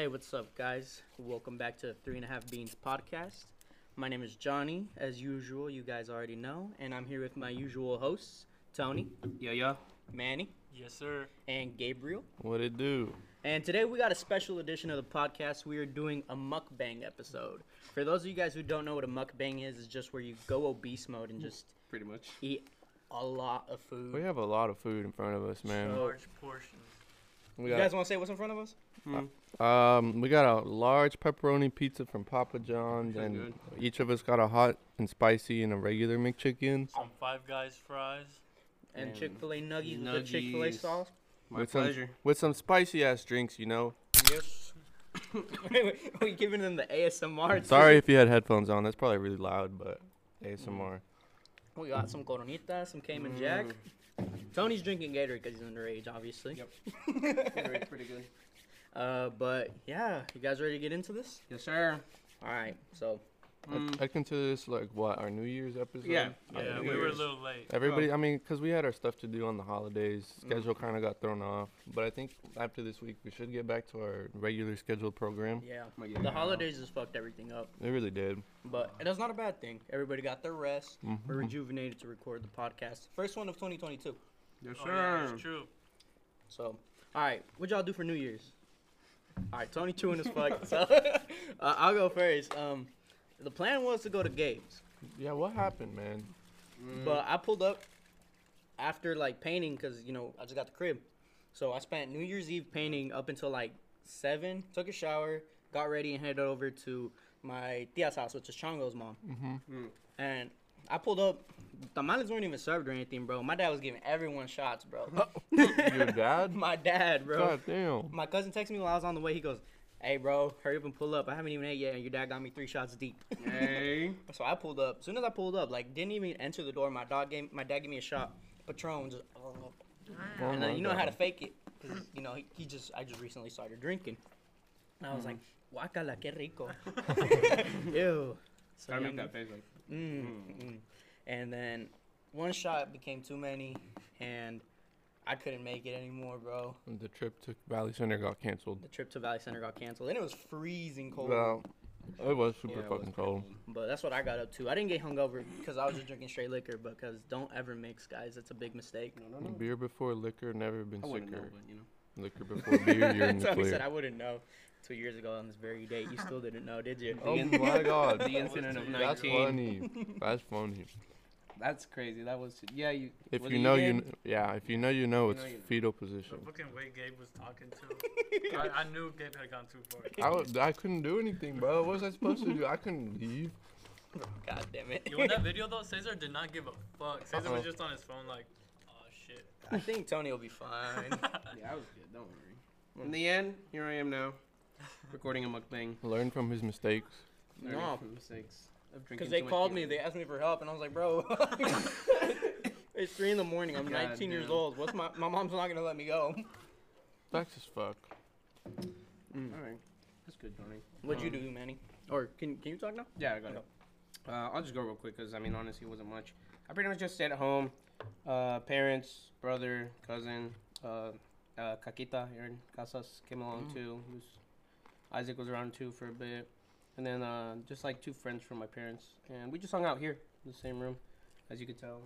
Hey, what's up, guys? Welcome back to Three and a Half Beans podcast. My name is Johnny. As usual, you guys already know, and I'm here with my usual hosts, Tony, Yeah, yeah. Manny, Yes, sir. and Gabriel. What it do? And today we got a special edition of the podcast. We are doing a mukbang episode. For those of you guys who don't know what a mukbang is, it's just where you go obese mode and just Pretty much. eat a lot of food. We have a lot of food in front of us, man. Large portions. We you guys want to say what's in front of us? got um, we got a large pepperoni pizza from Papa John's, Sound and each of us got a hot and spicy and a regular McChicken. Some Five Guys fries. And And Chick Fil A nuggies with the Chick Fil A sauce. My with some pleasure. with some spicy ass drinks, you know. Yes. Are we giving them the ASMR. Sorry if you had headphones on. That's probably really loud, but ASMR. We got some Coronita, some Cayman Jack. Mm. Tony's drinking Gatorade because he's underage, obviously. Yep. Pretty, pretty good. Uh, but yeah, you guys ready to get into this? Yes, sir. All right. So Mm. I, I consider this like what our New Year's episode. Yeah. Yeah, New we were a little late. Everybody, I mean, because we had our stuff to do on the holidays, schedule kind of got thrown off. But I think after this week, we should get back to our regular scheduled program. yeah, My the holidays just fucked everything up, It really did. but that's not a bad thing. Everybody got their rest. Mhm. We're rejuvenated to record the podcast. First one of 2022. Yes, Oh, yeah, sir. it's true. So, all right, what y'all do for New Year's? All right, Tony chewing his fuck. So, uh, I'll go first. Um, the plan was to go to Gabe's. Yeah, what happened, man? Mm. But I pulled up after like painting because you know I just got the crib, so I spent New Year's Eve painting up until like seven. Took a shower, got ready, and headed over to my tia's house, which is Chongo's mom. Mm-hmm. And I pulled up. Tamales weren't even served or anything, bro. My dad was giving everyone shots, bro. Your dad? my dad, bro. God damn. My cousin texted me while I was on the way. He goes, "Hey, bro, hurry up and pull up. I haven't even ate yet, and your dad got me three shots deep." Hey. So I pulled up. As soon as I pulled up, like didn't even enter the door. My dog gave my dad gave me a shot, Patron, just, Oh and then you know how to God. fake it, 'cause, you know he, he just I just recently started drinking. And I was like, "Guacala, qué rico." Ew. So Gotta make that face like. Mm, mm. And then one shot became too many, and I couldn't make it anymore, bro. The trip to Valley Center got canceled. The trip to Valley Center got canceled, and it was freezing cold. Well, it was super Yeah, it fucking pretty cold. But that's what I got up to. I didn't get hungover because I was just drinking straight liquor. Because don't ever mix, guys. It's a big mistake. No, no, no. Beer before liquor, never been I wouldn't know, but you know. Liquor before beer, you're in the Tony said clear. I wouldn't know. Two years ago on this very date, you still didn't know, did you? Oh The my god. The incident of nineteen. That's 19. funny. That's funny. That's crazy. That was. Yeah, you. If you know, you did? kn- yeah. If you know, you know. You It's know, you know. fetal The position. fucking way Gabe was talking to. I, I knew Gabe had gone too far. I, w- I couldn't do anything, bro. What was I supposed to do? I couldn't leave. God damn it. Yo, in that video though, Cesar did not give a fuck. Cesar Uh-oh. was just on his phone like, oh shit. I think Tony will be fine. Yeah, I was good. Don't worry. In the end, here I am now, recording a mukbang. Learn from his mistakes. learning No. from mistakes of drinking Because they called beer. me, they asked me for help, and I was like, bro, it's three in the morning. I'm God 19 years old. What's my my mom's not gonna let me go. Facts as fuck. All right, that's good, Johnny. What'd you Um, do, Manny? Or can can you talk now? Yeah, I got it. Uh, I'll just go real quick because I mean, honestly, it wasn't much. I pretty much just stayed at home. Uh, parents, brother, cousin, uh, uh, Caquita here in Casas came along Mm. too. Was, Isaac was around too for a bit, and then uh, just like two friends from my parents, and we just hung out here in the same room, as you could tell,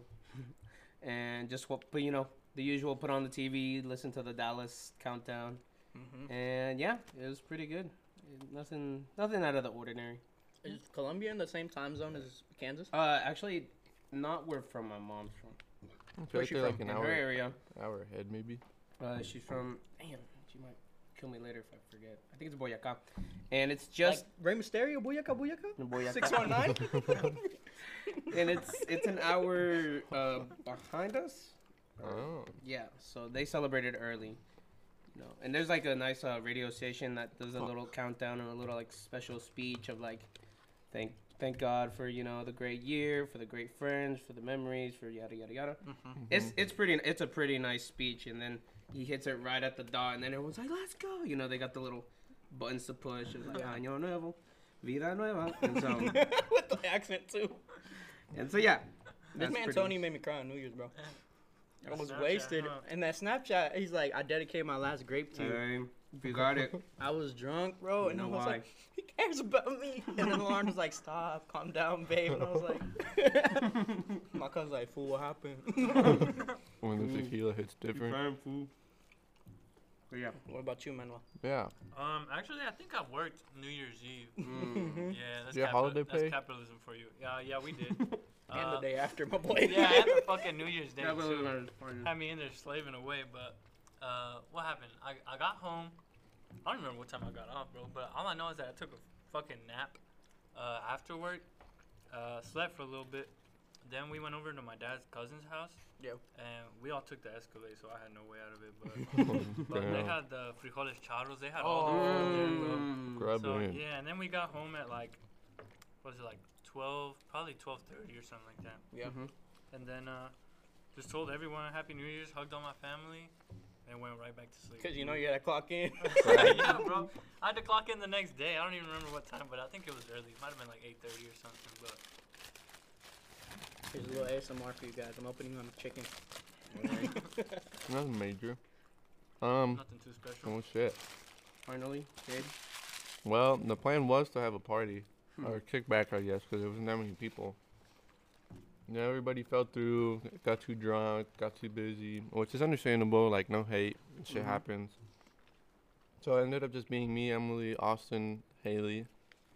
and just what, but you know, the usual. Put on the TV, listen to the Dallas countdown, Mm-hmm. and yeah, it was pretty good. Nothing, nothing out of the ordinary. Is Colombia in the same time zone as Kansas? Uh, actually, not where from my mom's from. I feel Where's like she from? like an In her area. hour ahead, maybe. Uh, she's from. Damn, she might kill me later if I forget. I think it's Boyacá, and it's just like Rey Mysterio, Booyaka, Booyaka? Boyacá. Six one nine. and it's it's an hour uh, behind us. Oh. Yeah, so they celebrated early. You know, and there's like a nice uh, radio station that does a little countdown and a little like special speech of like, thank thank God for you know the great year, for the great friends, for the memories, for yada yada yada. It's it's pretty it's a pretty nice speech, and then he hits it right at the dot, and then everyone's like, let's go. You know, they got the little buttons to push. It's like año nuevo, vida nueva, and so With the accent too. and so yeah. This man pretty Tony made me cry on New Year's, bro. I was Snapchat, wasted. huh? And that Snapchat, he's like, I dedicate my last grape to you. Um, If you got it, I was drunk, bro, You and I was why. like, "He cares about me." And then Lauren was like, "Stop, calm down, babe." And I was like, "My cousin's like, fool, what happened?" When the Mm. tequila hits different. fine fool. But yeah. what about you, Manuel? Yeah. Um, actually, I think I worked New Year's Eve. Mm. Yeah, that's, Yeah, holiday that's pay? capitalism for you. Yeah, yeah, we did. and Uh, the day after, my boy. Yeah, and the fucking New Year's Day Yeah, too. we're gonna- Had me in there slaving away, but uh, what happened? I, I got home. I don't remember what time I got off, bro. But all I know is that I took a fucking nap uh, after work. Uh, slept for a little bit. Then we went over to my dad's cousin's house. Yeah. And we all took the Escalade, so I had no way out of it. But, but they had the frijoles charros. They had all the Oh. food there, bro. Mm. So yeah, and then we got home at like, what was it like twelve, probably twelve thirty or something like that. Yeah. Mhm. And then uh, just told everyone Happy New Year's, hugged all my family, and went right back to sleep. Because you know you gotta clock in. yeah, bro. I had to clock in the next day. I don't even remember what time, but I think it was early. It might have been like eight thirty or something. But Here's a little ASMR for you guys. I'm opening on the chicken. Nothing major. Um. nothing too special. Oh shit. Finally, kid. Well, the plan was to have a party Hmm. or kickback, I guess, because there wasn't that many people. Yeah, everybody fell through, got too drunk, got too busy, which is understandable. Like, no hate, shit Mhm. happens. So it ended up just being me, Emily, Austin, Haley,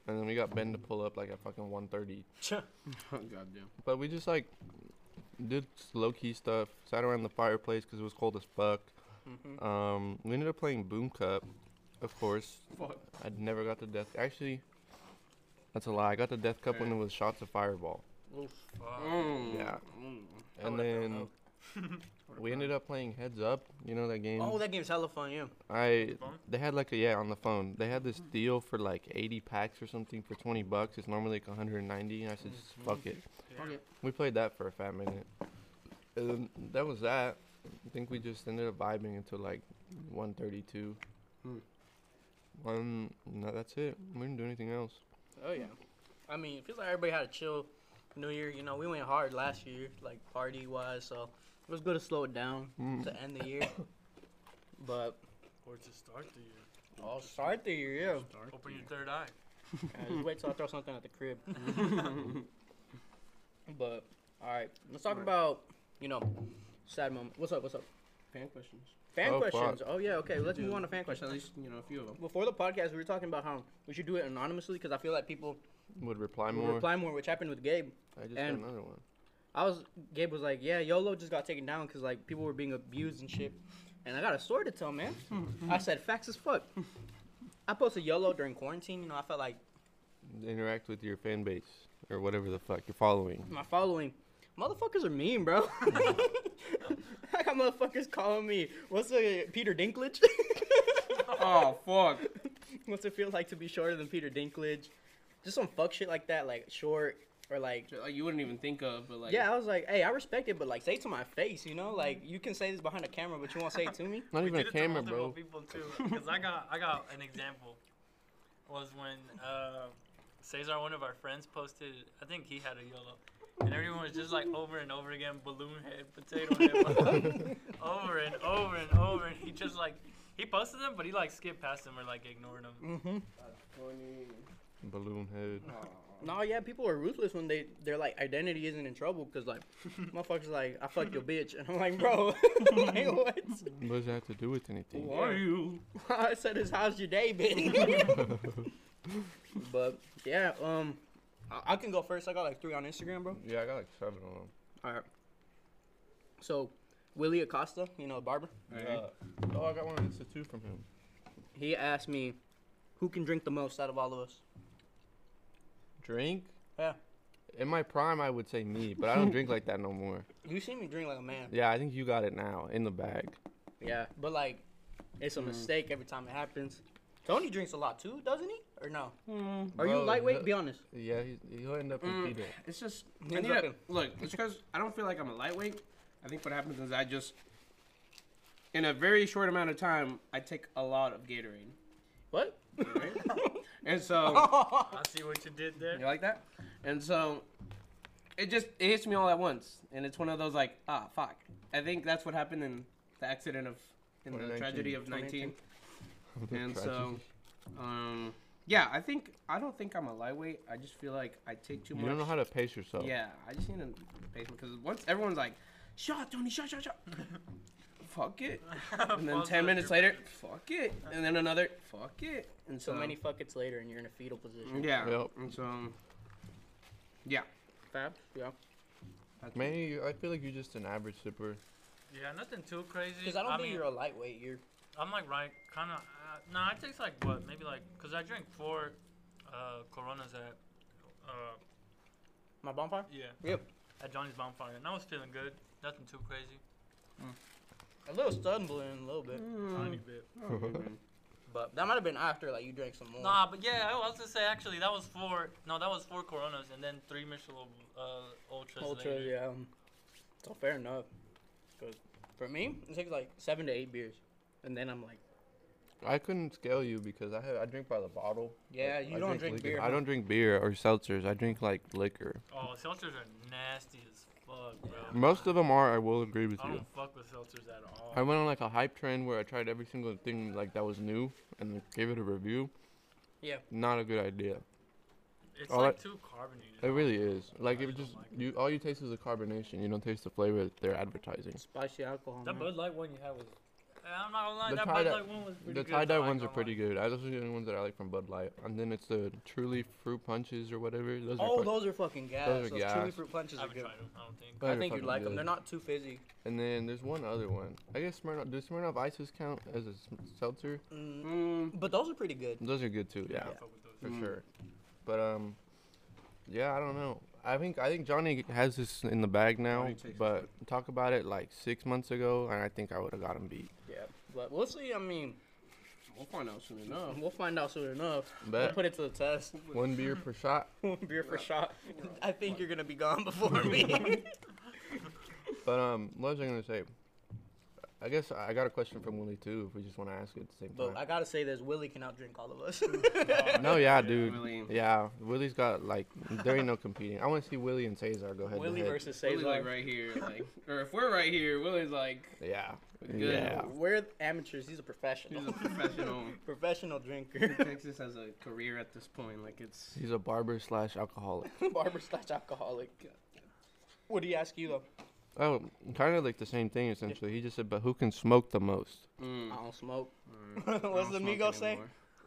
and then we got Ben to pull up like at fucking 1:30. Goddamn. But we just like did low key stuff, sat around the fireplace because it was cold as fuck. hmm Um, we ended up playing Boom Cup, of course. Fuck. I never got the death. Actually, that's a lie. I got the death cup when it was shots of fireball, Fuck. Mm. Yeah. Mm. And then we ended up playing Heads Up. You know that game? Oh, that game's hella fun, yeah. I they had like a yeah on the phone. They had this deal for like 80 packs or something for 20 bucks. It's normally like 190. And I said just fuck it. Yeah. Okay. We played that for a fat minute. And then that was that. I think we just ended up vibing until like 132. Hmm. One, no, that's it. We didn't do anything else. Oh yeah. I mean, it feels like everybody had a chill New Year. You know, we went hard last year, like party wise, so it was good to slow it down Mm. to end the year. But Or to start the year. I'll start the year, yeah. Start Open the your third eye. Just wait till I throw something at the crib. But all right, let's talk Right. about you know sad moment. What's up? What's up? Fan questions. Fan Oh, fuck. questions. Oh yeah, okay. Let's move on to fan questions. At least you know a few of them. Before the podcast, we were talking about how we should do it anonymously because I feel like people Would reply will more. reply more, which happened with Gabe. I just and- got another one. I was Gabe was like, yeah, YOLO just got taken down because like people were being abused and shit, and I got a story to tell, man. I said facts as fuck. I posted YOLO during quarantine. You know, I felt like Interact with your fan base or whatever the fuck you're following. my following motherfuckers are mean, bro. I got motherfuckers calling me, what's a Peter Dinklage? oh fuck. what's it feel like to be shorter than Peter Dinklage? Just some fuck shit like that, like short or like. Like you wouldn't even think of, but like yeah, I was like, hey, I respect it, but like, say it to my face, you know? Like, you can say this behind a camera, but you won't say it to me. Not We even a did it to camera, multiple bro. People too, because I got I got an example. Was when uh, Cesar, one of our friends, posted. I think he had a YOLO, and everyone was just like over and over again, balloon head, potato head, over and over and over. And he just like he posted them, but he like skipped past them or like ignored them. Mm-hmm. funny. Balloon head. Aw. No, yeah, people are ruthless when they their like identity isn't in trouble because like motherfuckers like I fucked your bitch and I'm like bro, like what? What does that have to do with anything? Who are you? I said is how's your day been? but yeah, um, I, I can go first. I got like three on Instagram, bro. Yeah, I got like seven on them. All right. So Willie Acosta, you know, a barber, Alright. oh, I got one on Insta too from him. he asked me who can drink the most out of all of us. Drink? Yeah. In my prime, I would say me, but I don't drink like that no more. You see me drink like a man. Yeah, I think you got it now in the bag. Yeah, but like, it's a Mm. mistake every time it happens. Tony drinks a lot too, doesn't he? Or no? Mm. Are you lightweight? the- Be honest. Yeah, he's, he'll end up Mm. repeating. It's just I need up to, in. look. It's because I don't feel like I'm a lightweight. I think what happens is I just, in a very short amount of time, I take a lot of Gatorade. What? Right? and so I see what you did there. you like that, and so it just it hits me all at once, and it's one of those like ah fuck. I think that's what happened in the accident of in the 2019. tragedy of 19. and so, um, yeah, I think I don't think I'm a lightweight. I just feel like I take too you much. You don't know how to pace yourself. Yeah, I just need to pace because once everyone's like, "Shot, Tony, shot, shot, shot," fuck it, and then ten minutes later, fuck it, and then another, fuck it, and So so, many fuckets later, and you're in a fetal position. Yeah, Yep. and so, yeah. Fab. Yeah. that's- Manny, you- I feel like you're just an average sipper. Yeah, nothing too crazy. Because I don't think mean, you're a lightweight. You're I'm like right, kind of. Uh, no, I taste like what? Maybe like, cause I drank four uh, Coronas at, uh, my bonfire. yeah, Yep. at Johnny's bonfire, and I was feeling good. Nothing too crazy. A little stumbling, a little bit, Tiny bit. Mm. but that might have been after like you drank some more. Nah, but yeah, I was gonna say actually that was four. No, that was four Coronas, and then three Michelob uh, Ultras. Ultra, later. yeah. um, So fair enough. Cause for me, it takes like seven to eight beers, and then I'm like, I couldn't scale you because I have, I drink by the bottle. yeah, Like, you I don't drink, liquor. beer. I don't drink beer or seltzers. I drink like liquor. Oh, seltzers are nasty as fuck, bro. Most of them are. I will agree with I you. don't fuck with seltzers at all. I went on like a hype trend where I tried every single thing like that was new and gave it a review. Yeah. Not a good idea. it's all like I- too carbonated. It really is. Like I it just just don't like it. you all you taste is the carbonation. You don't taste the flavor that they're advertising. Spicy alcohol. That man. Bud Light one you had was. Yeah, I'm not gonna lie, The that tie Bud dye- Light one was pretty The good. tie dye though, I ain't ones are pretty good. I those are the only ones that I like from Bud Light. And then it's the truly fruit punches or whatever. Those are Oh, fun- those are fucking gas. Those Those, are chili gas. fruit punches I are haven't good. tried them. I don't think. Those I think you'd fucking like them. They're not too fizzy. And then there's one other one. I guess Smirnoff. Does Smirnoff Ices count as a seltzer? Mm, Mm, but those are pretty good. Those are good too. Yeah, I fuck with those. for Mm. sure. But um, yeah, I don't know. I think I think Johnny has this in the bag now. But talk about it like six months ago, and I think I would have got him beat. Yeah, but we'll see. I mean, we'll find out soon enough. we'll find out soon enough. We'll put it to the test. one beer per shot. One beer per shot. I think you're gonna be gone before me. But um, what was I gonna say? I guess I got a question from Willie too. If we just want to ask it at the same but time. I gotta say this: Willie can outdrink all of us. no, yeah, dude. Willie. Yeah, Willie's got like there ain't no competing. I want to see Willie and Cesar go head Willie to head. versus Willie's Cesar. like right here, like, or if we're right here, Willie's like, Yeah, Good. yeah. We're amateurs. He's a professional. he's a professional. professional drinker. he takes this as a career at this point. Like it's He's a barber slash alcoholic. Barber slash alcoholic. What do you ask you though? Oh, kind of like the same thing essentially. He just said, but who can smoke the most? Mm. I don't smoke. Mm. What's the smoke Migos say?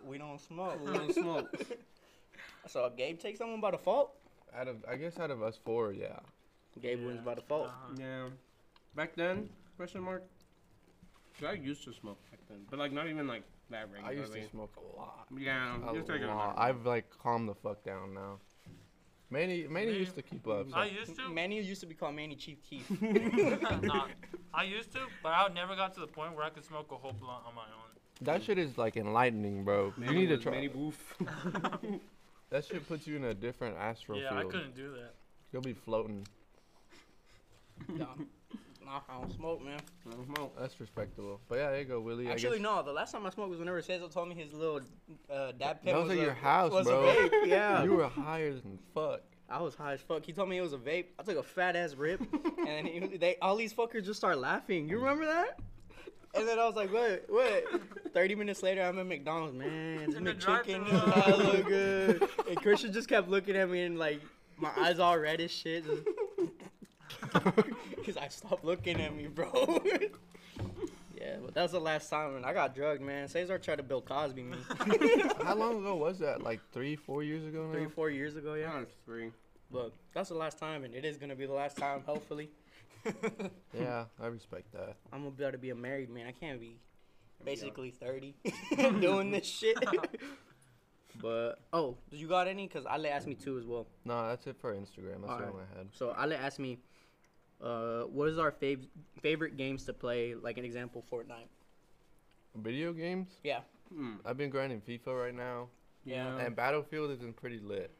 We don't smoke. We don't smoke. so Gabe takes someone by default, Out of, I guess, out of us four, yeah. Gabe Yeah. wins by default. Uh-huh. Yeah. Back then, question mark. 'Cause I used to smoke back then, but like not even like that regularly. I used to smoke a lot. Yeah, A you're taking it lot. back. I've like calmed the fuck down now. Manny, Manny Me? used to keep up. So. I used to. Manny used to be called Manny Chief Keef. nah, I used to, but I never got to the point where I could smoke a whole blunt on my own. That shit is like enlightening, bro. Manny you need to try. Manny Booth. That shit puts you in a different astral field. yeah, I couldn't do that. You'll be floating. nah, nah, I don't smoke, man. I don't smoke. That's respectable. But yeah, there you go, Willie. Actually, no. The last time I smoked was whenever Cesar told me his little uh, dab pen That was was at a, your house, was bro. a vape. Yeah. you were higher than fuck. I was high as fuck. He told me it was a vape. I took a fat ass rip, and then he, they all these fuckers just start laughing. You remember that? And then I was like, what? What? Thirty minutes later, I'm at McDonald's. Man, this In the McChicken drive-thru. does look good. And Christian just kept looking at me and like my eyes all red as shit. Cause I stopped looking at me, bro. yeah, but that was the last time, and I got drugged, man. Cesar tried to Bill Cosby me How long ago was that? Like three, four years ago now? three, four years ago. Yeah, Yeah, three. but that's the last time, and it is gonna be the last time, hopefully. Yeah, I respect that. I'm gonna be able to be a married man. I can't be basically 30 doing this shit. but oh, did you got any? Cause Ale asked me two as well. No, that's it for Instagram. That's all Alright. I had. So Ale asked me, uh, what is our fav- favorite games to play? Like an example, Fortnite. Video games? Yeah. Hmm. I've been grinding FIFA right now, Yeah. and Battlefield has been pretty lit.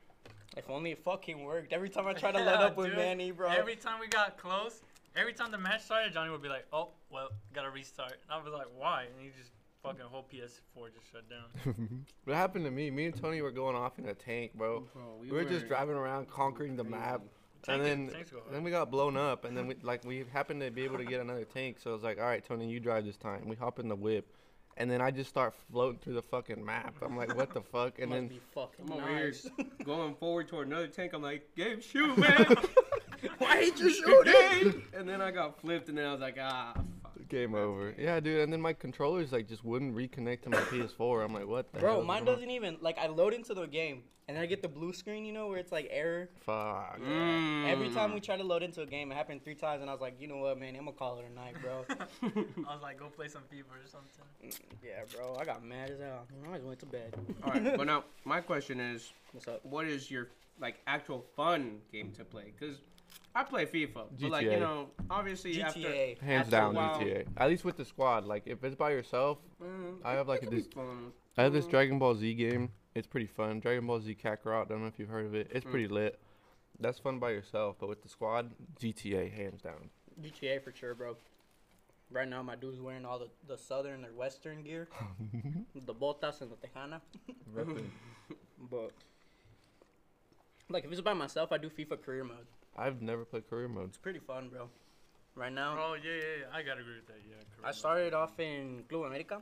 If only it fucking worked. Every time I try to Yeah, let up with dude. Manny, bro. Every time we got close, every time the match started, Johnny would be like, "Oh, well, gotta restart." And I was like, "Why?" And he just fucking whole PS4 just shut down. what happened to me? Me and Tony were going off in a tank, bro. Bro, We were just driving around conquering the map, Tank and then tanks then we got blown up, and then we like we happened to be able to get another tank. So I was like, all right, Tony, you drive this time. We hop in the whip, and then I just start floating through the fucking map. I'm like, what the fuck? And Must then be fucking I'm over here going forward toward another tank. I'm like, Gabe, shoot, man. Why ain't you Gabe. And then I got flipped, and then I was like, ah, fuck. Game over. Yeah, dude. And then my controllers like just wouldn't reconnect to my PS4. I'm like, what the Bro, hell? mine doesn't even like I load into the game and then I get the blue screen, you know, where it's like error. Fuck. Every time we Mm. try to load into a game, it happened three times, and I was like, you know what, man, I'm gonna call it a night, bro. I was like, go play some FIFA or something. yeah, bro, I got mad as hell. I just went to bed. All right, but now my question is, What's up? what is your like actual fun game to play? Because I play FIFA, but like you GTA. know, obviously after GTA. Hands After a down, while- GTA. At least with the squad. Like if it's by yourself, Mm, I have, like, it a could be dis- fun. I have this Mm. Dragon Ball Z game. It's pretty fun. Dragon Ball Z Kakarot. I Don't know if you've heard of it. It's Mm. pretty lit. That's fun by yourself, but with the squad, GTA hands down. GTA for sure, bro. Right now, my dude's wearing all the, the southern or western gear, the botas and the tejana. But like, if it's by myself, I do FIFA career mode. I've never played career mode. It's pretty fun, bro. Right now, Oh yeah, yeah, yeah. I gotta agree with that. Yeah. I correct. started off in Club America.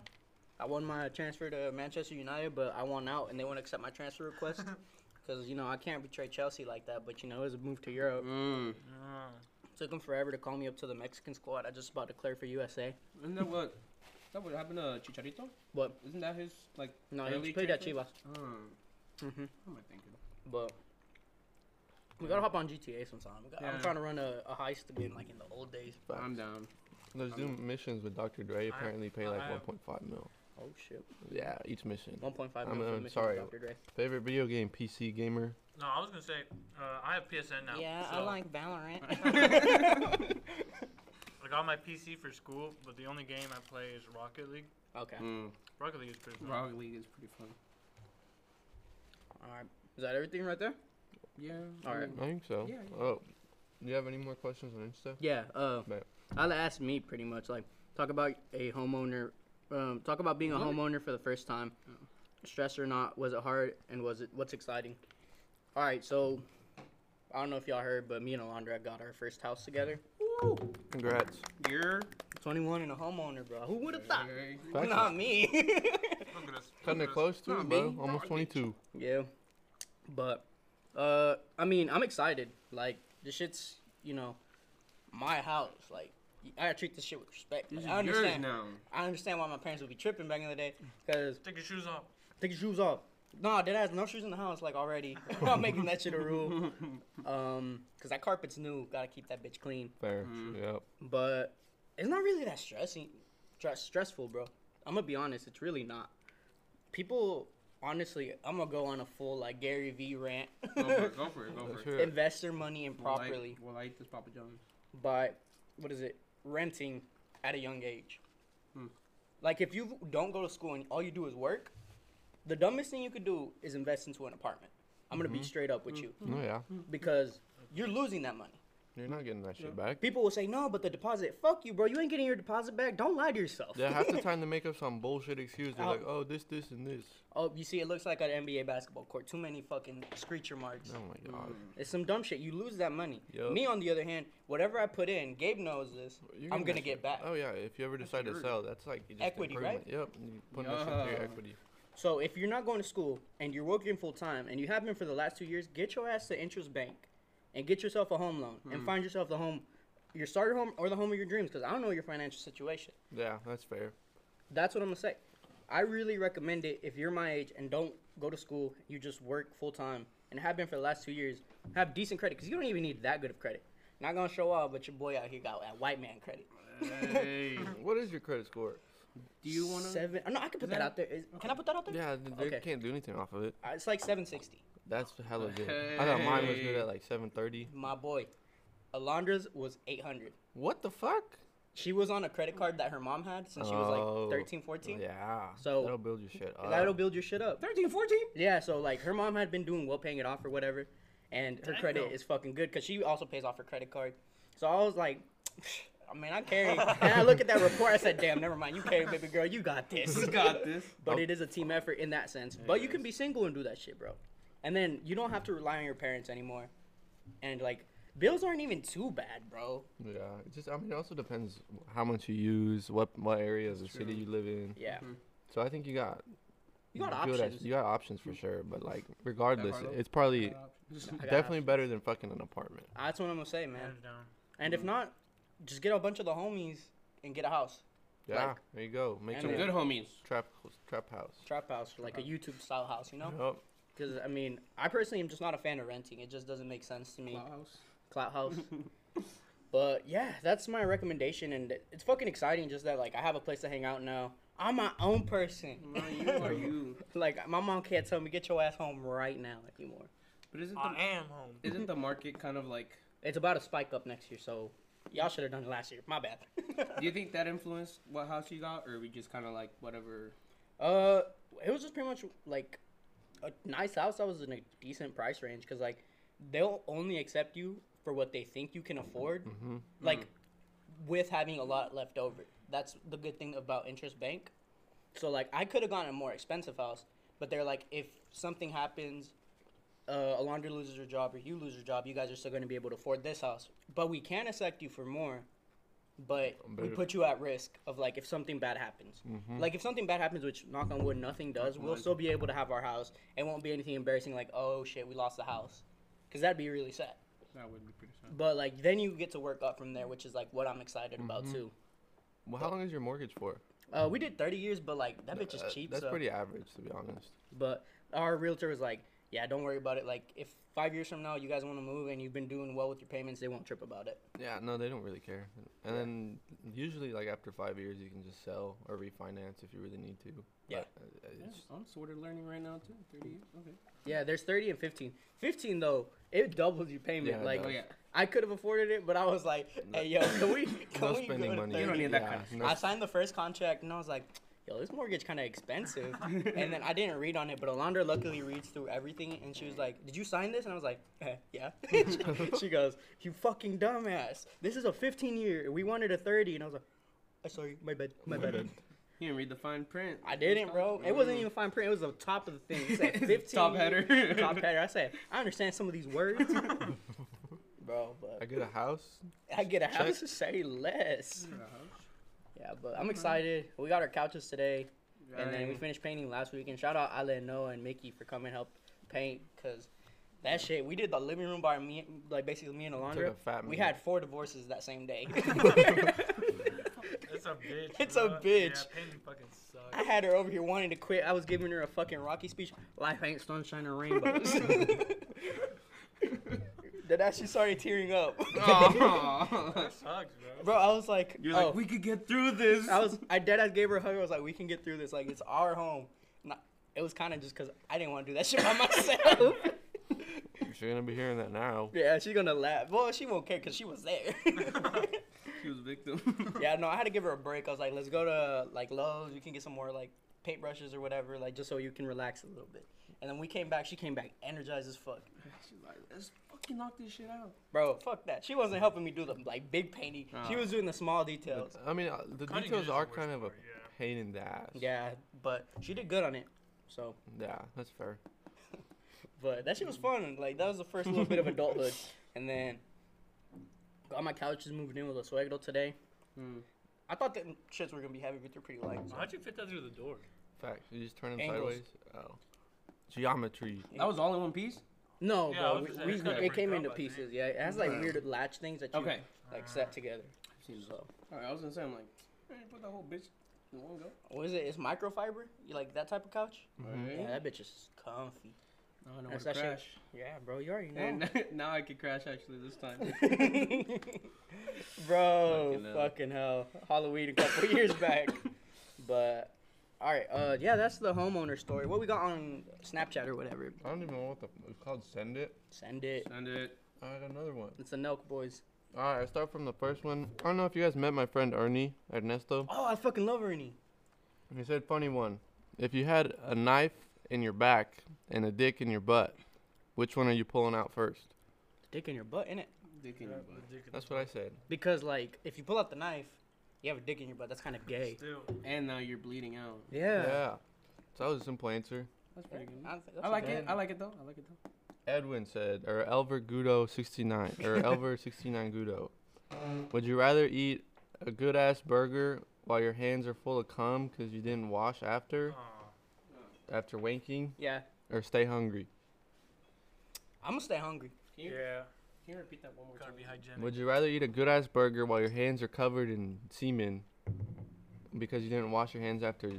I won my transfer to Manchester United, but I won out, and they won't accept my transfer request because you know I can't betray Chelsea like that. But you know, it was a move to Europe. Mm. Took them forever to call me up to the Mexican squad. I just about declared for USA. Isn't that what? is That what happened to Chicharito? What? Isn't that his like? No, Early he played at transfer? Chivas. Mm. hmm What am I thinking? But we gotta hop on GTA sometime. We got, I'm trying to run a, a heist again, like in the old days. I'm down. Let's do missions with Dr. Dre. Apparently, pay like 1.5 mil. Oh shit, Yeah, each mission. 1.5 I'm, million for uh, the mission sorry. with Dr. Dre. Favorite video game, PC gamer. No, I was gonna say, uh, I have PSN now. Yeah, I like Valorant. I got my PC for school, but the only game I play is Rocket League. okay, Mm. Rocket League is pretty fun. Rocket League is pretty fun. all right. Is that everything right there? Yeah. All right. I think so. Yeah, yeah. Oh, do you have any more questions on Insta? Yeah. Uh, Bet. I'll ask me pretty much like talk about a homeowner. Um, talk about being a homeowner for the first time. Oh. Stress or not? Was it hard? And was it what's exciting? All right. So I don't know if y'all heard, but me and Alondra got our first house together. Woo! Congrats. You're 21 and a homeowner, bro. Who would have thought? Hey. Facts. Not me. Look at us. Cutting Look it at us. close too, Not bro. me. Almost 22. yeah. But uh I mean, I'm excited. Like this shit's, you know, my house. Like I gotta treat this shit with respect. This Like, is I yours understand. now. I understand why my parents would be tripping back in the day because Take your shoes off. take your shoes off. No, dad has no shoes in the house like already. I'm not making that shit a rule. Um, cause that carpet's new. Gotta keep that bitch clean. Fair. Mhm. Yep. But it's not really that stressing, stress, stressful, bro. I'm gonna be honest. It's really not. People, honestly, I'm gonna go on a full like Gary V rant. Go for it. Go for it. Go for it. it. Invest their money in We'll properly eat- We'll eat this Papa John's. by what is it? Renting at a young age. Hmm. Like if you don't go to school and all you do is work, the dumbest thing you could do is invest into an apartment. I'm gonna be Mhm. straight up with you Oh yeah. because you're losing that money. You're not getting that shit Yeah. back. People will say no, but the deposit. Fuck you, bro. You ain't getting your deposit back. Don't lie to yourself. Yeah, half the time they make up some bullshit excuse. They're Oh. like, oh, this, this, and this. Oh, you see, it looks like an NBA basketball court. Too many fucking screecher marks. Oh my god. Mm. It's some dumb shit. You lose that money. Yup. Me, on the other hand, whatever I put in, Gabe knows this. You're I'm gonna get back. Oh yeah, if you ever decide to sell, that's like just Equity, right? Yep, you put that shit into your equity. So if you're not going to school and you're working full time and you have been for the last two years, get your ass to INTRUST Bank and get yourself a home loan and Hmm. find yourself the home, your starter home or the home of your dreams. Because I don't know your financial situation. Yeah, that's fair. That's what I'm gonna say. I really recommend it if you're my age and don't go to school. You just work full time and have been for the last two years. Have decent credit because you don't even need that good of credit. Not gonna show off, but your boy out here got that white man credit. Hey. What is your credit score? Do you want to? seven? Oh, no, I can put that, that- out there. Is, Can I put that out there? Yeah, th- they Okay. can't do anything off of it. Uh, it's like seven sixty. That's hella good. I thought mine was good at like 730. My boy, Alondra's was eight hundred. What the fuck? She was on a credit card that her mom had since she was Oh, like 13, 14. Yeah. So- that'll build your shit up. That'll build your shit up. 13, 14? Yeah, so like her mom had been doing well paying it off or whatever, and her credit Damn. is fucking good because she also pays off her credit card. So I was like, I mean, I carry. and I look at that report, I said, damn, never mind, you carry, baby girl, you got this. Who's got this? But oh. it is a team effort in that sense. But you can be single and do that shit, bro. And then you don't have to rely on your parents anymore. And like bills aren't even too bad, bro. Yeah, it just I mean, it also depends how much you use, what what area of the city you live in. Yeah. Mhm. So I think you got You got good options. you got options for sure, but like regardless, it's probably definitely better than fucking an apartment. Ah, that's what I'm gonna say, man. And if not, just get a bunch of the homies and get a house, Yeah, Like- there you go. Make Some some good homies. trap trap house. trap house, like a YouTube style house, you know? Yup. Because I mean, I personally am just not a fan of renting. It just doesn't make sense to me. Clout house. but yeah, that's my recommendation, and it's fucking exciting. Just that like I have a place to hang out now. I'm my own person. No, you are you. like my mom can't tell me get your ass home right now anymore. But isn't I am home. isn't the market kind of like? It's about to spike up next year, so y'all should have done it last year. My bad. Do you think that influenced what house you got, or we just kind of like whatever? Uh, it was just pretty much like a nice house that was in a decent price range because like they'll only accept you for what they think you can afford, Mm-hmm. like with having a lot left over. That's the good thing about INTRUST Bank. So like I could have gotten a more expensive house, but they're like if something happens, uh, Alondra loses her job or you lose your job, you guys are still going to be able to afford this house. But we can accept you for more, but we put you at risk of like if something bad happens. Mm-hmm. Like if something bad happens, which knock on wood, nothing does, we'll still be able to have our house. It won't be anything embarrassing like oh shit we lost the house, because that'd be really sad. That would be pretty sad. But like then you get to work up from there, which is like what I'm excited about Mhm. too. well, how long is your mortgage for? Uh, we did 30 years, but like that bitch is Uh, cheap. That's so. pretty average, to be honest. But our realtor was like, yeah, don't worry about it. Like if five years from now you guys want to move and you've been doing well with your payments, they won't trip about it. Yeah, no, they don't really care. And Yeah. then usually, like after five years, you can just sell or refinance if you really need to. Yeah. But, uh, Yeah, I'm sort of learning right now too. Thirty years. Okay. Yeah, there's 30 and 15. 15 though, it doubles your payment. Yeah, like Oh yeah. I could have afforded it, but I was like, hey yo, can we? Can no we spending go to money. 30? You don't need that kind of no I s- signed the first contract and I was like, yo, this mortgage kind of expensive. and then I didn't read on it, but Alondra luckily reads through everything and she was like, did you sign this? And I was like, eh, yeah. she goes, you fucking dumbass. This is a 15 year. We wanted a 30. And I was like, oh, sorry, my bad, my bad. You didn't read the fine print. I didn't, bro. It wasn't even fine print. It was the top of the thing. It said 15 Top year- header. top header. I said, I understand some of these words. bro, I get a house. I get a Check. house to say less. Yeah, but I'm mm-hmm. excited. We got our couches today. And then we finished painting last week. And shout out Ale and Noah and Mickey for coming help paint because that shit. We did the living room by me, like basically me and Took Alondra. We minute. had four divorces that same day. It's a bitch. It's a bitch. Yeah, painting fucking sucks. I had her over here wanting to quit. I was giving her a fucking Rocky speech. Life ain't sunshine and rainbows. then as she started tearing up. Aw. That sucks, bro. Bro, I was like, You're oh. like, we could get through this. I was, I dead ass gave her a hug. I was like, we can get through this. Like, it's our home. Not, it was kind of just because I didn't want to do that shit by myself. You're gonna be hearing that now. yeah, she's gonna laugh. Well, she won't care because she was there. she was a victim. yeah, no, I had to give her a break. I was like, let's go to like Lowe's. You can get some more like paintbrushes or whatever, like just so you can relax a little bit. And then we came back. She came back energized as fuck. She's like, let's fucking knock this shit out. Bro, fuck that. She wasn't helping me do the like big painting. She Oh. was doing the small details. But, I mean, uh, the Cutting details are kind of a part, yeah. pain in the ass. Yeah, but she did good on it. So, Yeah, that's fair. but that shit was fun. Like that was the first little bit of adulthood. And then got my couches moved in with a Suegro today. Hmm. I thought that shits were gonna be heavy, but they're pretty light. so. How'd you fit that through the door? Fact. You just turn them Angles. sideways. Oh. Geometry. That was all in one piece. No, Yeah, bro, we, say, we, it came break into up, I think. pieces. Yeah, it has like Yeah. weird latch things that you Okay. like set together. Seen So, Alright, I was gonna say, I'm like, hey, put the whole bitch in one go. what is it? It's microfiber. You like that type of couch? Mhm. Yeah, that bitch is comfy. Now I know That's where to that crash. shit. Yeah, bro, you already know. And now I could crash actually this time. Bro, Fucking hell. fucking hell. Halloween a couple years back. But all right, uh yeah, that's the homeowner story. What we got on Snapchat or whatever. I don't even know what the it's called. Send it. Send it. Send it. I got another one. It's the Nelk boys. All right, I start from the first one. I don't know if you guys met my friend Ernie Ernesto. Oh, I fucking love Ernie. He said, "Funny one. If you had a knife in your back and a dick in your butt, which one are you pulling out first? Dick in your butt, innit? Dick in your butt. That's what I said. Because like if you pull out the knife, you have a dick in your butt. That's kind of gay. Still. And now you're bleeding out. Yeah. Yeah. So that was a simple answer. That's pretty good. I, think that's I a like good- it. I like it though. I like it though. Edwin said, or Elver Gudo 69, or Elver 69 Gudo. Would you rather eat a good ass burger while your hands are full of cum because you didn't wash after Aw. after wanking, Yeah, or stay hungry? I'm gonna stay hungry. Can you, yeah, can you repeat that one more gotta time? be hygienic. Would you rather eat a good ass burger while your hands are covered in semen because you didn't wash your hands after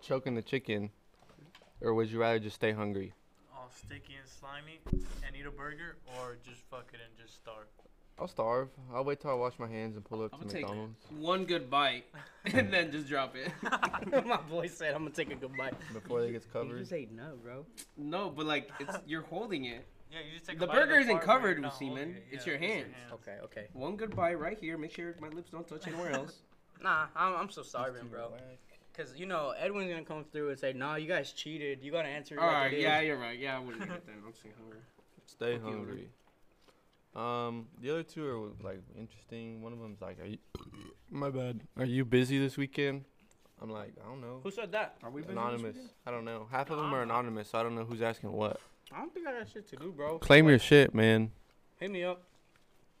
choking the chicken, or would you rather just stay hungry? All sticky and slimy and eat a burger, or just fuck it and just starve. I'll starve. I'll wait till I wash my hands and pull up I'm to gonna take McDonald's one good bite and then just drop it. My boy said I'm gonna take a good bite. before they gets covered. You covered. just ate no, bro. No, but like it's you're holding it. Yeah, you just take The a burger isn't covered you're with semen. it. It's Yeah, your hands. Okay, okay. One good bite right here. Make sure my lips don't touch anywhere else. Nah, I'm, I'm so starving, bro. Cause you know Edwin's gonna come through and say, "Nah, you guys cheated. You gotta answer it All like right, it is." yeah, you're right. Yeah, I wouldn't eat it then. I'm staying hungry. Stay Fuck you, hungry. Um, the other two are like interesting. One of them's like, "Are you?" My bad. Are you busy this weekend? I'm like, I don't know. Who said that? Are we Anonymous. weekend? I don't know. Half of them are anonymous, so I don't know who's asking what. I don't think I got shit to do, bro. Claim your shit, man. Hit me up.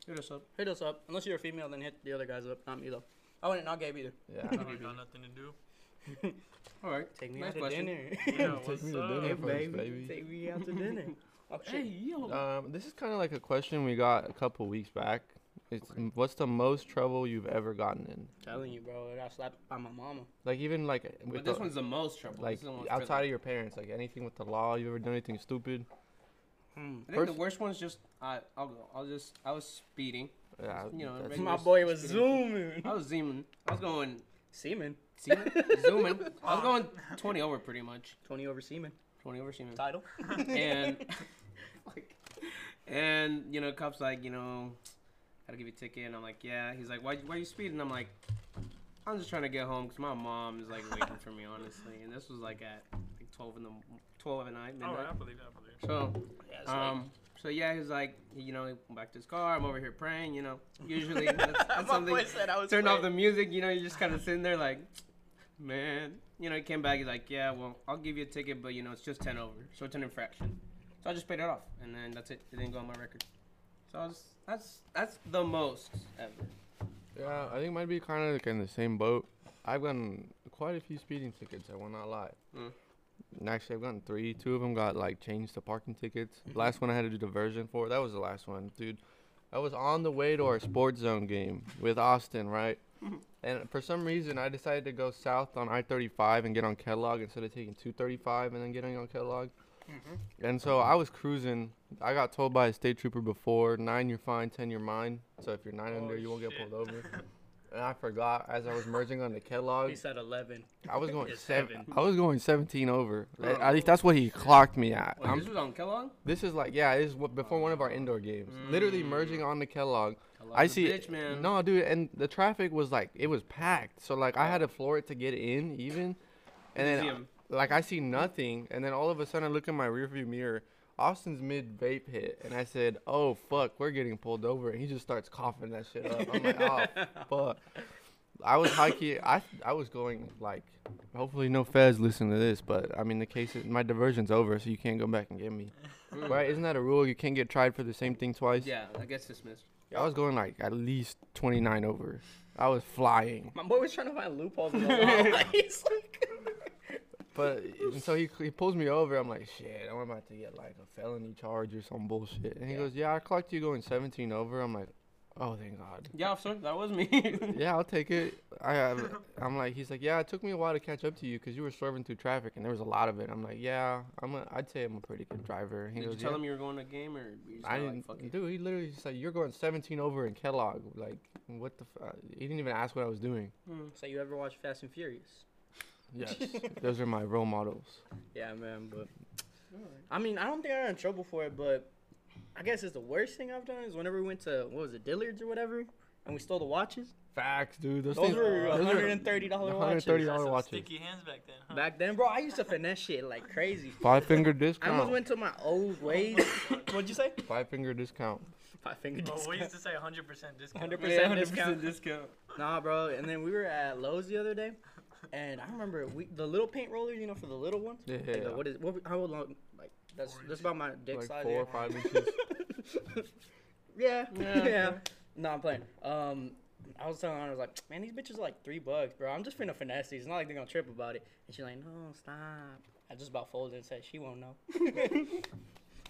Hit us up. Hit us up. Unless you're a female, then hit the other guys up. Not me though. I wouldn't not gay either. Yeah. I don't got nothing to do. All right. Take me Nice out to question. dinner. Yeah, Take what's me to up? dinner hey, first, baby. baby. Take me out to dinner. Oh, shit. yo. Um, this is kind of like a question we got a couple weeks back. It's what's the most trouble you've ever gotten in? telling you, bro. I got slapped by my mama. Like even like But this the- one's the most trouble. like This is the most outside tricky. of your parents, like anything with the law. You ever done anything stupid? Hmm. I think the worst one's just I. I'll go. I'll just. I was speeding. Yeah, You know, My boy was speeding. zooming. I was zooming. I was going. Semen. Semen? zooming. I was going 20 over pretty much. 20 over semen. 20 over semen. Title. and like, and you know, cops like, you know, gotta give you a ticket. And I'm like, yeah. He's like, why, why you speeding? I'm like, I'm just trying to get home because my mom is like waiting for me, honestly. And this was like at like 12 in the 12 at night, Oh. I believe it. I believe it. So, Yeah, um, so yeah, he's like, you know, he went back to his car. I'm over here praying. You know, usually that's, that's My something. boy said I was Turn off the music. You know, you're just kind of sitting there like, man. You know, he came back. He's like, yeah, well, I'll give you a ticket, but you know, it's just 10 over, so it's an infraction. So I just paid it off, and then that's it. It didn't go on my record. So I was, that's that's the most ever. Yeah, I think it might be kind of like in the same boat. I've gotten quite a few speeding tickets. I will not lie. Mm. Actually, I've gotten three. Two of them got like changed to parking tickets. Last one I had to do diversion for. That was the last one, dude. I was on the way to our sports zone game with Austin, right? And for some reason, I decided to go south on I-35 and get on Kellogg instead of taking 235 and then getting on Kellogg. And so I was cruising. I got told by a state trooper before, nine you're fine, ten you're mine. So if you're nine under, Oh, you won't get pulled over. And I forgot as I was merging on the Kellogg. He said 11. I was going seven. I was going 17 over. At- Oh. At least that's what he clocked me at. Wait, I'm- this was on Kellogg. this is like yeah, this is what, before one of our indoor games. Literally Mm. merging on the Kellogg. Kellogg's I a see. Bitch, man. No, dude, and the traffic was like it was packed. So like I had to floor it to get in even, and then Museum. Like I see nothing, and then all of a sudden I look in my rearview mirror. Austin's mid vape hit, and I said, "Oh fuck, we're getting pulled over," and he just starts coughing that shit up. I'm like, "Oh fuck." I was key. I I was going like, hopefully no feds listen to this, but I mean the case is my diversion's over, so you can't go back and get me. Right? Isn't that a rule? You can't get tried for the same thing twice. Yeah, I guess dismissed. Yeah, I was going like at least 29 over. I was flying. My boy was trying to find loopholes in the law. He's like, But and so he, he pulls me over. I'm like, shit, I'm about to get like a felony charge or some bullshit. And he Yeah. goes, yeah, I clocked you going 17 over. I'm like, oh, thank God. Yeah, officer, that was me. yeah, I'll take it. I have. I'm like, he's like, yeah, it took me a while to catch up to you because you were swerving through traffic and there was a lot of it. I'm like, yeah, I'm. A, I'd say I'm a pretty good driver. He Did you goes, tell yeah. him you were going to a game or you just I didn't, like, fuck it? dude. He literally just said, "You're going 17 over in Kellogg." Like, what the? F-? He didn't even ask what I was doing. Mm. so you ever watch Fast and Furious? Yes, those are my role models. Yeah, man. But I mean, I don't think I got in trouble for it, but I guess it's the worst thing I've done is whenever we went to what was it, Dillard's or whatever, and we stole the watches. Facts, dude. Those, Those things, were those are- 130 dollar watches. $130 watches. Sticky hands back then. Huh? Back then, bro, I used to finesse shit like crazy. Five finger discount. I almost went to my old ways. What'd you say? Five finger discount. Five finger Oh, we used to say 100% discount. 100% Yeah, 100% discount. discount. Nah, bro. And then we were at Lowe's the other day, and I remember we the little paint rollers, you know, for the little ones. Yeah, Like the- what is what? How long? Like that's Four that's about my dick like size. four yeah. or five inches. yeah, Yeah. yeah. No, I'm playing. Um, I was telling her, I was like, man, these bitches are like three bucks, bro. I'm just finna finesse these. It's not like they're gonna trip about it. And she's like, no, stop. I just about folded and said she won't know.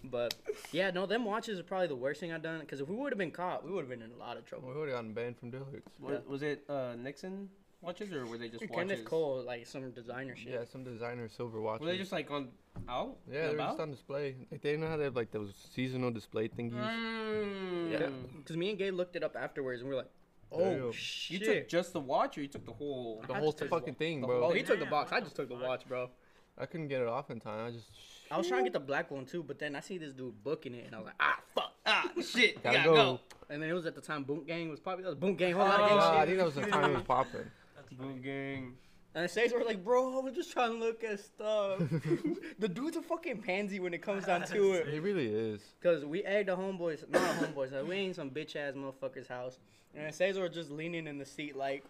but yeah, no, them watches are probably the worst thing I've done. Because if we would have been caught, we would have been in a lot of trouble. We would have gotten banned from Dillard's. Was, was it uh, Nixon watches or were they just watches? Kenneth Cole, like some designer shit. Yeah, some designer silver watches. Were they just like on out? yeah, they were just on display. Like they didn't know how to have like those seasonal display thingies. Mm. Yeah. Because me and Gay looked it up afterwards, and we are like, oh Damn. You took just the watch or you took the whole? The I whole just fucking the- thing, bro. oh, he took the box. I just took the watch, bro. I couldn't get it off in time. I just. I was trying to get the black one too, but then I see this dude booking it, and I was like, ah, fuck. Ah, shit. Gotta gotta go. go. And then it was at the time Boom Gang was probably that was Boom Gang, whole lot of Oh, gang Nah, I shit. think that was the time it was popping. That's Boom funny. gang. And the were like, bro, I was just trying to look at stuff. the dude's a fucking pansy when it comes down to it. He really is. Cause we egged the homeboys, not homeboys, like, we ain't some bitch ass motherfucker's house. And Cesar was just leaning in the seat like,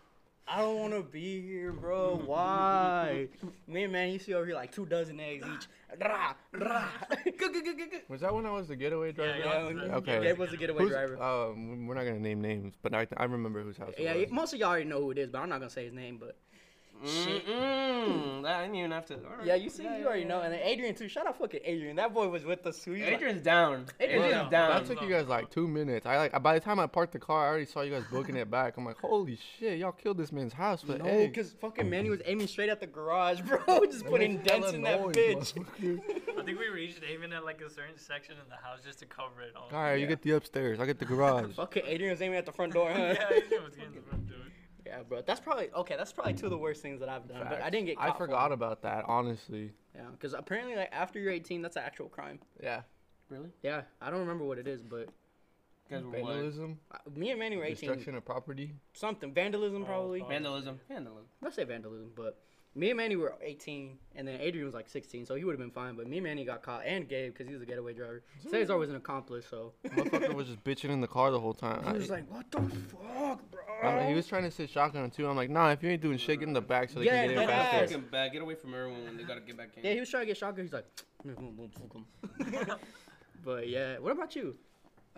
I don't want to be here, bro. Why? Me and man, you see over here like two dozen eggs each. Rah, rah. Was that when I was the getaway driver? yeah, yeah, was when- the- Okay. Gabe was the getaway Who's- driver. Um, we're not gonna name names, but I, I remember whose house. it yeah, was. most of y'all already know who it is, but I'm not gonna say his name. But Shit. Mm-mm. That I didn't even have to. alright. yeah, you see, Yeah, you yeah, already yeah. know. And then Adrian too. Shout out fucking Adrian. That boy was with us too. He's like- Adrian's down. Adrian's Adrian's down. down. That took you guys like two minutes. I like by the time I parked the car, I already saw you guys booking it back. I'm like, holy shit, y'all killed this man's house with No, eggs. because fucking Manny was aiming straight at the garage, bro. Just That putting makes dents hella in that noise, bitch. motherfucker. I think we reached even at like a certain section in the house just to cover it all. All right, you get the upstairs. I get the garage. Fucking Adrian was aiming at the front door, huh? yeah, Adrian was getting the front door. Yeah, bro. That's probably okay. That's probably two of the worst things that I've done. But I didn't get. Caught I forgot it. about that, honestly. Yeah, because apparently, like after you're 18, that's an actual crime. Yeah. Really? Yeah, I don't remember what it is, but You guys were what? Vandalism, uh, me and Manny were 18. destruction of property. Something vandalism, Oh, probably. fuck. Vandalism. Vandalism. Let's say vandalism, but me and Manny were 18, and then Adrian was like 16, so he would have been fine. But me and Manny got caught, and Gabe because he was a getaway driver. Cesar was an accomplice, so Motherfucker was just bitching in the car the whole time. he was I- like, "What the fuck, bro?" I mean, he was trying to sit shotgun too. I'm like, nah, if you ain't doing shit, get in the back so they Yeah, can get in dead ass. faster. Fucking back. Get away from everyone when they gotta get back in. Yeah, he was trying to get shotgun. He's like, "Mm, mm, mm, fuck 'em." but yeah, what about you?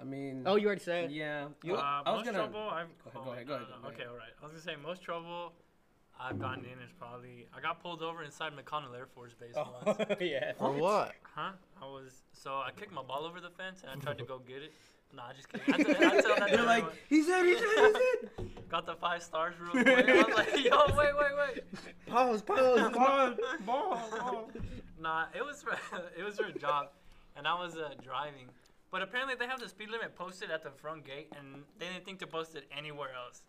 I mean. Oh, you already said. Yeah. You, uh, I was most gonna. trouble I've. Go ahead, oh, go ahead, go ahead, uh, go okay, all right. I was gonna say most trouble I've gotten in is probably I got pulled over inside McConnell Air Force Base Oh, once. yeah. For what? Huh? I was so I kicked my ball over the fence and I tried to go get it. Nah, just kidding. I tell, I tell that You're like, he's in, he's in, he's in. got the five stars real quick. I was like, yo, wait, wait, wait. Pause, pause. Ball, ball, ball. Nah, it was for, it was for a job, and I was uh, driving. But apparently they have the speed limit posted at the front gate, and they didn't think to post it anywhere else.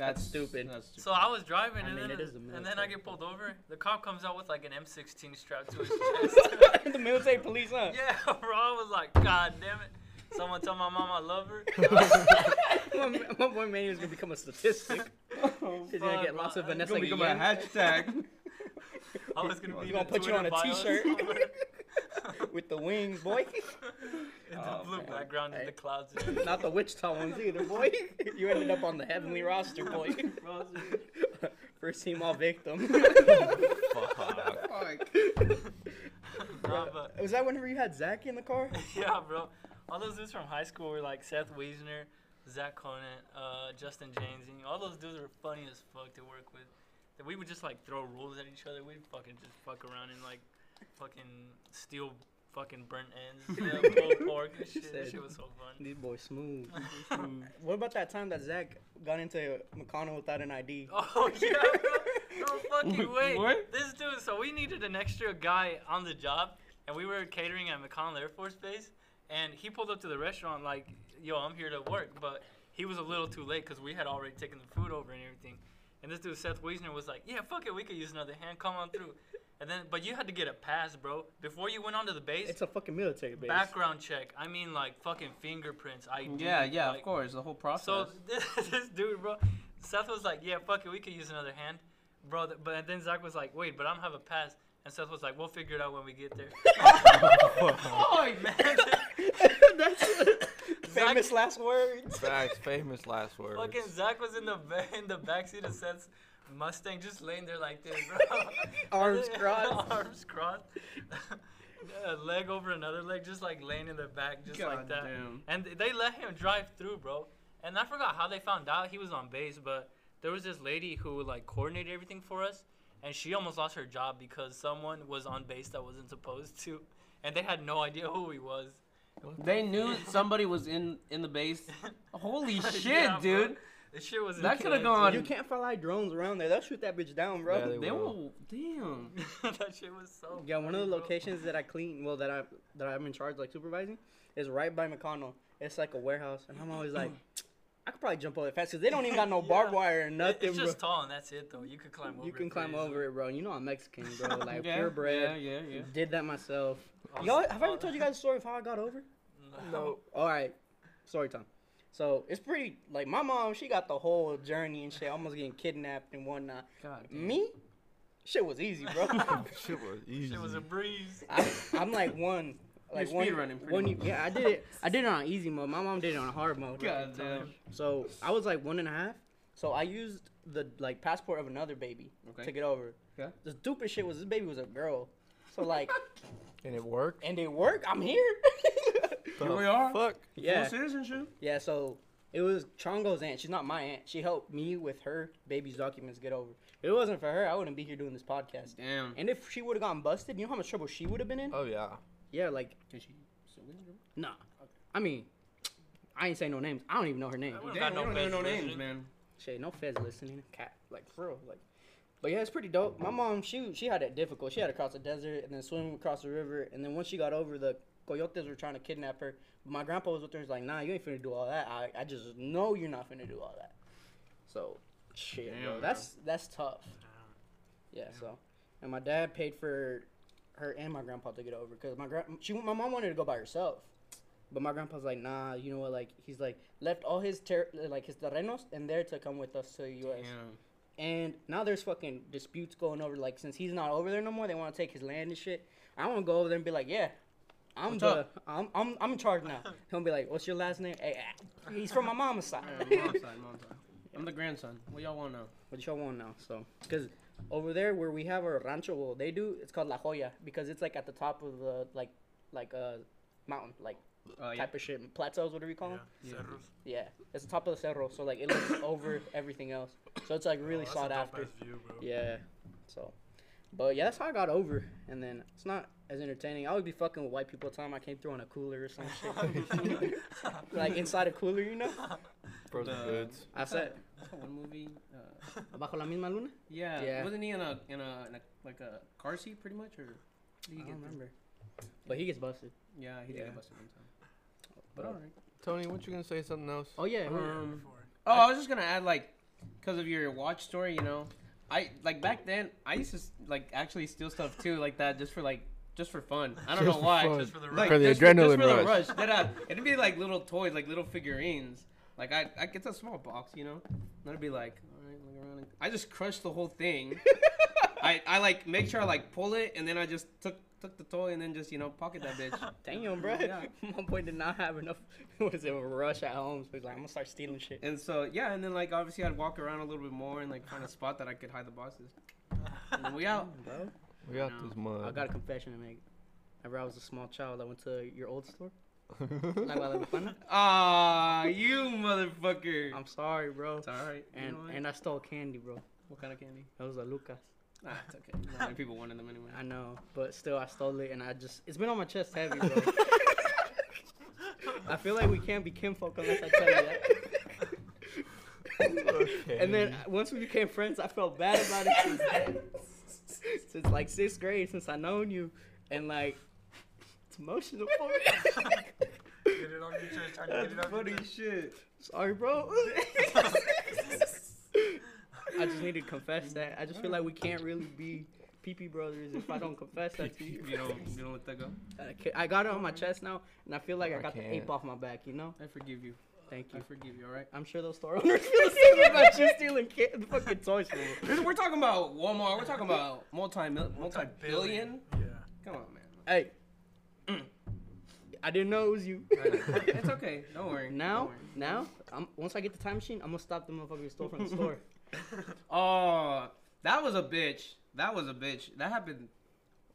That's stupid. That's stupid. So I was driving, I and mean, then it is the and then I get pulled over. The cop comes out with like an M16 strapped to his chest. the military police, huh? yeah, bro. I was like, God damn it! Someone tell my mom I love her. my, my boy Manny is gonna become a statistic. Oh, He's gonna Fuck, get lots of Vanessa gonna become a hashtag. I was gonna be gonna the put you on a Twitter t-shirt bios. with the wings, boy. in the Oh, blue man. background in the clouds. Not the Wichita ones either, boy. You ended up on the heavenly roster, boy. First team all victim. Fuck. Nah, but Was that whenever you had Zach in the car? yeah, bro. All those dudes from high school were like Seth Wiesner, Zach Conant, uh, Justin Janesing. All those dudes were funny as fuck to work with. That we would just like throw rules at each other. We'd fucking just fuck around and like fucking steel fucking burnt ends, pulled pork and shit. That shit was so fun. These boys smooth. what about that time that Zach got into McConnell without an ID? Oh yeah, bro. No fucking way. What? This dude. So we needed an extra guy on the job, and we were catering at McConnell Air Force Base, and he pulled up to the restaurant like, "Yo, I'm here to work," but he was a little too late because we had already taken the food over and everything. And this dude Seth Wiesner was like, "Yeah, fuck it, we could use another hand. Come on through." And then, but you had to get a pass, bro, before you went onto the base. It's a fucking military base. background check. I mean, like fucking fingerprints, ID. Yeah, yeah, like, of course. The whole process. so this, this dude, bro, Seth was like, "Yeah, fuck it, we could use another hand, bro." th- But then Zach was like, "Wait, but I don't have a pass." And Seth was like, "We'll figure it out when we get there." oh man, That's famous last words. Facts, famous last words. fucking Zach was in the ba- in the backseat of Seth's Mustang, just laying there like this, bro. Arms crossed. arms crossed, a leg over another leg, just like laying in the back, just like that. Goddamn. And they let him drive through, bro. And I forgot how they found out he was on base, but there was this lady who like coordinated everything for us, and she almost lost her job because someone was on base that wasn't supposed to, and they had no idea who he was. They knew somebody was in in the base. Holy shit, Yeah, bro. dude! This shit was That coulda gone- You can't fly drones around there. They'll shoot that bitch down, bro. Yeah, they They will. will. Damn. that shit was so. Yeah, one of the bro. locations that I clean, well, that I that I'm in charge, like supervising, is right by McConnell. It's like a warehouse, and I'm always like, I could probably jump over it fast because they don't even got no barbed Yeah. wire or nothing, It's just bro. tall and that's it though. You could climb over. It, you can it climb over it, bro. You know I'm Mexican, bro. Like yeah, purebred. Yeah, yeah, yeah. Did that myself. I was- Y'all, have I I ever told you guys the story of how I got over? No. All right, story time. So it's pretty like my mom. She got the whole journey and shit, almost getting kidnapped and whatnot. God. damn. Me, shit was easy, bro. Shit was easy. Shit was a breeze. I, I'm like one. Like You're one, speedrunning pretty one, much. yeah, I did it. I did it on easy mode. My mom did it on hard mode. God damn. So I was like one and a half. So I used the like passport of another baby Okay. to get over. Okay. The stupid shit was this baby was a girl. So like, and it worked. and it worked. I'm here. Here we are. Fuck. yeah. Full citizenship. Yeah, so it was Chongo's aunt. She's not my aunt. She helped me with her baby's documents get over. If it wasn't for her, I wouldn't be here doing this podcast. Damn. And if she would have gotten busted, you know how much trouble she would have been in? Oh yeah. Yeah, like, Did she still get it? nah. I mean, I ain't say no names. I don't even know her name. I would've Damn, got we no don't know no names, listening. man. Shit, no feds listening. Cat, like, for real. Like, but yeah, it's pretty dope. My mom, she she had it difficult. She had to cross the desert and then swim across the river. And then once she got over, the coyotes were trying to kidnap her. But my grandpa was with her. He's like, nah, you ain't finna do all that. I, I just know you're not finna do all that. So, shit, Damn, bro. bro. That's that's tough. Yeah. So, and my dad paid for her and my grandpa to get over because my grand she my mom wanted to go by herself. But my grandpa's like, nah, you know what? Like, he's like left all his ter- like his terrenos and there to come with us to the U.S. Damn. And now there's fucking disputes going over. Like, since he's not over there no more, they want to take his land and shit. I want to go over there and be like, yeah, I'm What's the, up? I'm, I'm, I'm in charge now. He'll be like, what's your last name? Hey, ah, he's from my mama's side. Yeah, mom's side, mom's side. I'm the grandson. What y'all want now? what y'all want now? So, because over there where we have our rancho, they do. It's called La Joya because it's like at the top of the like, like a mountain, like Uh, yeah. type of shit, plateaus, whatever you call Yeah. them. Yeah. Cerros. Yeah, it's the top of the cerro, so like it looks over everything else. So it's like really Oh, sought after. view, bro. Yeah. So, but yeah, that's how I got over. And then it's not as entertaining. I would be fucking with white people all the time. I came through on a cooler or some shit. like inside a cooler, you know? Frozen The- goods. I said, What's that one movie? Uh, Bajo la misma luna? yeah. Yeah. Wasn't he in a in a, in a like a car seat pretty much, or? Did I he don't get remember. But he gets busted. Yeah, he did Yeah. get busted one time. But all right. Tony, what you gonna say? Something else? Oh yeah. Um, Oh, I was just gonna add like, because of your watch story, you know, I like back then I used to like actually steal stuff too like that just for like just for fun. I don't Just know why. fun. Just for the rush. Like, For the just adrenaline just for the rush. rush. Then I, it'd be like little toys, like little figurines. Like I, I get a small box, you know. And I'd be like, all right, look around. I just crushed the whole thing. I, I like make sure I like pull it, and then I just took took the toy, and then just you know pocket that bitch. Damn, bro. Yeah. My boy did not have enough. Was it? A rush at home. So he's like, I'm gonna start stealing shit. And so yeah, and then like obviously I'd walk around a little bit more and like find a spot that I could hide the boxes. And then we out. Bro, We out No. this mud. I got a confession to make. Whenever I was a small child, I went to your old store. La Guadalupana. Ah, you motherfucker. I'm sorry, bro. It's alright. You And know and I stole candy, bro. what kind of candy? It was a Lucas. Ah, it's okay. Not many people wanted them anyway. I know, but still, I stole it, and I just it's been on my chest heavy, bro. I feel like we can't be kinfolk unless I tell you that. Okay. And then once we became friends, I felt bad about it since then. since like sixth grade, since I known you, and like it's emotional for me. Get it off your chest. Trying get it off your shit. Sorry, bro. I just need to confess that. I just feel like we can't really be PP brothers if I don't confess that to you. You don't, you don't let that go. I I got it on my mm-hmm. chest now, and I feel like I I got the can't. ape off my back. You know? I forgive you. Thank you. I forgive you. All right. I'm sure those store owners feel the same about you stealing ca- fucking toys from me. This- We're talking about Walmart. We're talking about multi multi billion. Yeah. Come on, man. Hey, I didn't know it was you. it's okay. Don't worry. Don't Now, worry. now, I'm, once I get the time machine, I'm gonna stop the motherfucker stole from the store. Oh, that was a bitch. That was a bitch. That happened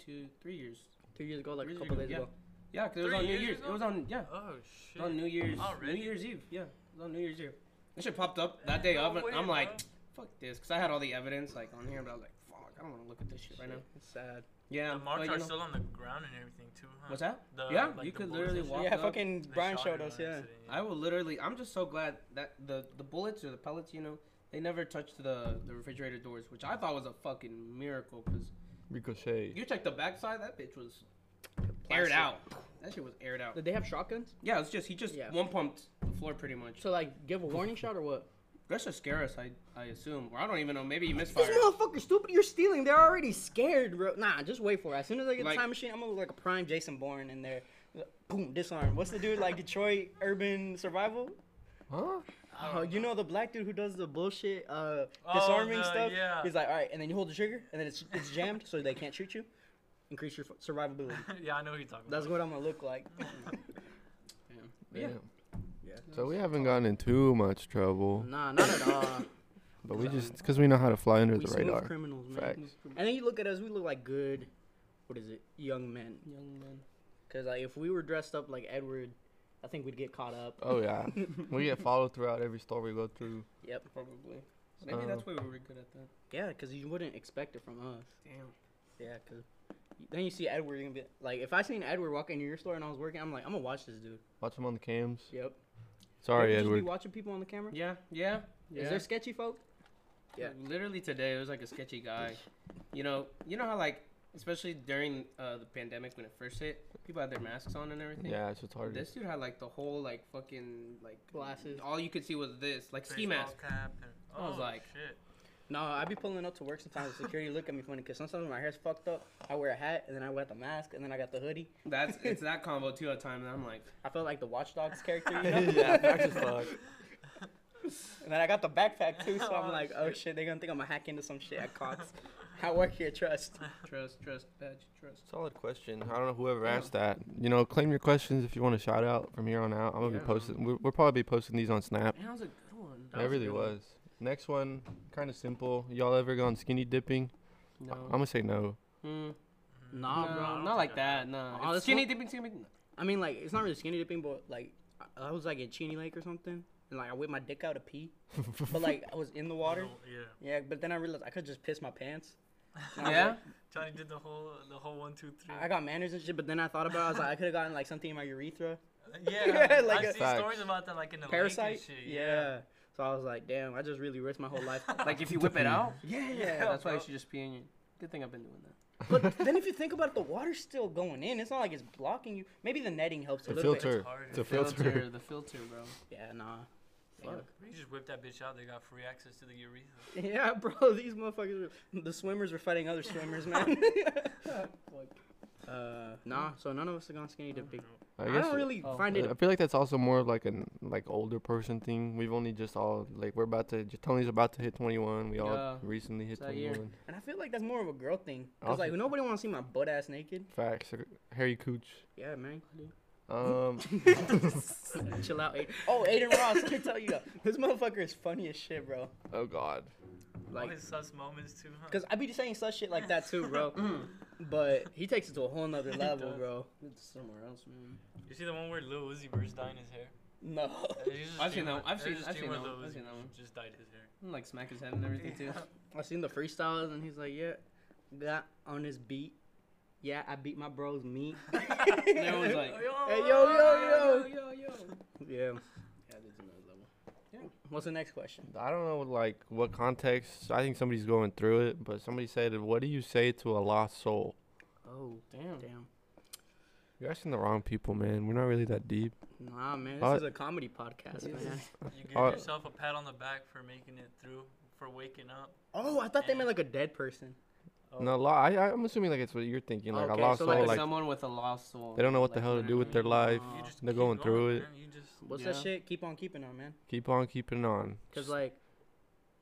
two, three years. Two years ago, like a Three years couple days ago, days yeah. ago. Yeah, 'cause it was on New years Year's. ago? It was on yeah. Oh It shit. was on New Year's. Already? New Year's Eve. Yeah. It was on New Year's Eve. That shit popped up that day No of, and way, I'm like, fuck this, because I had all the evidence like on here, but I was like, fuck, I don't want to look at this shit right now. It's sad. Yeah, the marks but, are know- still on the ground and everything too, huh? What's that? The, Yeah, like you could literally walk yeah, up. fucking Brian showed us. Yeah. accident, I will literally. I'm just so glad that the the bullets or the pellets, you know, they never touched the the refrigerator doors, which I thought was a fucking miracle. Cause Ricochet. you check the backside, that bitch was aired out. That shit was aired out. Did they have shotguns? Yeah, it's just he just Yeah. one pumped the floor pretty much. So like give a warning shot or what? That's to scare us, I I assume, or I don't even know. Maybe he This misfired. motherfucker stupid. You're stealing. They're already scared, bro. Nah, just wait for it. As soon as I get Like- the time machine, I'm gonna look like a prime Jason Bourne in there. Boom, disarm. What's the dude like Detroit Urban Survival? Huh? Oh, you know the black dude who does the bullshit uh, Oh, disarming the- stuff. yeah. He's like, all right, and then you hold the trigger, and then it's it's jammed, so they can't shoot you. Increase your f- survivability. yeah, I know who you're talking That's about. That's what I'm gonna look like. Yeah. Yeah. Yeah. So we haven't gotten in too much trouble, Nah, not at all. but we just because we know how to fly under we the smooth radar. criminals, man. Facts. And then you look at us, we look like good. What is it? Young men. Young man. Cause like if we were dressed up like Edward, I think we'd get caught up. Oh yeah, we get followed throughout every store we go through. Yep. Probably. Maybe that's why we were good at that. Yeah, cause you wouldn't expect it from us. Damn. Yeah, cause then you see Edward, you're gonna be like, if I seen Edward walk into your store and I was working, I'm like, I'm gonna watch this dude. Watch them on the cams. Yep. Sorry, You ever just Edward. Be watching people on the camera. Yeah. Yeah. Is yeah. there sketchy folk? Yeah. Literally today, it was like a sketchy guy. You know, you know how like, especially during uh, the pandemic when it first hit, people had their masks on and everything. Yeah, it's just hard. This dude had like the whole like fucking like Glasses. All you could see was this like ski mask. Cap and, I was oh, like- shit. No, I be pulling up to work sometimes. The security look at me funny because sometimes my hair's fucked up, I wear a hat and then I wear the mask and then I got the hoodie. That's it's that combo too at times. And I'm like, I feel like the Watch Dogs character, you know? yeah, facts as fuck. And then I got the backpack too, so I'm Oh, like, oh shit, they're gonna think I'm gonna hack into some shit at Cox. I work here, trust. trust, trust, badge, trust. Solid question. I don't know whoever asked that. You know, claim your questions if you want to shout out from here on out. I'm gonna Yeah. be posting. We'll, we'll probably be posting these on Snap. Man, that was a good one. That It was a really was. Next one, kind of simple. Y'all ever gone skinny dipping? No. I'm gonna say no. Mm, Nah, no, bro. Don't like think that. have. No. Oh, skinny one- dipping, skinny dipping. I mean, like, it's not really skinny dipping, but like, I- I was like in Cheney Lake or something, and like I whipped my dick out to pee, but like I was in the water. Little- Yeah. Yeah, but then I realized I could just piss my pants. And I was Yeah. like- Johnny did the whole the whole one two three. I got manners and shit, but then I thought about it. I was like, I could have gotten like something in my urethra. yeah, like I a- see Facts. stories about that like in the Parasite? lake and shit. Yeah. So I was like, damn, I just really risked my whole life. Like if you whip it out. yeah, Yeah, That's why you should just pee in your. Good thing I've been doing that. But then if you think about it, the water's still going in. It's not like it's blocking you. Maybe the netting helps a The little filter. It's hard. It's a The filter, filter. the filter, bro. Yeah, nah. Fuck. You just whip that bitch out. They got free access to the urethra. Yeah, bro, these motherfuckers, were, the swimmers were fighting other swimmers, man. uh, nah, so none of us have gone skinny dipping. I I, guess. don't really Oh, find it. I feel like that's also more of like an like older person thing. We've only just all like we're about to. Just Tony's about to hit 21. We all Yeah. recently hit It's that year. 21. And I feel like that's more of a girl thing. Cause Also- like nobody wants to see my butt ass naked. Facts. Harry Cooch. Yeah, man. Um. Chill out, Adin. Oh, Adin Ross, let me tell you, this motherfucker is funny as shit, bro. oh God. All Like, his sus moments too, huh? cause I be saying such shit like that too, bro. But he takes it to a whole nother level, bro. It's somewhere else, man. You see the one where Lil Uzi Vert's dyeing his hair? No. Uh, There's just a I've seen that one. I've seen- a I've seen that one. I've seen that one. Just dyed his hair. And, like smack his head and everything too. I seen the freestyles and he's like, yeah, got on this beat. Yeah, I beat my bros meat. Everyone's like, Hey, yo, yo, yo. yo, yo. Yeah. Yeah, there's another level. What's the next question? I don't know like what context. I think somebody's going through it, but somebody said, "What do you say to a lost soul?" Oh, Damn. damn. You're asking the wrong people, man. We're not really that deep. Nah, man, this Uh, is a comedy podcast, man. You give Uh, yourself a pat on the back for making it through, for waking up. Oh, I thought they meant like a dead person. Oh. No, lo- I, I- I'm assuming like it's what you're thinking, like Okay, a lost so soul. like Like, Like, someone with a lost soul. they don't know what the hell to do with their life. Aw. You just They're keep going through it. You just What's Yeah. that shit? Keep on keeping on, man. keep on keeping on. Cause like,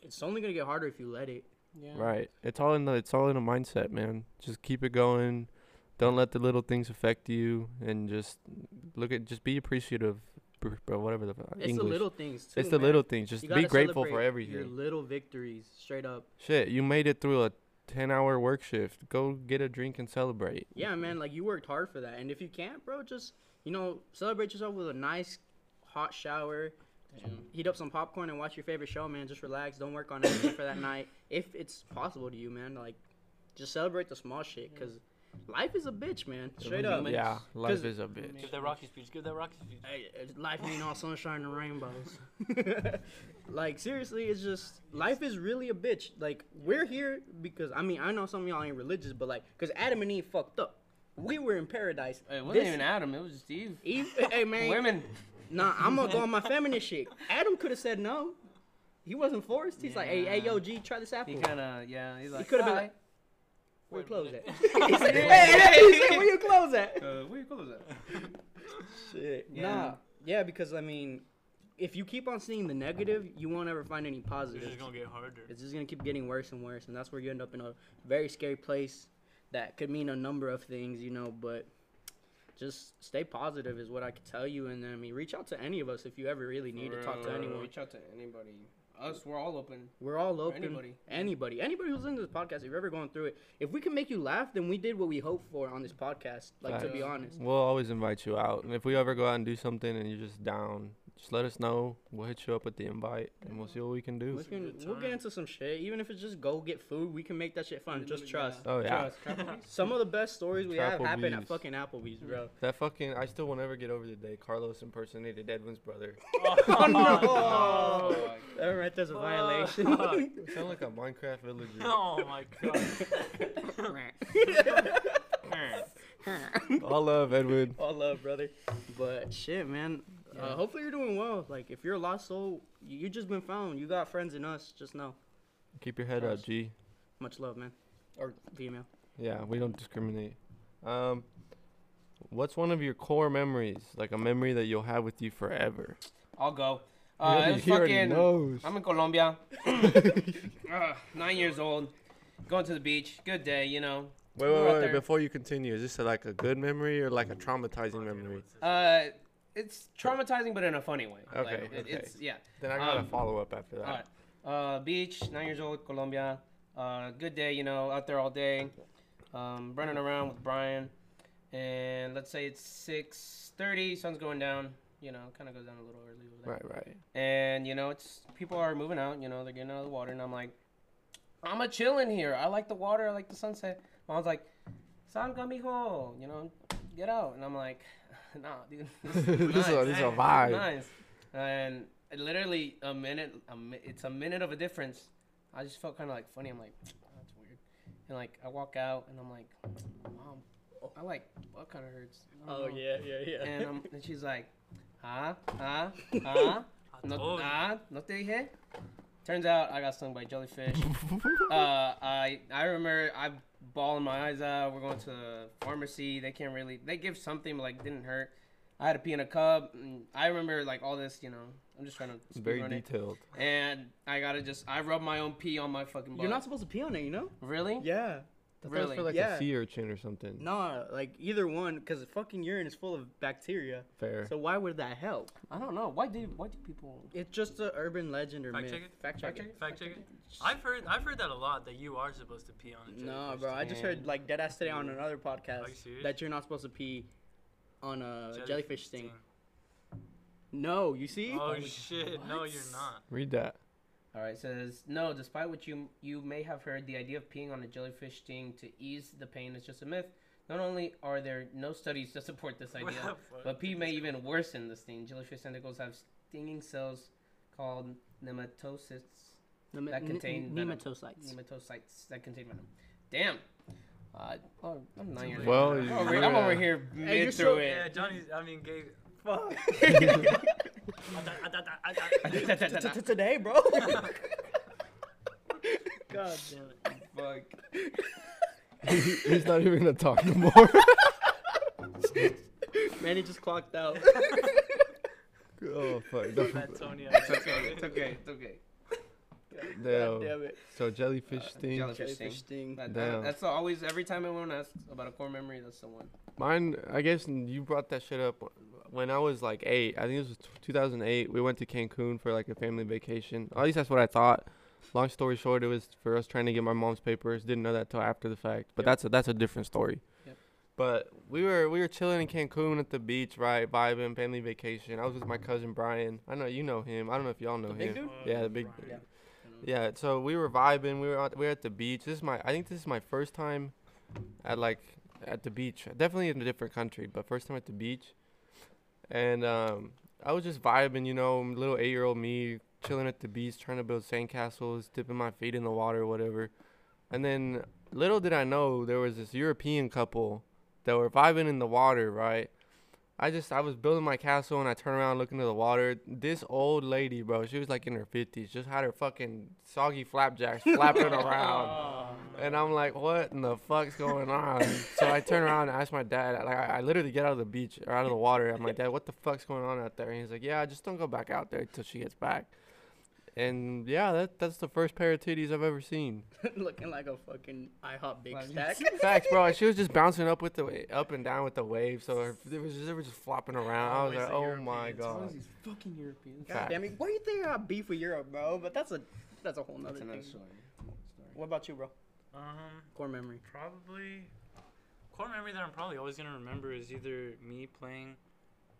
it's only gonna get harder if you let it. Yeah. Right. It's all in the it's all in a mindset, man. Just keep it going. Don't let the little things affect you, and just look at just be appreciative, br- bro. Whatever the fuck, It's English. the little things. Too, it's the man. little things. Just be grateful for celebrate Your everything. little victories, straight up. Shit, you made it through a ten hour work shift. Go get a drink and celebrate. Yeah, man. Like you worked hard for that, and if you can't, bro, just you know celebrate yourself with a nice hot shower, heat up some popcorn and watch your favorite show, man. Just relax. Don't work on anything for that night. If it's possible to you, man, like just celebrate the small shit because life is a bitch, man. Straight up. Yeah, life is a bitch. Give that Rocky speech. Give that Rocky speech. Hey, life ain't all sunshine and rainbows. like seriously, it's just life is really a bitch. Like we're here because I mean I know some of y'all ain't religious, but like because Adam and Eve fucked up. We were in paradise. It wasn't This- even Adam. It was just Eve. Eve, hey man, Women. Nah, I'm gonna go on my feminist shit. Adam could have said no. He wasn't forced. He's like, hey, hey, yo, G, try this apple. He kind of yeah. He's like. coulda been like- Where you close at? minute. he said, hey, hey, he said, where you close at? Uh, where you close at? Shit. Yeah. Nah. Yeah, because I mean, if you keep on seeing the negative, you won't ever find any It's positive. just gonna get harder. It's just gonna keep getting worse and worse, and that's where you end up in a very scary place. That could mean a number of things, you know. But just stay positive is what I could tell you, and then I mean, reach out to any of us if you ever really need to talk to anyone. Reach out to anybody. Us, we're all open. We're all open. anybody. Anybody. Anybody who's listening to this podcast, if you're ever going through it, if we can make you laugh, then we did what we hoped for on this podcast. Like to be honest. We'll always invite you out, and if we ever go out and do something and you're just down, just let us know. We'll hit you up with the invite, and we'll see what we can do. We can, we'll get into some shit. Even if it's just go get food, we can make that shit fun. Just trust. Oh, yeah. Trust. Some of the best stories we have happen at fucking Applebee's, bro. That fucking, I still will never get over the day Carlos impersonated Edwin's brother. Oh, no. Oh, That right there's a violation. You sound like a Minecraft villager. Oh my god. All love, Edwin. All love, brother. But shit, man. Uh, hopefully you're doing well. Like if you're a lost soul, you, you just been found. You got friends in us. Just know. Keep your head up, G. Much love, man. Or female. Yeah, we don't discriminate. Um, what's one of your core memories, like a memory that you'll have with you forever? I'll go. He Uh, already- it's he fucking. knows. I'm in Colombia. uh, nine years old. Going to the beach. Good day, you know. Wait, We're wait, wait. Before you continue, is this a, like a good memory or like a traumatizing memory? Uh, it's traumatizing, but in a funny way. Okay, Like, it- okay. It's yeah. Then I got a Um, follow up after that. All right. Uh, beach, nine years old, Colombia. Uh, good day, you know, out there all day. Um, running around with Brian, and let's say it's six thirty. Sun's going down. You know, kind of goes down a little early over there. Right, right. And you know, it's people are moving out. You know, they're getting out of the water, and I'm like, I'm a chilling here. I like the water. I like the sunset. Mom's like, Salga, mijo. You know, get out. And I'm like, Nah, dude. this, is a, this is a vibe. nice. And literally a minute, a mi- it's a minute of a difference. I just felt kind of like funny. I'm like, "Oh, that's weird. And like I walk out and I'm like, mom, I like what kind of hurts. Oh know." yeah, yeah, yeah. And um, and she's like, ah, ah, ah, I no, told you. ah, no te dije. Turns out I got stung by jellyfish. uh, I I remember I bawling my eyes out. We're going to the pharmacy. They can't really. They give something, but like didn't hurt. I had to pee in a cup. And I remember like all this. You know, I'm just trying to It's Very run it. detailed. And I gotta just I rub my own pee on my fucking. Butt. You're not supposed to pee on it, you know? really. Yeah. I thought it was Really? for like Yeah. a sea urchin or something. No, like either one, because fucking urine is full of bacteria. Fair. So why would that help? I don't know. Why do why do people? It's just a urban legend or Fact myth. check it? Fact check Fact it. check it? Fact check it. I've heard I've heard that a lot that you are supposed to pee on a jellyfish. No, jellyfish. bro. I just heard like dead ass today on another podcast Are you serious? that you're not supposed to pee on a Jellyfish jellyfish sting. No, you see? Oh shit! No, you're not. Read that. All right, it says no. Despite what you you may have heard, the idea of peeing on a jellyfish sting to ease the pain is just a myth. Not only are there no studies to support this idea, but pee may even worsen the sting. Jellyfish tentacles have stinging cells called nematocysts, Nem- that contain n- venom. nematocytes. nematocytes that contain venom. Damn. Uh, oh, I'm nine years Well, old. I'm over, I'm over yeah. here Hey, you're so- through Yeah, it. Johnny's. I mean, gave. Fuck. Fuck. Today, bro. God damn it. Fuck. He's not even gonna talk no more. Man, he just clocked out. oh fuck. That Tony. It's okay. It's okay. It's okay. God Damn. damn it. So jellyfish uh, sting. jellyfish Jellyfish sting. That, that, that's always every time everyone asks about a core memory, that's the one. Mine, I guess you brought that shit up when I was like eight. I think it was 2008. We went to Cancun for like a family vacation. At least that's what I thought. Long story short, it was for us trying to get my mom's papers. Didn't know that till after the fact. But Yep. that's a that's a different story. Yep. But we were we were chilling in Cancun at the beach, right, vibing, family vacation. I was with my cousin Brian. I know you know him. I don't know if y'all know The big him. dude? Yeah, the big. Brian. Yeah. Yeah, so we were vibing. We were at, we were at the beach. This is my I think this is my first time at like at the beach. Definitely in a different country, but first time at the beach. And um, I was just vibing, you know, little eight year old me chilling at the beach, trying to build sandcastles, dipping my feet in the water, whatever. And then little did I know there was this European couple that were vibing in the water, right? I just I was building my castle and I turned around looking to the water. This old lady, bro, she was like in her fifties, just had her fucking soggy flapjacks flapping around. And I'm like, what in the fuck's going on? so I turn around and ask my dad. Like, I, I literally get out of the beach or out of the water. I'm like, Dad, what the fuck's going on out there? And he's like, Yeah, just don't go back out there until she gets back. And yeah, that that's the first pair of titties I've ever seen. Looking like a fucking IHOP big Like- stack. Facts, bro. She was just bouncing up with the wa- up and down with the waves, so her, they was just, they were just flopping around. I was Always like, the oh my Europeans, god. these fucking Europeans. God damn it. Why do you think I got beef with Europe, bro? But that's a that's a whole nother That's thing. story. What about you, bro? Um, Core memory. probably core memory that I'm probably always gonna remember is either me playing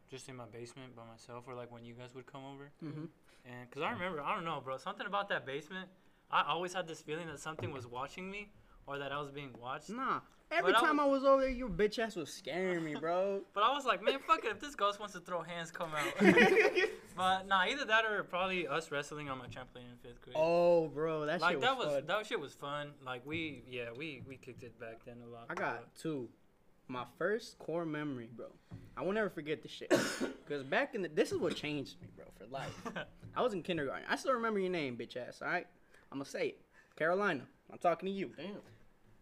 just in my basement by myself, or like when you guys would come over. Mm-hmm. And cause I remember, I don't know, bro, something about that basement. I always had this feeling that something was watching me, or that I was being watched. Nah. Every But I time I was over there, your bitch ass was scaring me, bro. But I was like, man, fuck it. If this ghost wants to throw hands, come out. but nah, either that or probably us wrestling on my trampoline in fifth grade. oh, bro, that like shit that was, was fun. that shit was fun. Like we, yeah, we we kicked it back then a lot. I got two. My first core memory, bro. I will never forget this shit. Because back in the, this is what changed me, bro, for life. I was in kindergarten. I still remember your name, bitch ass. All right, I'm gonna say it. Carolina. I'm talking to you. Damn.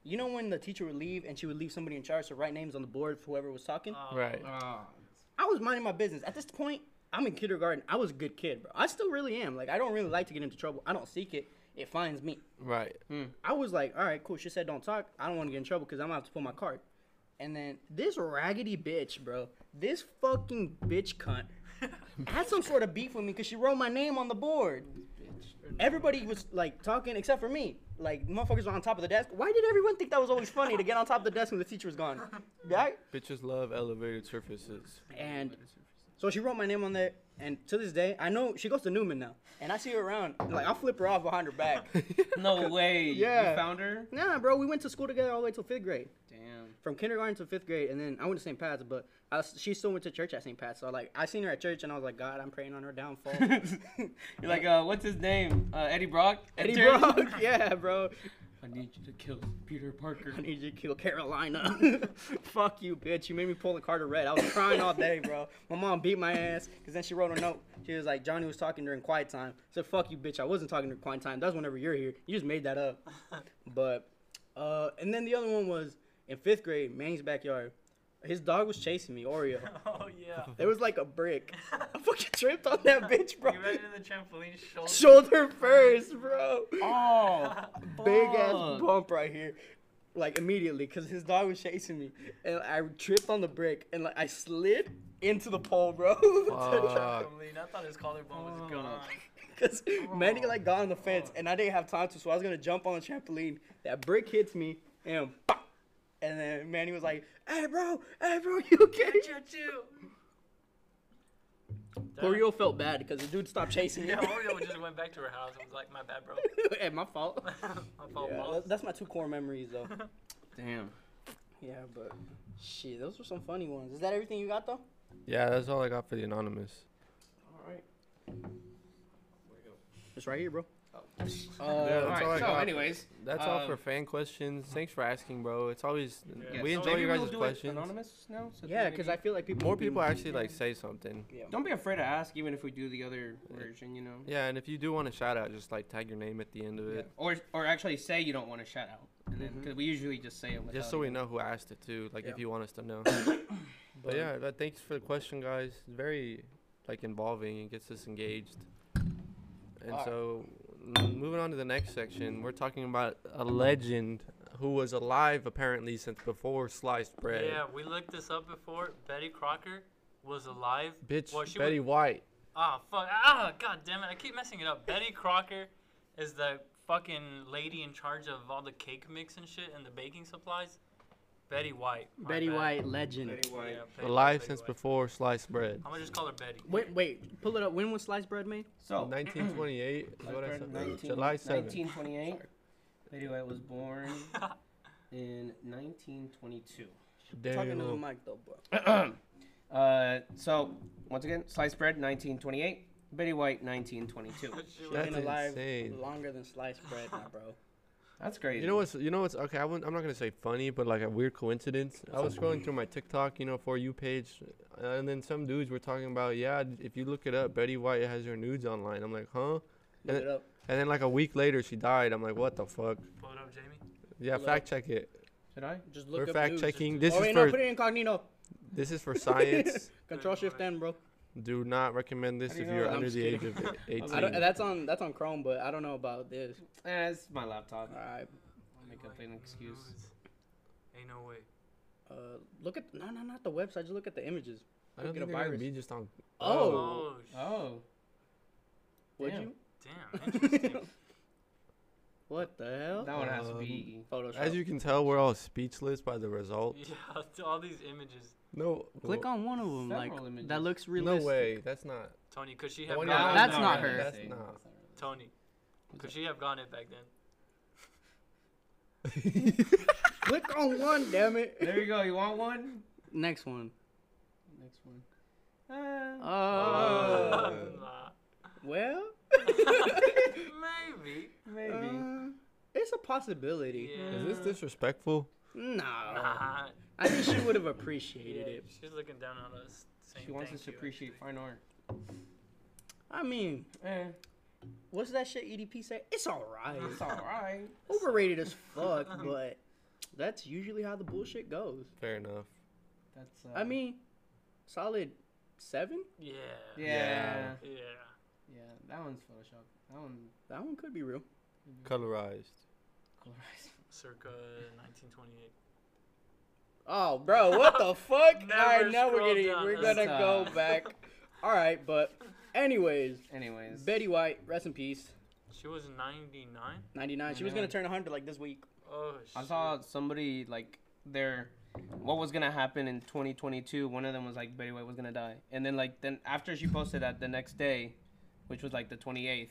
You know when the teacher would leave and she would leave somebody in charge to write names on the board for whoever was talking? Uh, Right. Ah. I was minding my business. At this point, I'm in kindergarten. I was a good kid, bro. I still really am. Like I don't really like to get into trouble. I don't seek it. It finds me. Right. I was like, all right, cool. She said don't talk. I don't want to get in trouble because I'm gonna have to pull my card. And then this raggedy bitch, bro, this fucking bitch cunt, had some sort of beef with me because she wrote my name on the board. Everybody was like talking except for me. Like motherfuckers were on top of the desk. Why did everyone think that was always funny to get on top of the desk when the teacher was gone? Right? Bitches love elevated surfaces. And so she wrote my name on there, and to this day, I know she goes to Newman now, and I see her around. Like I'll flip her off behind her back. No way. Yeah. You found her? nah, bro, we went to school together all the way till fifth grade. Damn. from kindergarten to fifth grade, and then I went to St. Pat's, but I was, she still went to church at St. Pat's. So like I seen her at church, and I was like, God, I'm praying on her downfall. You're like, uh, what's his name? Uh, Eddie Brock? Eddie Brock, yeah, bro. I need you to kill Peter Parker. I need you to kill Carolina. Fuck you, bitch. You made me pull the card of red. I was crying all day, bro. My mom beat my ass because then she wrote a note. She was like, Johnny was talking during quiet time. I said, fuck you, bitch. I wasn't talking during quiet time. That's whenever you're here. You just made that up. but, uh, and then the other one was in fifth grade, Manny's backyard. His dog was chasing me, Oreo. Oh yeah. There was like a brick. I fucking tripped on that bitch, bro. You ran into the trampoline shoulder. Shoulder first, bro. Oh, Big ass bump right here. Like immediately, cause his dog was chasing me, and I tripped on the brick, and like I slid into the pole, bro. Fuck. I thought his collarbone was gone. Cause Manny like got on the fence, and I didn't have time to, so I was gonna jump on the trampoline. That brick hits me, and pop. And then Manny was like, "Hey, bro, hey, bro, you okay?" Choo-choo. Oreo felt bad because the dude stopped chasing me. Yeah, Oreo just went back to her house and was like, "My bad, bro. hey, my fault. My fault, Yeah, boss." that- that's my two core memories, though. Damn. Yeah, but shit, those were some funny ones. Is that everything you got though? Yeah, that's all I got for the anonymous. All right. It's right here, bro. Oh. Uh, Yeah, that's Alright, all so got. anyways, That's all for Um, fan questions. Thanks for asking, bro. It's always Yeah, we so enjoy maybe your we'll guys' do it questions. Anonymous now. so yeah, because I feel like people More people actually like say something. Yeah. Don't be afraid to ask, even if we do the other version. You know. Yeah, and if you do want a shout out, just like tag your name at the end of Yeah. it, Or or actually say you don't want to shout out, and then because we usually just say it. just so we know who asked it too. Like Yeah. if you want us to know. But- But yeah, but thanks for the question, guys. It's very like involving and gets us engaged. And Alright. so, m- moving on to the next section, we're talking about a legend who was alive apparently since before sliced bread. Yeah, we looked this up before. Betty Crocker was alive. Bitch, Well, Betty White. Ah, fuck. Ah, god damn it. I keep messing it up. Betty Crocker is the fucking lady in charge of all the cake mix and shit and the baking supplies. Betty White. my Betty bad. White, legend. Betty White. Yeah, Betty Alive Betty since White. before sliced bread. I'm gonna just call her Betty. Wait, wait, pull it up. When was sliced bread made? So 1928 is what I said. 19 July 7th. 1928. Betty White was born in 1922. There Talking to the mic though, bro. uh, so once again, sliced bread 1928. Betty White 1922. She was- She's That's been alive insane. longer than sliced bread, now, bro. That's crazy. You know what's you know what's okay? I wouldn't, I'm not gonna say funny, but like a weird coincidence. I was scrolling through my TikTok, you know, for you page, uh, and then some dudes were talking about, yeah, if you look it up, Betty White has her nudes online. I'm like, huh? Look And it up. And then like a week later, she died. I'm like, what the fuck? Pull it up, Jamie. Yeah, Pull fact check it. Should I? Just look We're up fact news. checking. This oh, is no, for put it incognito. this is for science. Control Shift N, bro. Do not recommend this How do if you you're under the age of 18. I don't, that's on that's on Chrome, but I don't know about this. Eh, it's my laptop. All right, I'll make up an excuse. nudes. Ain't no way. uh, look at no, no, not the website. Just look at the images. I don't Get think a they're gonna virus. be just on. Oh, Oh, sh- Oh. would damn. you? damn. Interesting. What the hell? That one has to Um, be. Photoshop. As you can tell, we're all speechless by the result. yeah, all these images. No, Click on one of them, like images. that looks really No way, that's not. Tony, could she have one gone? That's not her. That's realistic. not. Tony, could she have gone it back then? Click on one, damn it. There you go. You want one? Next one. Next one. Uh, Uh, well, Maybe. maybe. uh, it's a possibility. Yeah. Is this disrespectful? No, Nah. I think she would have appreciated Yeah, it. she's looking down on us. saying she wants thank us to you, appreciate actually. fine art. I mean, Eh, what's that shit EDP say? It's alright. it's alright. Overrated as fuck, but that's usually how the bullshit goes. Fair enough. That's. Uh, I mean, solid seven. Yeah. Yeah. Yeah. Yeah. Yeah. That one's Photoshop. That one. That one could be real. Colorized. Colorized. Circa 1928. Oh, bro, what the fuck? All Never right, now we're getting down. we're Let's, gonna go back. All right, but anyways, Anyways. Betty White, rest in peace. She was 99. 99. She was gonna 99. turn 100 like this week. Oh shit. I saw somebody like their what was gonna happen in 2022. One of them was like Betty White was gonna die, and then like then after she posted that the next day, which was like the 28th,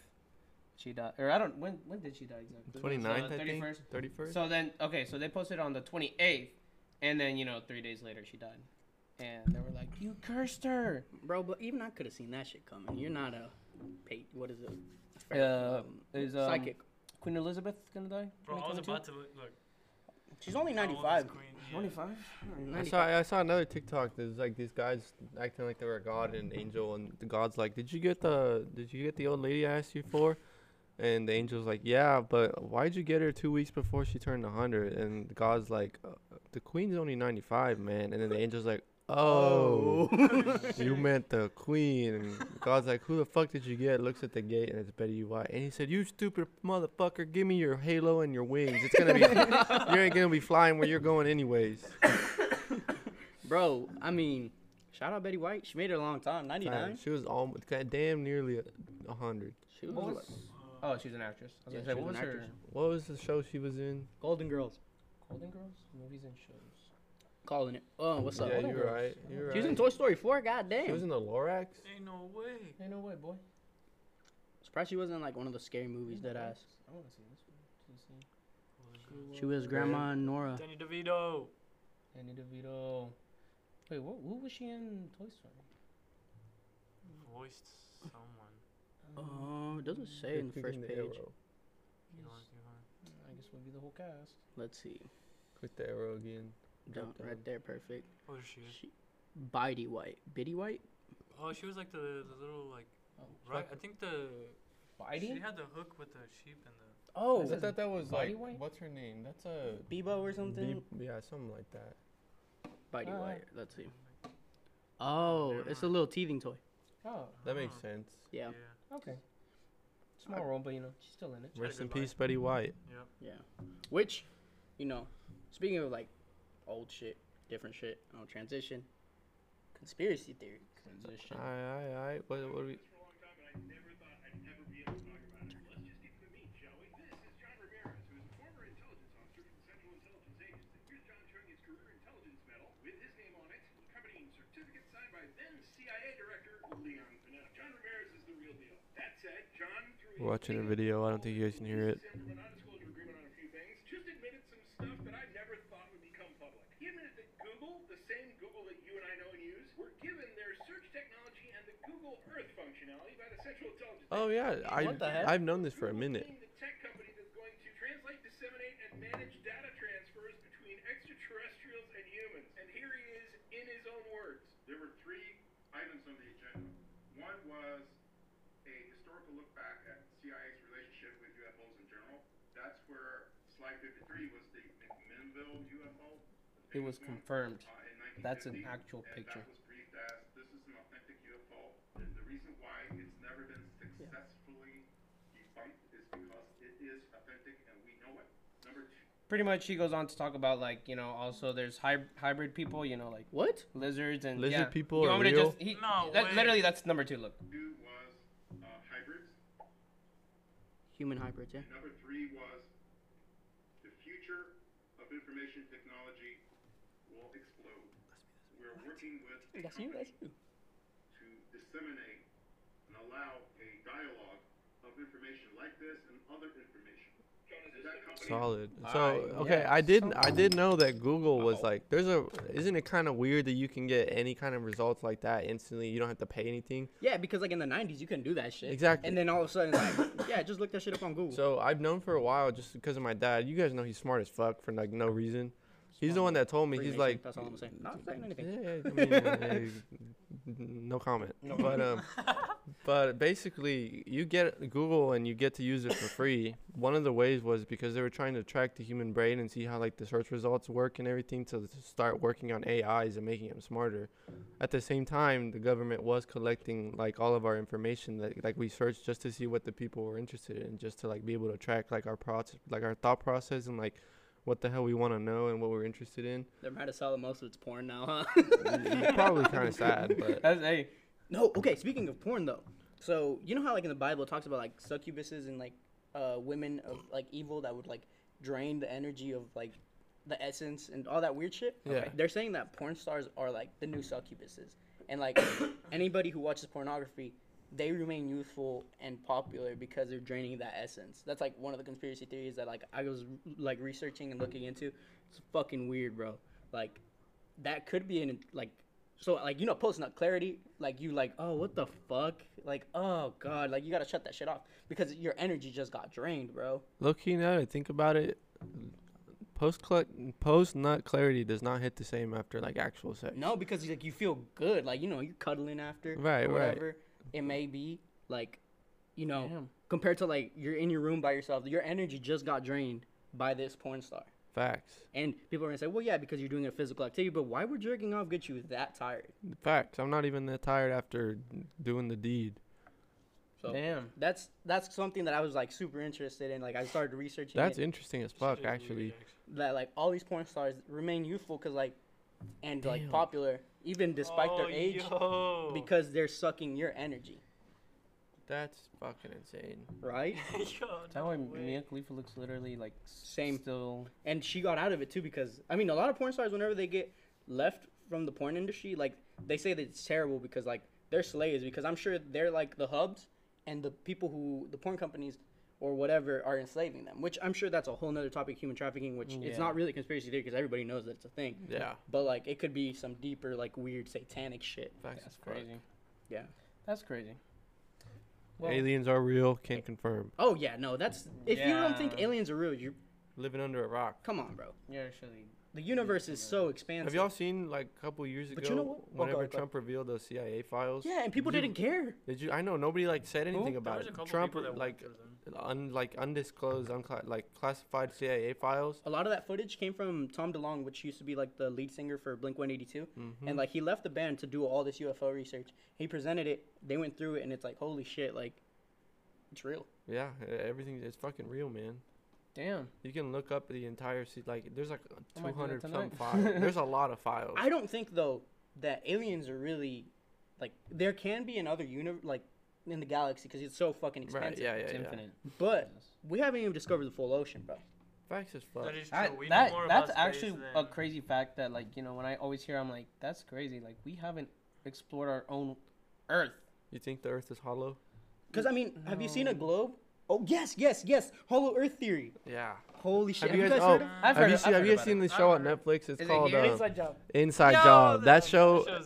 she died. Or I don't when when did she die exactly? 29th, So, I think. 31st. 31st. So then okay, so they posted on the 28th, and then you know three days later she died, and they were like, "You cursed her." Bro, but even I could have seen that shit coming. You're not a pay, what is it? Uh, Um, is um, psychic. Queen Elizabeth gonna die? Bro, I was about to look. look She's only how old is 95. Queen? Yeah. 25. I 95. saw I saw another TikTok. There's like these guys acting like they were a god and angel, and the god's like, "Did you get the Did you get the old lady I asked you for?" And the angel's like, "Yeah, but why'd you get her two weeks before she turned hundred? And god's like, uh, "The queen's only ninety five, man." And then the angel's like, "Oh, you meant the queen." And God's like, "Who the fuck did you get?" Looks at the gate and it's Betty White, and he said, "You stupid motherfucker, give me your halo and your wings. It's gonna be you ain't gonna be flying where you're going anyways." Bro, I mean, shout out Betty White. She made it a long time. 99. She was almost damn nearly a, a hundred. She was What like- was- Oh. oh, she's an actress. I was Yeah, gonna say, she what was was an her? actress. What was the show she was in? Golden Girls. Golden Girls? Movies and shows. Calling it. Oh, what's up? yeah, you're right. You're right. She was in Toy Story 4. God She damn. was in the Lorax. Ain't no way. Ain't no way, boy. Surprised she wasn't in like one of the scary movies that ass. I want to see this one. To see. She was Grandma Nora. Danny DeVito. Danny DeVito. Wait, what? Who was she in Toy Story? Voiced someone. Oh, it doesn't say in the first the page. Arrow. want- you want- I guess would be the whole cast. Let's see. Click the arrow again. Jump down. right there, perfect. What is she? She, Bitey White. Bitey White? Oh, she was like the, the little like Oh, right. I think the she had the hook with the sheep and the. Oh, I thought that was Body like White? what's her name? That's a Bebo or something? Be- yeah, something like that. Biddy Uh, White. Let's see. Oh, it's a little teething toy. Oh, That makes Oh. sense. Yeah. Okay. Small role, but you know, she's still in it. She had Rest in good peace, Betty White. Yep. Yeah. Which, you know, speaking of like old shit, different shit, you know, transition, conspiracy theory. Transition. Aye, aye, aye. What, what are we? We're watching a video. I don't think you guys can hear it. Him from a non-disclosure agreement on a few things. Just admitted some stuff that I never thought would become public. He admitted that Google, the same Google that you and I know and use, were given their search technology and the Google Earth functionality by the Central Intelligence. Oh yeah, I What the heck? I've known this for a minute. the tech company that's going to translate, disseminate, and manage data transfers between extraterrestrials and humans. And here he is in his own words. There were three items on the agenda. One was a historical look back at CIA's relationship with UFOs in general. That's where slide 53 was the McMinnville UFO. the It was famous one, confirmed. uh, in That's an 1950, actual and picture. That was briefed as this is an authentic UFO. And the reason why it's never been successfully debunked is because it is authentic was confirmed. That's an actual picture. Pretty much, he goes on to talk about like you know also there's hy- hybrid people, you know like What? lizards and Lizard yeah. people You are want me to real? just he, No that, way. literally that's number two. Look, Two was uh, hybrids. Human hybrids, yeah. Number three was the future of information technology will explode. We're working with That's you. That's you. to disseminate and allow a dialogue of information like this and other information. And that company Solid. Alright, So okay, yeah, I did solid. I did know that Google was Uh-oh. like there's a isn't it kind of weird that you can get any kind of results like that instantly? You don't have to pay anything. Yeah, because like in the '90s, you couldn't do that shit. Exactly. And then all of a sudden, like, yeah, just look that shit up on Google. So I've known for a while just because of my dad. You guys know he's smart as fuck for like no reason. He's the one that told me he's like that's all I'm saying. Not saying anything. Yeah, yeah, I mean, yeah, no comment. But um, but basically, you get Google and you get to use it for free. One of the ways was because they were trying to track the human brain and see how like the search results work and everything to, to start working on AIs and making them smarter. At the same time, the government was collecting like all of our information that like we searched just to see what the people were interested in, just to like be able to track like our process, like our thought process and like what the hell we want to know and what we're interested in. They're mad to sell the most of its porn now, huh? It's probably kind of sad, but that's hey, No, okay. Speaking of porn, though, so you know how like in the Bible it talks about like succubuses and like uh, women of like evil that would like drain the energy of like the essence and all that weird shit. Yeah. They're saying that porn stars are like the new succubuses, and like anybody who watches pornography, they remain youthful and popular because they're draining that essence. That's like one of the conspiracy theories that like I was like researching and looking into. It's fucking weird, bro. Like that could be an like so like you know post nut clarity like you like oh what the fuck like oh god like you gotta shut that shit off because your energy just got drained bro key now that think about it, post post nut clarity does not hit the same after like actual sex. no because like you feel good like you know you're cuddling after Right, right. whatever it may be like you know Damn. compared to like you're in your room by yourself your energy just got drained by this porn star Facts. and people are gonna say well yeah because you're doing a physical activity but why would jerking off get you that tired Facts. I'm not even that tired after doing the deed. so damn. that's that's something that i was like super interested in like i started researching That's it. interesting as fuck, actually. that like all these porn stars remain youthful because like and like popular even despite oh, their age Yo. because they're sucking your energy That's fucking insane. right yo, That's no why way. Mia Khalifa looks literally like Same. Still, and she got out of it too because i mean a lot of porn stars whenever they get left from the porn industry like they say that it's terrible because like they're slaves because i'm sure they're like the hubs and the people who the porn companies or whatever are enslaving them which i'm sure that's a whole nother topic human trafficking which it's not really conspiracy theory because everybody knows that it's a thing Yeah. but like it could be some deeper like weird satanic shit Facts that's as fuck. crazy. yeah That's crazy. Well, Aliens are real. Can't confirm. Oh yeah, no, that's if you don't think aliens are real, you're Living under a rock. come on, bro. You're actually The universe is so expansive. Have y'all seen like a couple years ago? But you know what? Oh, go Whenever ahead, go Trump revealed those CIA files. Yeah, and people Did you- didn't care. Did you? I know nobody like said anything There about was a it. couple Trump people that like them. Un like undisclosed, uncla- like classified CIA files. A lot of that footage came from Tom DeLonge, which used to be like the lead singer for Blink 182, Mm-hmm. and like he left the band to do all this UFO research. He presented it. They went through it, and it's like holy shit, like it's real. Yeah, everything is fucking real, man. damn. You can look up the entire se- like there's like I might do that 200 some files. There's a lot of files. I don't think though that aliens are really like there can be another universe like in the galaxy because it's so fucking right? expensive. Yeah, yeah, It's yeah. infinite. But we haven't even discovered the full ocean, bro. Facts as fuck. That is true. I, we that know more that's about actually than- a crazy fact that like you know when I always hear I'm like that's crazy like we haven't explored our own Earth. You think the Earth is hollow? Because I mean, have you seen a globe Oh yes, yes, yes. Hollow Earth theory. Yeah. Holy shit! Have you guys? heard Oh, of? I've have heard you of- seen? I've heard you seen the show on. Netflix? It's Is called here? uh, Inside job. Inside Yo, Job. the- That show. that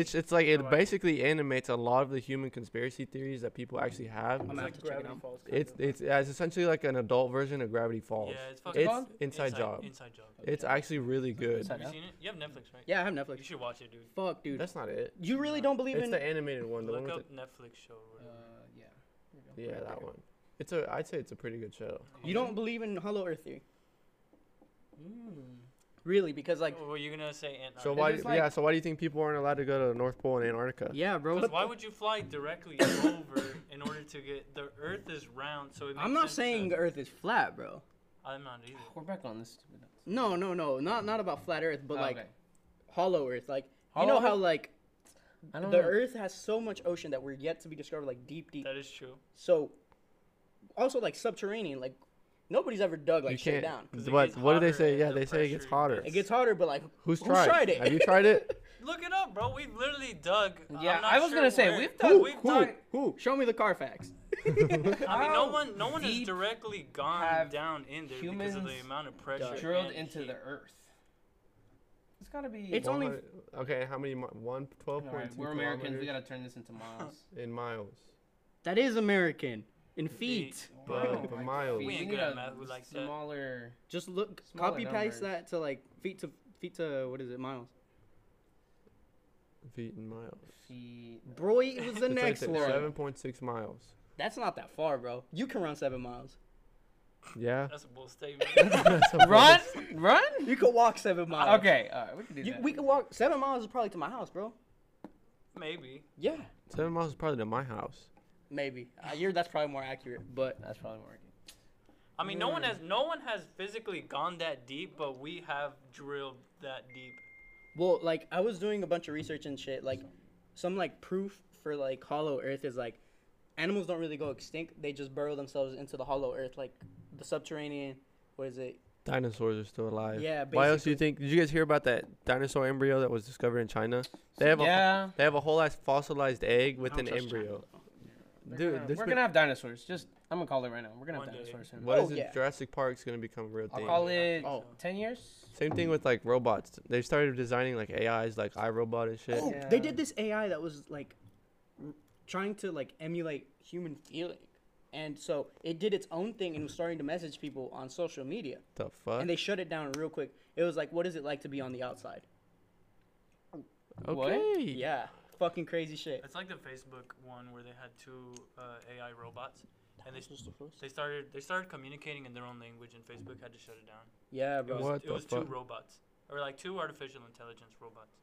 It's it's like it Alright. basically animates a lot of the human conspiracy theories that people actually have. I'm gonna It's like check it Gravity. Falls. kind It's it's yeah, it's essentially like an adult version of Gravity Falls. Yeah, it's fucking It's called? Inside Job. Inside Job. It's actually really good. Have you seen it? You have Netflix, right? Yeah, I have Netflix. You should watch it, dude. Fuck, dude. That's not it. You really don't believe It's in? the animated one. The one Look with up Netflix show. Uh, yeah. yeah, that one. It's a. I'd say it's a pretty good show. you don't believe in Hollow Earth theory? Mm. Really? Because like, were you gonna say Antarctica? So why? just like- yeah. So why do you think people aren't allowed to go to the North Pole and Antarctica? yeah, bro. Because why would you fly directly over in order to get the Earth is round, so it makes I'm not sense saying To, Earth is flat, bro. I'm not either. We're back on this. stupid. No, no, no, not not about flat Earth, but Oh, like okay. hollow Earth. Like you Hollow know how Earth? like I don't the know. Earth has so much ocean that we're yet to be discovered, like deep, deep. That is true. So also like subterranean, like nobody's ever dug like you down. can't. down. 'Cause it What? What do they say? Yeah, the they say it gets hotter. It gets hotter, but like Who's Who's tried? tried it? Have you tried it? Look it up, bro. We've literally dug. Yeah, I'm not I was sure gonna say where. we've who. We've who, done. who? Show me the Carfax. I mean, no one, no one has directly gone down in there because of the amount of pressure. drilled into heat. the Earth. It's gotta be. It's only- Okay, how many? mi- One twelve point right, we're Americans. We kilometers gotta turn this into miles. in miles. That is American in feet. Feet. But miles. We We ain't good at math, we like that. smaller. Just look, Smaller copy paste numbers. that to like feet to feet to what is it miles? feet and miles. feet. Bro, it was the next one. Seven point six miles. That's not that far, bro. You can run seven miles. Yeah. That's a bold statement. A Run, bonus. run. You could walk seven uh, miles. Okay, all right, we can do You, that. we could walk seven miles is probably to my house, bro. Maybe. Yeah, Seven miles is probably to my house. Maybe. Uh, you're that's probably more accurate, but That's probably working. I mean, no one has no one has physically gone that deep, but we have drilled that deep. well, like I was doing a bunch of research and shit. Like some like proof for like hollow Earth is like animals don't really go extinct; they just burrow themselves into the hollow Earth, like the subterranean. What is it? Dinosaurs are still alive. Yeah, Why else do you think? Did you guys hear about that dinosaur embryo that was discovered in China? They have a they have a whole ass fossilized egg with an trust China, embryo. Though. They're Dude, gonna- there's we're been- gonna have dinosaurs. Just I'm gonna call it right now. We're gonna have One day. dinosaurs soon. What Oh, is it? yeah. Jurassic Park's gonna become a real I'll thing. call it Oh. ten years. Same thing with like robots. They started designing like AIs, like iRobot and shit. Oh, they Yeah. did this AI that was like r- trying to like emulate human feeling. And so it did its own thing and was starting to message people on social media. The fuck? And they shut it down real quick. It was like, what is it like to be on the outside? What? okay. Yeah. Fucking crazy shit. It's like the Facebook one where they had two uh, AI robots, and they they started they started communicating in their own language, and Facebook had to shut it down. Yeah, It bro. was, What it the was two robots, or like two artificial intelligence robots.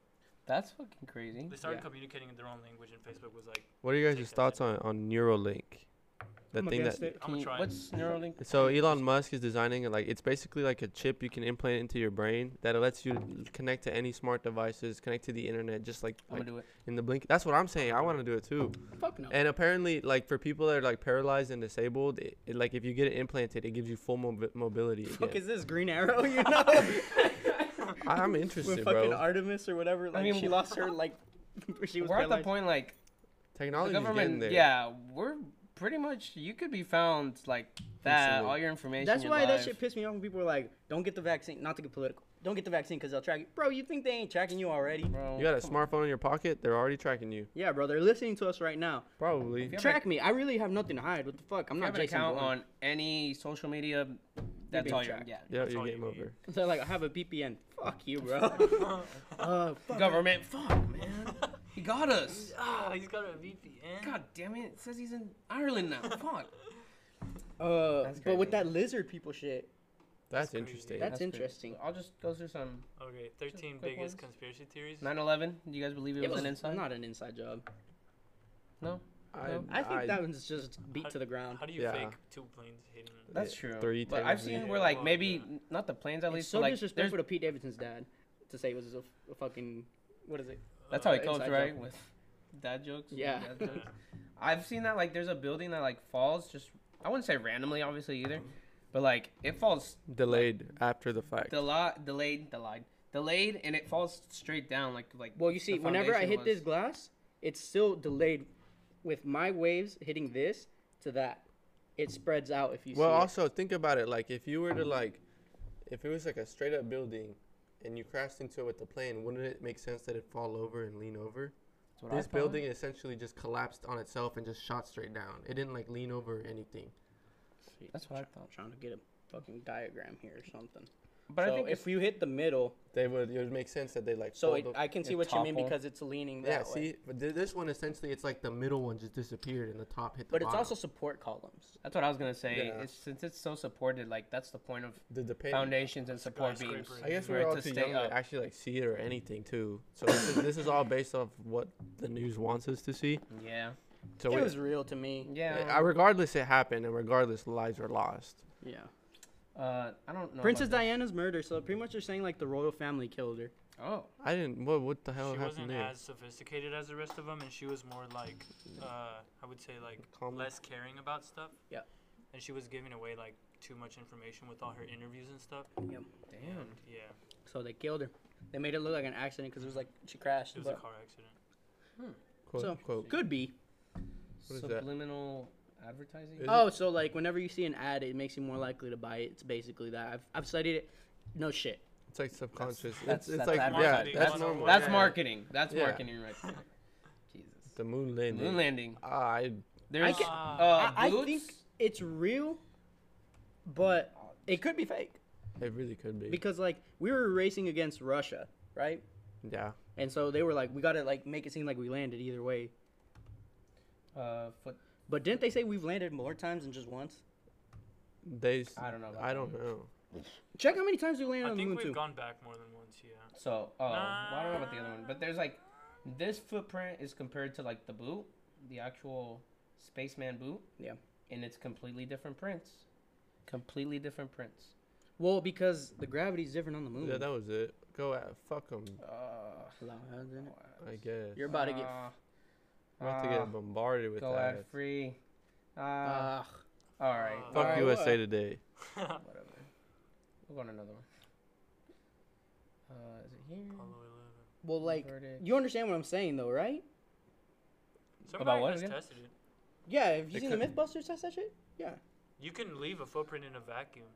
That's fucking crazy. They started Yeah. communicating in their own language, and Facebook was like, What are you guys' thoughts on on Neuralink? The I'm thing that it. I'm Can you- trying. What's Neuralink? so Elon Musk is designing it like it's basically like a chip you can implant into your brain that lets you connect to any smart devices, connect to the internet, just like, I'm like gonna do it. in the blink. That's what I'm saying. I want to do it too. Fuck no. And apparently, like for people that are like paralyzed and disabled, it, it, like if you get it implanted, it gives you full mobi- mobility. fuck again. is this Green Arrow? You know, I, I'm with interested, fucking bro. Artemis or whatever. Like mean, she lost her like. she was We're at the point like the Technology's getting government. there. Yeah, we're pretty much. You could be found like that. Instantly. All your information. That's your why that shit pissed me off when people were like, "Don't get the vaccine." Not to get political. Don't get the vaccine because they'll track you, bro. You think they ain't tracking you already? Bro, You got a come on. smartphone in your pocket, they're already tracking you. Yeah, bro. They're listening to us right now. Probably. If you have Track me. I really have nothing to hide. What the fuck? I'm not have an Jason account Bourne. on any social media. That's all you're. tracked. Yeah. Yeah, That's you're game you over. They're like, I have a VPN. Fuck you, bro. uh, fuck. Government. Fuck, man. he got us. ah, he's got a VPN. God damn it! It says he's in Ireland now. Fuck. Uh, but with that lizard people shit, That's, crazy. interesting. That's pretty- interesting. I'll just go through some. Okay, 13 biggest ones. conspiracy theories. 9/11. Do you guys believe it it was, was an inside? not an inside job. No. I, No. I think I- that one's just beat to the ground. How do you Yeah. fake two planes hitting? That's true. three but I've seen Yeah, where like well, maybe yeah. not the planes at least. It's least. so but, like, disrespectful there's- to Pete Davidson's dad to say it was a, f- a fucking what is it? That's how he Uh, copes, inside right? joke. With dad jokes. Yeah. Dad jokes. I've seen that like there's a building that like falls just I wouldn't say randomly obviously either, but like it falls delayed after the fact. dela- delayed, delayed, delayed, and it falls straight down like like. Well, you see, whenever I foundation hit this glass, it's still delayed with my waves hitting this to that. it spreads out if you Well, see it. also think about it. Like, if you were to like, if it was like a straight up building, and you crashed into it with the plane, wouldn't it make sense that it fall over and lean over? That's what This thought. building essentially just collapsed on itself and just shot straight down. It didn't like lean over or anything. That's what I thought. trying to get a fucking diagram here or something. But so I think if you hit the middle, They would. It would make sense that they like. so it, I can see what you mean topple. because it's leaning that yeah. way. See, but th- this one essentially, it's like the middle one just disappeared and the top hit the but it's also support columns. that's what I was gonna say. Yeah. It's since it's so supported, like that's the point of the, the foundations and support beams. I guess we're all to too stay young to actually like see it or anything too. So this is, this is all based off what the news wants us to see. Yeah. So it we, was real to me. Yeah. uh, regardless, it happened, and regardless, lives were lost. Yeah. Uh, I don't know. Princess about this. Diana's murder. So pretty much they're saying like the royal family killed her. Oh. I didn't. What? What the hell she happened wasn't there? as sophisticated as the rest of them, and she was more like, uh, I would say like Calm- less caring about stuff. Yeah. And she was giving away like too much information with all her interviews and stuff. Damn. And yeah, So they killed her. They made it look like an accident because it was like she crashed. it was a car accident. Quote, so, quote. could be. What is that? Subliminal advertising. Is Oh, so like whenever you see an ad, it makes you more likely to buy it. It's basically that. I've, I've studied it. No shit. It's like subconscious. that's- it's it's that's like yeah, advertising. that's That's normal. That's marketing. That's Yeah. marketing right there. Jesus. The moon landing. Moon landing. Ah, I There's get- uh, Ah. I, I think it's real, but it could be fake it really could be. because like we were racing against Russia, right? yeah. And so they were like, we gotta like make it seem like we landed either way. uh, foot. But didn't they say we've landed more times than just once? They. s- I don't know. About I that. don't know. Check how many times we landed I on the book. I think moon we've too. gone back more than once. Yeah. So, oh, well, I don't know about the other one, but there's like this footprint is compared to like the boot, the actual spaceman boot. Yeah. And it's completely different prints. Completely different prints. Well, because the gravity's different on the moon. Yeah, that was it. Go at fuck them. Uh, Allow ads in it. I guess. You're about to get. uh, I'm about to uh, get bombarded with go that. ad free. Uh, Ugh. all right. uh, Fuck all right, USA what? Today. Whatever. We'll go on another one. Uh, is it here? Apollo 11. well, like Verdict. you understand what I'm saying though, right? Somebody what has again? tested it. Yeah. Have you It seen the MythBusters test that shit? Yeah. You can leave a footprint in a vacuum.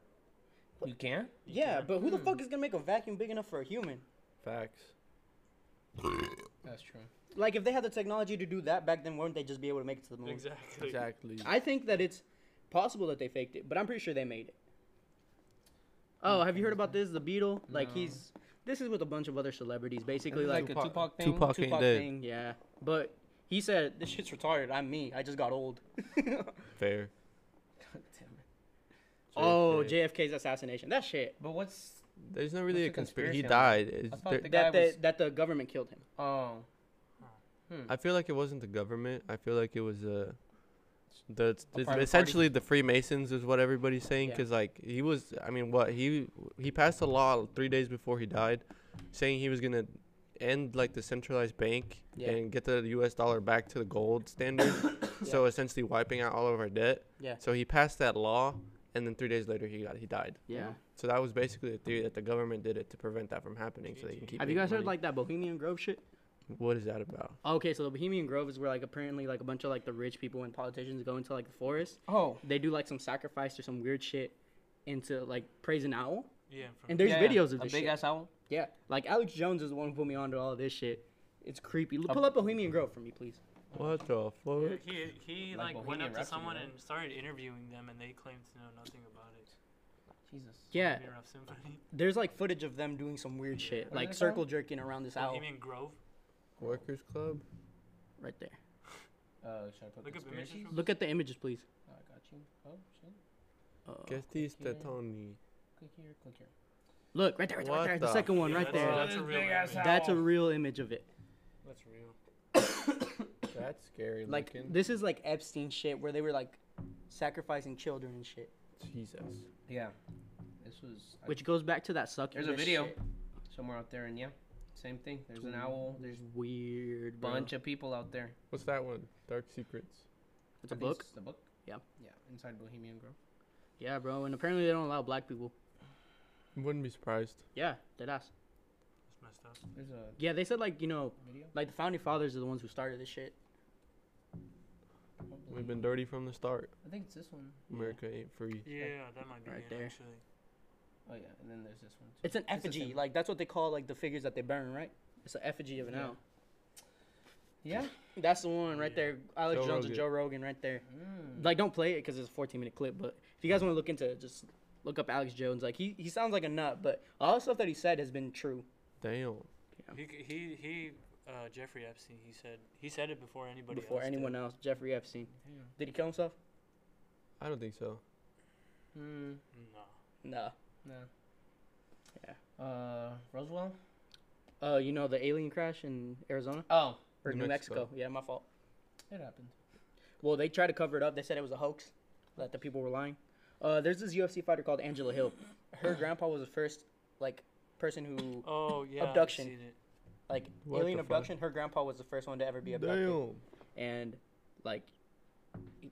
You can? You Yeah, can. but who the Hmm. fuck is gonna make a vacuum big enough for a human? Facts. That's true. Like if they had the technology to do that back then, wouldn't they just be able to make it to the moon? Exactly. Exactly. I think that it's possible that they faked it, but I'm pretty sure they made it. Oh, have you heard about this? The Beatle, like No. he's this is with a bunch of other celebrities, basically like, like a Tupac thing. Tupac ain't Tupac thing, yeah. But he said this shit's retarded. I'm me. I just got old. Fair. God damn it. oh, JFK's assassination. That shit. But what's There's not really What's a the conspiracy. He died. It's I thought there- the guy That the, that the government killed him. Oh. Hmm. I feel like it wasn't the government. I feel like it was uh, the A it's private essentially the Freemasons is what everybody's saying Yeah. because like he was. I mean, what he he passed a law three days before he died, saying he was gonna end like the centralized bank Yeah. and get the U.S. dollar back to the gold standard. So essentially wiping out all of our debt. Yeah. So he passed that law, and then three days later he got he died. Yeah. So that was basically the theory that the government did it to prevent that from happening, so they can keep. Have you making guys heard like that Bohemian Grove shit? What is that about? Okay, so the Bohemian Grove is where like apparently like a bunch of like the rich people and politicians go into like the forest. Oh. They do like some sacrifice or some weird shit into like praise an owl. Yeah. in And there's yeah, videos of this. a this big shit. ass owl. Yeah, like Alex Jones is the one who put me onto all of this shit. It's creepy. Pull up Bohemian Grove for me, please. What the fuck? Yeah, he he Like like, went up to someone right? and started interviewing them, and they claimed to know nothing about it. Jesus. Yeah, there's like footage of them doing some weird shit, What is like it circle jerking around this owl Bohemian Grove. Workers Club. right there. Uh, should I put Look up conspiracies? images. Look at the images, please. Oh, I got you. Oh shit. Uh, Get these okay. Tony. Click here. Click here. look right there, right there, right What there. The, the second one, Yeah, right that's- there. That's a real That's a real image of it. That's real. That's scary Like looking. this is like Epstein shit, where they were like sacrificing children and shit, Jesus. Yeah. This was. I- which goes back to that succubus. There's a video shit. somewhere out there, and yeah, same thing. There's an owl. There's Weird. a Bro. bunch of people out there. What's that one? Dark Secrets. It's a I think book. It's the book. Yeah. Yeah. Inside Bohemian Grove. Yeah, bro, and apparently they don't allow black people. Wouldn't be surprised. Yeah, dead ass. It's messed up. There's a Yeah, they said like you know, video. like the founding fathers are the ones who started this shit. What was We've been dirty from the start. I think it's this one. America ain't free. Yeah, that might be Right it there. actually. Oh yeah, and then there's this one. Too. It's an effigy. same. Like that's what they call like the figures that they burn, right? It's an effigy of an Yeah. owl. Yeah. That's the one right Yeah. there. Alex Joe Jones and Joe Rogan right there. Mm. Like, don't play it because it's a 14 minute clip. But if you guys want to look into it, just look up Alex Jones. Like he, he sounds like a nut, but all the stuff that he said has been true. Damn. He he he. Uh, Jeffrey Epstein. He said he said it before anybody before else anyone did. else, Jeffrey Epstein. Damn. Did he kill himself? I don't think so. Mm. No. No. No. Yeah. Uh, Roswell. Uh, you know the alien crash in Arizona Oh, or New New, Mexico. Mexico. Yeah, my fault. it happened. Well, they tried to cover it up. They said it was a hoax, that the people were lying. Uh, there's this UFC fighter called Angela Hill. Her grandpa was the first like person who Oh yeah. I've Abduction. Seen it. like What alien the fuck? abduction. Her grandpa was the first one to ever be abducted. Damn. and like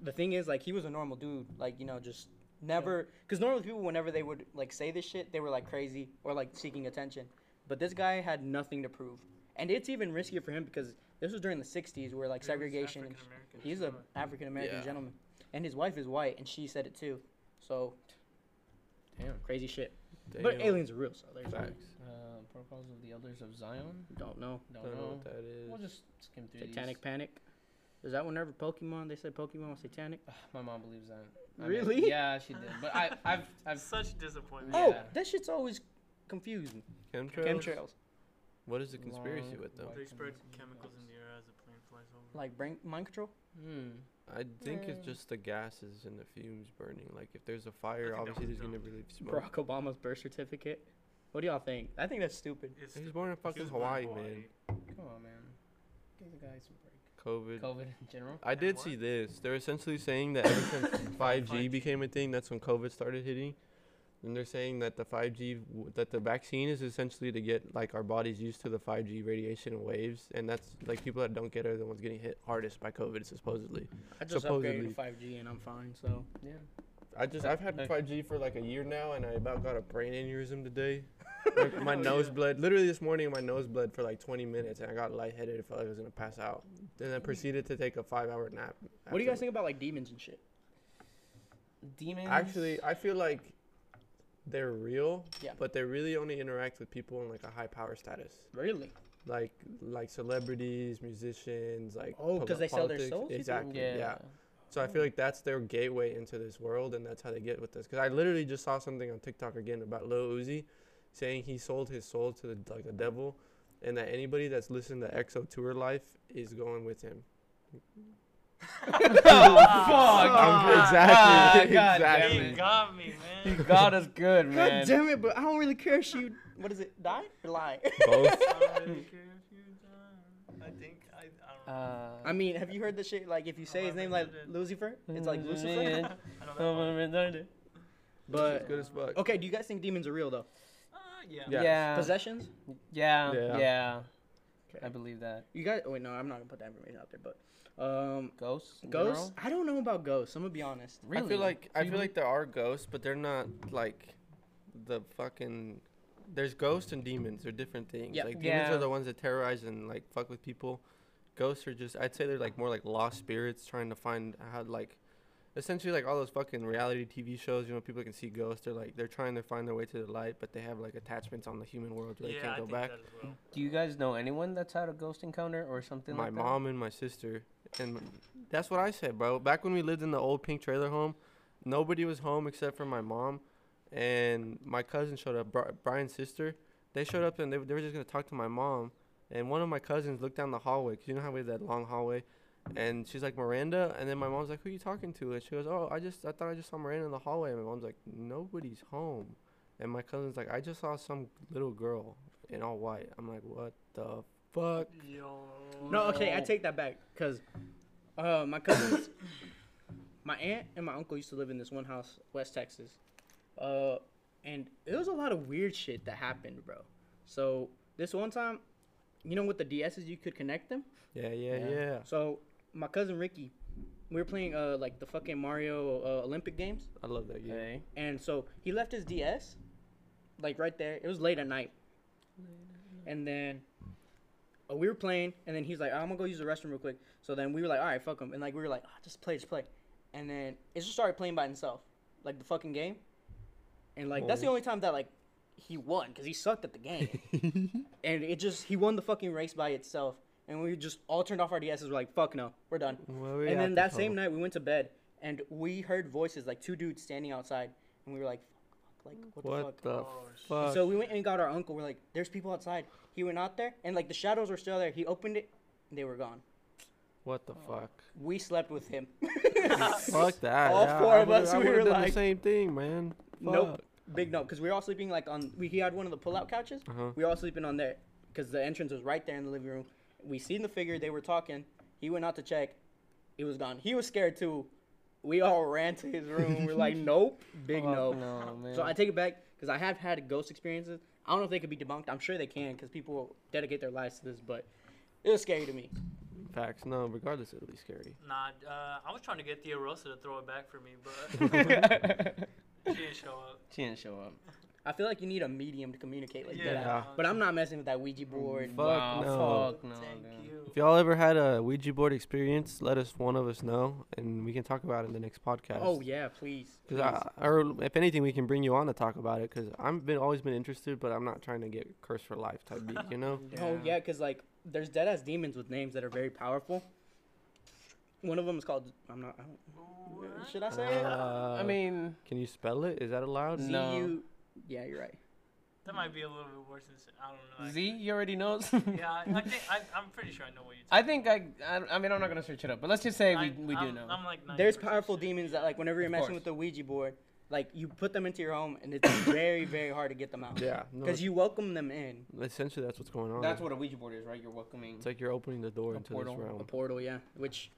the thing is like he was a normal dude like you know just never because normally people whenever they would like say this shit they were like crazy or like seeking attention but this guy had nothing to prove and it's even riskier for him because this was during the 60s where like He segregation and African-American, he's a too. african american Yeah. gentleman and his wife is white and she said it too so Damn. crazy shit Damn. but aliens are real so there's Facts. Uh, Protocols of the Elders of Zion. don't know Don't, Don't know know. what that is. We'll just skim through satanic panic is that whenever pokemon they said pokemon was satanic these. My mom believes that. I mean, Really? yeah, she did. But I, I've, I've. Such disappointment. oh Yeah. that shit's always confusing Chemtrails? chemtrails What is the conspiracy Long with them? They spread chemicals. chemicals in the air as the plane flies over. like brain mind control Hmm. I think it's Mm. just the gases and the fumes burning. Like if there's a fire, obviously was there's gonna dumb. release smoke. Barack Obama's birth certificate. What do y'all think? I think that's stupid. It's He was the- born in fucking was Hawaii, man. Come on, man. Give the guy some break. COVID. COVID in general. I did see this. They're essentially saying that ever since 5G 5G. became a thing, that's when COVID started hitting. And they're saying that the 5G, w- that the vaccine is essentially to get like our bodies used to the 5G radiation waves, and that's like people that don't get it are the ones getting hit hardest by COVID, supposedly. I just Supposedly. upgraded to 5G and I'm fine. So Yeah. I just I've had 5G for like a year now, and I about got a brain aneurysm today. Like, my oh, nose bled. Literally this morning, my nose bled for like 20 minutes, and I got lightheaded. It felt like I was gonna pass out. Then I proceeded to take a five-hour nap. what do you guys think about like demons and shit? Demons. Actually, I feel like they're real, Yeah. but they really only interact with people in like a high power status, Really? like like celebrities, musicians, like Oh, 'cause poli- they sell their politics. souls. Exactly. yeah. yeah. So I feel like that's their gateway into this world, and that's how they get with us. Because I literally just saw something on TikTok again about Lil Uzi, saying he sold his soul to the like the devil, and that anybody that's listening to XO Tour Life is going with him. oh, fuck. Oh, exactly, God exactly. damn He it. got me, You man. got us good, man. God man. damn it! But I don't really care if she. What is it? Die or lie? Both. I don't really care if you die. I think I, I don't know. Uh, I mean, have you heard the shit? Like, if you say his name like Lucifer, it's like Lucifer. I don't know. But It's good as fuck. okay, do you guys think demons are real though? Uh, yeah. Yeah. yeah. Possessions? Yeah. Yeah. Yeah. Okay. I believe that. You guys? Oh, wait, no, I'm not gonna put that information out there. But um, Ghosts. ghosts? general? I don't know about ghosts. I'm gonna be honest. Really? I feel like I Do you feel like there are ghosts, but they're not like the fucking. There's ghosts and demons. They're different things. Yeah. Like demons Yeah. are the ones that terrorize and like fuck with people. Ghosts are just I'd say they're like more like lost spirits trying to find how like essentially like all those fucking reality TV shows, you know, people can see ghosts. They're like they're trying to find their way to the light, but they have like attachments on the human world where Yeah, they can't I go think back. that as well. Do you guys know anyone that's had a ghost encounter or something my like that? mom and my sister and that's what i said bro back when we lived in the old pink trailer home nobody was home except for my mom and my cousin showed up brian's sister they showed up and they, they were just going to talk to my mom and one of my cousins looked down the hallway because you know how we have that long hallway? And she's like miranda? And then my mom's like who are you talking to? And she goes oh i just i thought i just saw miranda in the hallway. And my mom's like nobody's home. And my cousin's like i just saw some little girl in all white. I'm like what the fuck? Yo. No, okay, I take that back because uh, my cousins, my aunt and my uncle used to live in this one house, West Texas, uh, and it was a lot of weird shit that happened, bro. So this one time, you know, with the DSs, you could connect them. yeah yeah Yeah. yeah So my cousin Ricky, we were playing uh like the fucking Mario uh, Olympic games, I love that game. Hey. and so he left his DS, like right there. It was late at night, and then uh, we were playing, and then he's like, I'm gonna go use the restroom real quick. So then we were like, all right, fuck him, and like we were like, ah, just play, just play, and then it just started playing by itself, like the fucking game, and like that's the only time that like he won because he sucked at the game, and it just he won the fucking race by itself, and we just all turned off our DSs. We're like, fuck no, we're done. Well, we and then that follow. same night we went to bed, and we heard voices like two dudes standing outside, and we were like, fuck, fuck, like what, What the fuck. the Oh, shit. fuck? So we went and got our uncle. We're like, there's people outside. He went out there, and like the shadows were still there. He opened it, and they were gone. what the oh. fuck? We slept with him. Fuck that. All yeah, four I of us, we were like- the same thing, man. Nope. Fuck. Big no, because we were all sleeping like on. We he had one of the pull-out couches. Uh-huh. We were all sleeping on there, because the entrance was right there in the living room. We seen the figure. They were talking. He went out to check. He was gone. He was scared too. We all ran to his room. We're like, nope, big Fuck no. no, man. So I take it back because I have had ghost experiences. I don't know if they could be debunked. I'm sure they can because people dedicate their lives to this, but it was scary to me. Facts. No, regardless, it'll be scary. Nah, uh, I was trying to get Thea Rosa to throw it back for me, but she didn't show up. she didn't show up. I feel like you need a medium to communicate like Yeah. that. But I'm not messing with that Ouija board. Fuck wow, no. Fuck no. Thank you. If y'all ever had a Ouija board experience, let us one of us know, and we can talk about it in the next podcast. Oh yeah, please. Cause I, or if anything, we can bring you on to talk about it. Cause I've been always been interested, but I'm not trying to get cursed for life type beat, you know? Oh yeah, because like there's dead ass demons with names that are very powerful. One of them is called. I'm not. I don't, should I say it? Uh, I mean, can you spell it? Is that allowed? Z no. U. Yeah, you're right. That might be a little bit worse than I don't know. like- Z, you already know. Yeah, I, I think I, I'm pretty sure I know what you're I talking. think I, I. I mean, I'm not gonna search it up, but let's just say we, I- we do I'm- know. I'm like There's powerful sure. demons that like whenever you're Of messing course. with the Ouija board, like you put them into your home and it's very very hard to get them out. Yeah. No, Because you welcome them in. essentially that's what's going on. That's what a Ouija board is, right? You're welcoming. It's like you're opening the door A into portal. this A portal, yeah. Which,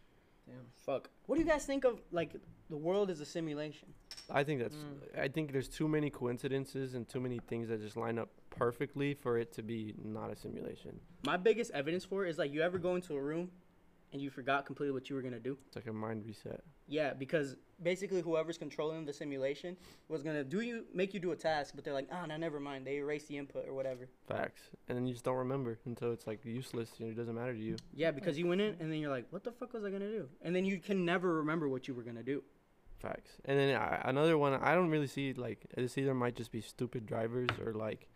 Damn. fuck. What do you guys think of like the world is a simulation? I think that's. Mm. I think there's too many coincidences and too many things that just line up perfectly for it to be not a simulation. My biggest evidence for it is like you ever go into a room and you forgot completely what you were gonna do. It's like a mind reset. Yeah, because basically whoever's controlling the simulation was gonna do you make you do a task, but they're like, ah, no, never mind. They erase the input or whatever. Facts. And then you just don't remember until it's like useless. and It doesn't matter to you. Yeah, because you went in and then you're like, what the fuck was I gonna do? And then you can never remember what you were gonna do. Facts. And then I, another one, I don't really see like this either might just be stupid drivers or like,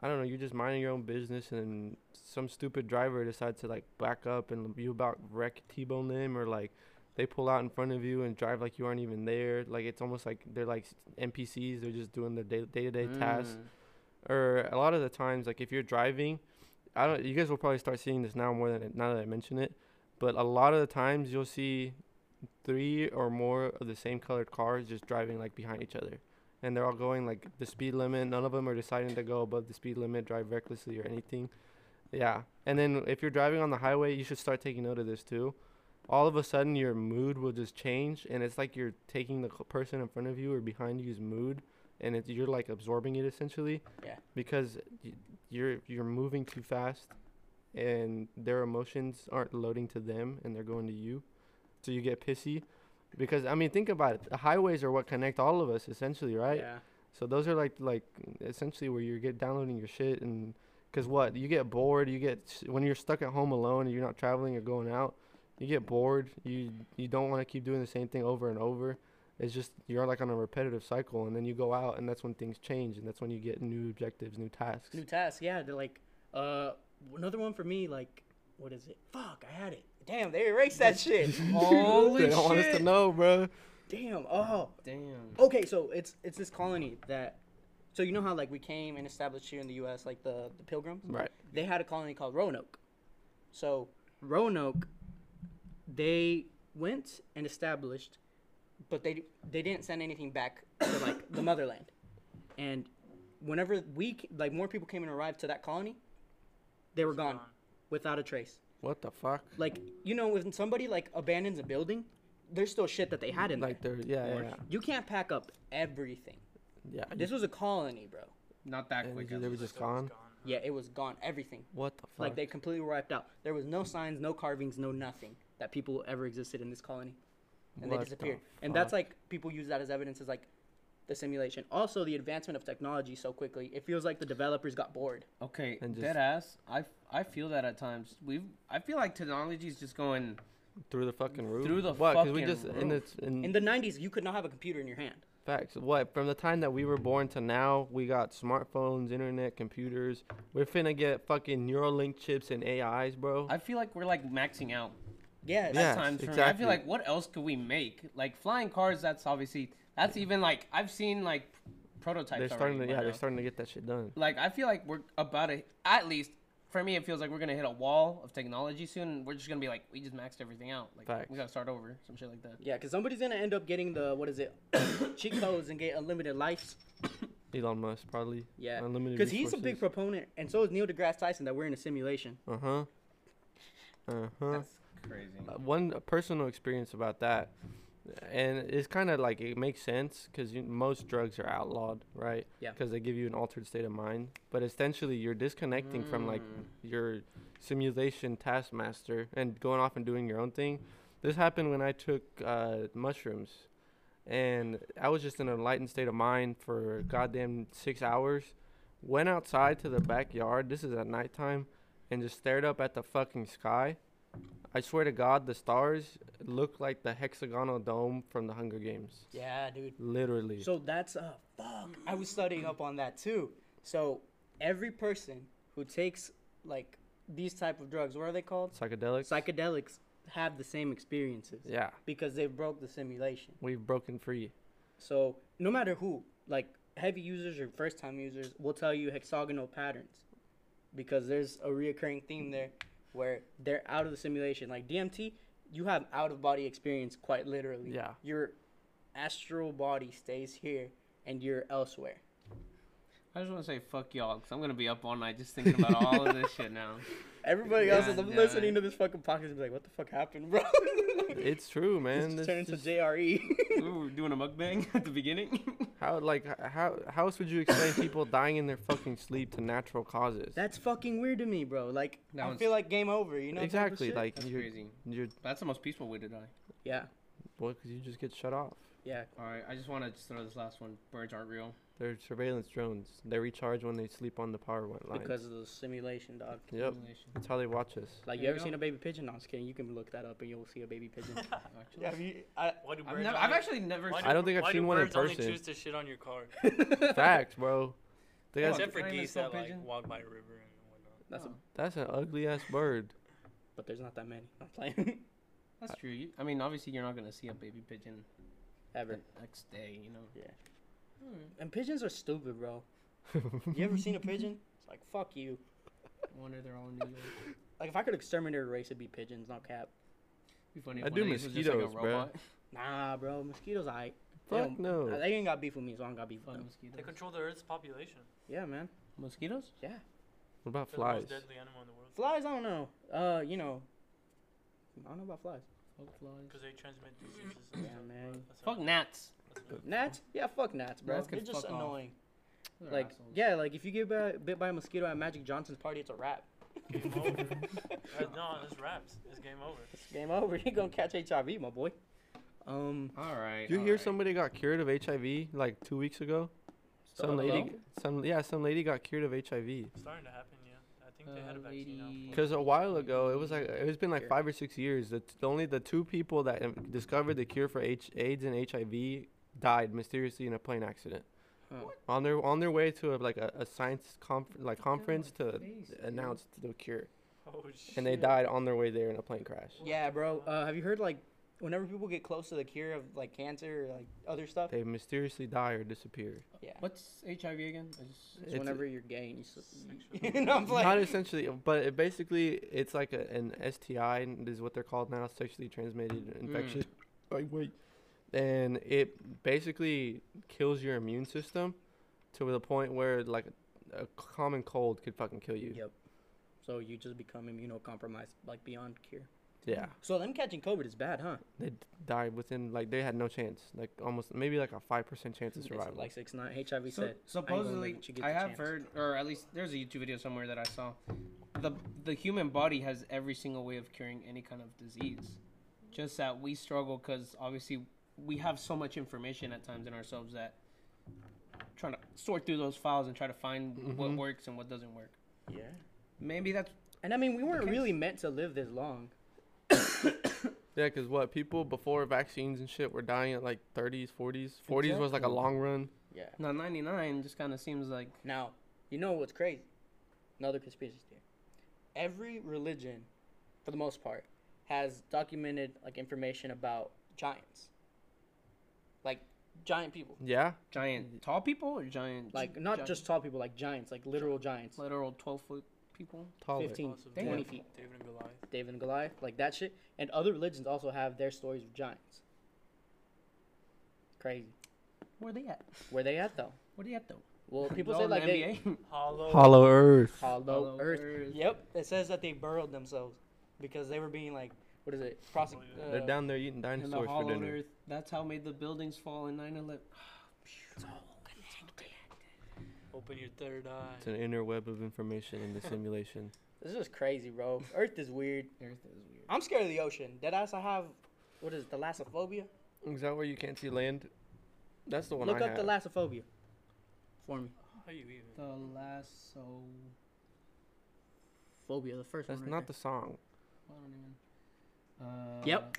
I don't know, you're just minding your own business and some stupid driver decides to like back up and you about wreck T-bone them or like they pull out in front of you and drive like you aren't even there. Like it's almost like they're like NPCs. They're just doing their day to day tasks. Mm. Or a lot of the times, like if you're driving, I don't. You guys will probably start seeing this now more than now that I mention it. But a lot of the times you'll see three or more of the same colored cars just driving like behind each other, and they're all going like the speed limit. None of them are deciding to go above the speed limit, drive recklessly or anything. Yeah, and then if you're driving on the highway, you should start taking note of this too. All of a sudden, your mood will just change, and it's like you're taking the person in front of you or behind you's mood, and it's you're like absorbing it essentially. Yeah. Because y- you're you're moving too fast, and their emotions aren't loading to them, and they're going to you, so you get pissy. Because I mean, think about it. The highways are what connect all of us essentially, right? Yeah. So those are like like essentially where you get downloading your shit and because what you get bored, you get when you're stuck at home alone and you're not traveling or going out, you get bored. You you don't want to keep doing the same thing over and over. It's just you're like on a repetitive cycle, and then you go out, and that's when things change, and that's when you get new objectives, new tasks. New tasks, yeah. They're like, uh, another one for me, like, what is it? Fuck, I had it. Damn, they erased that shit. Holy shit! they don't want us to know, bro. Damn. Oh. Damn. Okay, so it's it's this colony that, so you know how like we came and established here in the U.S. like the the Pilgrims. Right. They had a colony called Roanoke. So Roanoke, they went and established, but they they didn't send anything back to like the motherland, and whenever we like more people came and arrived to that colony, they were gone without a trace. What the fuck? Like you know, when somebody like abandons a building, there's still shit that they had in Like there. they're yeah yeah yeah. You can't pack up everything. yeah. This was a colony, bro. Not that and quick. they as were well. just So it's gone. Yeah, it was gone. Everything. What the fuck? Like they completely wiped out. There was no signs, no carvings, no nothing that people ever existed in this colony, and What they the disappeared. And that's like people use that as evidence as like, the simulation. Also, the advancement of technology so quickly, it feels like the developers got bored. Okay, And just- dead ass. I, I feel that at times. We've I feel like technology is just going. through the fucking roof. Through the what? we fucking just in roof. the in, In the 90s, you could not have a computer in your hand. facts. What from the time that we were born to now, we got smartphones, internet, computers. We're finna get fucking Neuralink chips and AIs, bro. I feel like we're like maxing out. Yes. Yeah. at times for me. I feel like what else could we make? Like flying cars. That's obviously that's even like I've seen like prototypes. they're starting to yeah, by they're starting to get that shit done. Like I feel like we're about to at least for me it feels like we're gonna hit a wall of technology soon. And we're just gonna be like we just maxed everything out. Like Facts. we gotta start over, some shit like that. Yeah, because somebody's going to end up getting the, what is it, cheat codes and get unlimited life. Elon Musk probably. Yeah. Unlimited Because he's a big proponent, and so is Neil deGrasse Tyson, that we're in a simulation. Uh huh. Uh huh. Crazy. Uh, one personal experience about that, and it's kind of like it makes sense because most drugs are outlawed, right? Yeah. Because they give you an altered state of mind, but essentially you're disconnecting from like Mm. your simulation taskmaster and going off and doing your own thing. This happened when I took uh, mushrooms, and I was just in a enlightened state of mind for goddamn six hours. Went outside to the backyard. This is at nighttime, and just stared up at the fucking sky. I swear to God, the stars look like the hexagonal dome from the Hunger Games. Yeah, dude. Literally. So that's uh fuck. I was studying up on that too. So every person who takes like these type of drugs, what are they called? Psychedelics. Psychedelics have the same experiences yeah, because they've broke the simulation. we've broken free. So no matter who, like heavy users or first time users, will tell you hexagonal patterns because there's a reoccurring theme there where they're out of the simulation. Like DMT, you have out of body experience quite literally. Yeah. Your astral body stays here and you're elsewhere. I just want to say fuck y'all because I'm gonna be up all night just thinking about all of this shit now. Everybody else Yeah, is I'm yeah. listening to this fucking podcast and be like, what the fuck happened, bro? It's true, man. Just This turn into just- JRE. Ooh, we're doing a mukbang at the beginning. how like how how else would you explain people dying in their fucking sleep to natural causes? That's fucking weird to me, bro. Like, That I feel like game over, you know? exactly like That's you're crazy. you're That's the most peaceful way to die. Yeah, well because you just get shut off. Yeah. All right, I just want to throw this last one. Birds aren't real. They're surveillance drones. They recharge when they sleep on the power line. Because of the simulation, dog. yep, Simulation. that's how they watch us. Like, There you you ever go. seen a baby pigeon? No, I'm just kidding. You can look that up and you'll see a baby pigeon. Actually. have you? I, Why do I've, only- I've actually never. why seen- I don't think I've seen one in person. Why do birds only choose to shit on your car? Facts, bro. They got, Except for Can I even geese smell that like walk by a river and whatnot. that's a, Oh, that's an ugly ass bird. but there's not that many. I'm playing. that's true. You, I mean, obviously, you're not gonna see a baby pigeon Ever. the next day. You know. Yeah. Hmm. And pigeons are stupid, bro. You ever seen a pigeon? It's like, fuck you. I wonder they're all in New York. Like, if I could exterminate a race, it'd be pigeons, not cap. Be funny. I do one of these was just like a mosquitoes, bruh. robot. Nah, bro. Mosquitoes, I. Fuck no. They ain't got beef with me, so I don't got beef with them. mosquitoes. They control the Earth's population. Yeah, man. Mosquitoes? Yeah. What about They're the flies? most deadly animal in the world. Flies, I don't know. Uh, you know. I don't know about flies. Fuck flies. Because they transmit diseases. Yeah, man. That's Fuck gnats. that's not- Gnats? Yeah, fuck gnats, bro. Gnats can They're just fuck off. annoying. They're Like, assholes. yeah, like if you get bit, bit by a mosquito at Magic Johnson's party, it's a wrap. Game over. Uh, no, it's raps. It's game over. It's game over. You're gonna catch HIV, my boy. Um, All right. Did you all hear right. somebody got cured of HIV like two weeks ago? Some lady, some yeah, some lady got cured of HIV. It's starting to happen, yeah. I think they had a vaccine out. Because a while ago, it was like it's been like Cure. five or six years. that the only the two people that um, discovered the cure for H- AIDS and HIV died mysteriously in a plane accident huh. on their on their way to a, like a, a science conf- like conference to my face, dude. announce the cure, Oh, shit. and they died on their way there in a plane crash. Yeah, bro. Uh, have you heard like whenever people get close to the cure of like cancer or like other stuff? They mysteriously die or disappear. Yeah. What's HIV again? I. It's It's- whenever you're gay and you. s- Sexual. you know, like. Not essentially, but it basically it's like a, an STI is what they're called now, sexually transmitted mm. infection. Like wait, and it basically kills your immune system to the point where like a, a common cold could fucking kill you. Yep. So you just become immunocompromised, like beyond cure. Yeah, So them catching COVID is bad, huh? they died within like they had no chance, like almost maybe like a five percent chance of It's survival. like six nine. HIV So, said. "I ain't gonna supposedly, let you get I have chance." heard, or at least there's a YouTube video somewhere that I saw. The the human body has every single way of curing any kind of disease. Just that we struggle because obviously we have so much information at times in ourselves that trying to sort through those files and try to find what Mhm. works and what doesn't work. Yeah. Maybe that's And I mean, we weren't really meant to live this long. Yeah, cause what people before vaccines and shit were dying at like 30s, 40s. 40s was like a long run. Yeah. now 99 just kind of seems like Now, you know what's crazy? Another conspiracy theory. Every religion, for the most part, has documented like information about giants. Like giant people. Yeah, giant mm-hmm. tall people or giant Like not gi- just tall people, like giants, like literal giants. literal 12 foot people. taller. 15, Possibly. 20 Damn. feet. David and Goliath. David and Goliath, like that shit. And other religions also have their stories of giants. Crazy. Where they at? Where they at though? Where they at though? Well, people say like they NBA? Hollow. Hollow Earth. hollow Hollow earth. Earth. Yep, it says that they burrowed themselves because they were being like, what is it? Prosec- Oh, yeah. They're uh, down there eating And the dinosaurs for hollow dinner. earth. That's how made the buildings fall in 9/11. Open your third eye. It's an inner web of information in the simulation. This is crazy, bro. Earth is weird. Earth is weird. I'm scared of the ocean. Deadass, I have, what is it, thalassophobia? Is that where you can't see land? That's the one Look I up have. thalassophobia for me. How you even? The lasso. Phobia, the first That's one. not the song. I don't even. Uh, Yep.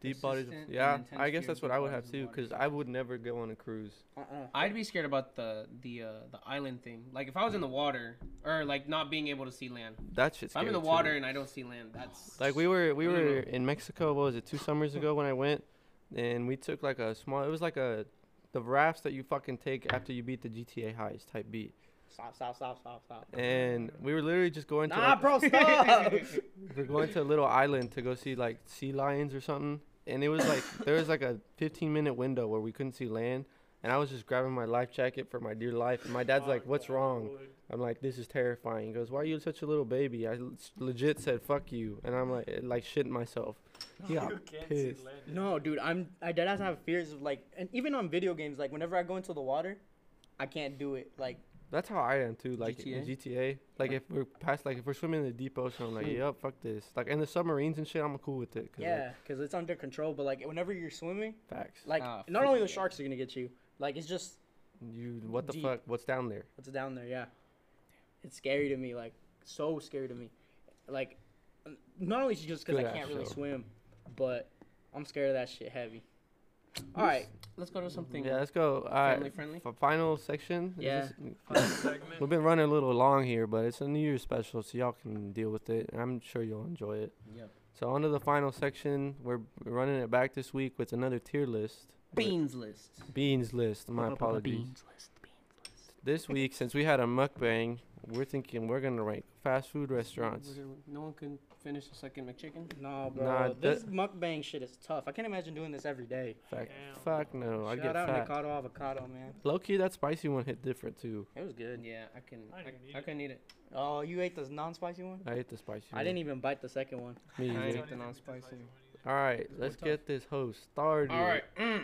Deep bodies. Of, Persistent and yeah, intense I guess that's what I would have of too, because I would never go on a cruise. Uh-uh. I'd be scared about the the uh, the island thing. Like if I was in the water or like not being able to see land. That shit's If I'm in the scary, too. water and I don't see land, that's Like we were we I don't were in Mexico. What was it? Two summers ago when I went, and we took like a small. It was like a the rafts that you fucking take after you beat the GTA highs type beat. Stop, stop, stop, stop, stop. And we were literally just going to Nah, like, bro, stop. we're going to a little island to go see like sea lions or something. And it was like there was like a 15 minute window where we couldn't see land. And I was just grabbing my life jacket for my dear life. And my dad's like, "What's wrong?" I'm like, "This is terrifying." He goes, "Why are you such a little baby?" I legit said, "Fuck you," and I'm like, eh, like shitting myself. Yeah, you pissed. no, dude, I'm, I deadass have fears of like, and even on video games, like whenever I go into the water, I can't do it. Like, That's how I am too. Like in GTA? GTA, like if we're past, like if we're swimming in the deep ocean, I'm like, yup, fuck this. Like in the submarines and shit, I'm cool with it. 'cause, like, yeah, because it's under control. But like, whenever you're swimming, facts. like, Ah, not only the freaking- sharks are gonna get you, like, it's just You, what the Deep. fuck? What's down there? what's down there. Yeah, it's scary to me. Like, so scary to me. Like, not only just because I can't really show. swim, but I'm scared of that shit heavy. All right, Let's go to something Yeah, let's go. All right, family friendly. f- final section. Yeah. we've been running a little long here, but it's a New Year's special, so y'all can deal with it. I'm sure you'll enjoy it. Yep. So on to the final section. We're running it back this week with another tier list. Beans list. Beans list. My apologies. beans list This week, since we had a mukbang, we're thinking we're gonna rank fast food restaurants. No one can finish a second McChicken. no, bro, Nah, this mukbang shit is tough. I can't imagine doing this every day. Fact, Damn. fuck no, I Shout get out fat. Mikado avocado, man. Low key, that spicy one hit different too. It was good. Yeah, I can. I I, didn't eat I it. couldn't eat it. Oh, you ate the non-spicy one? I ate the spicy. One. I didn't even bite the second one. Me I either. ate the non-spicy. spicy one either. All right, let's get this host started. All right. Mm.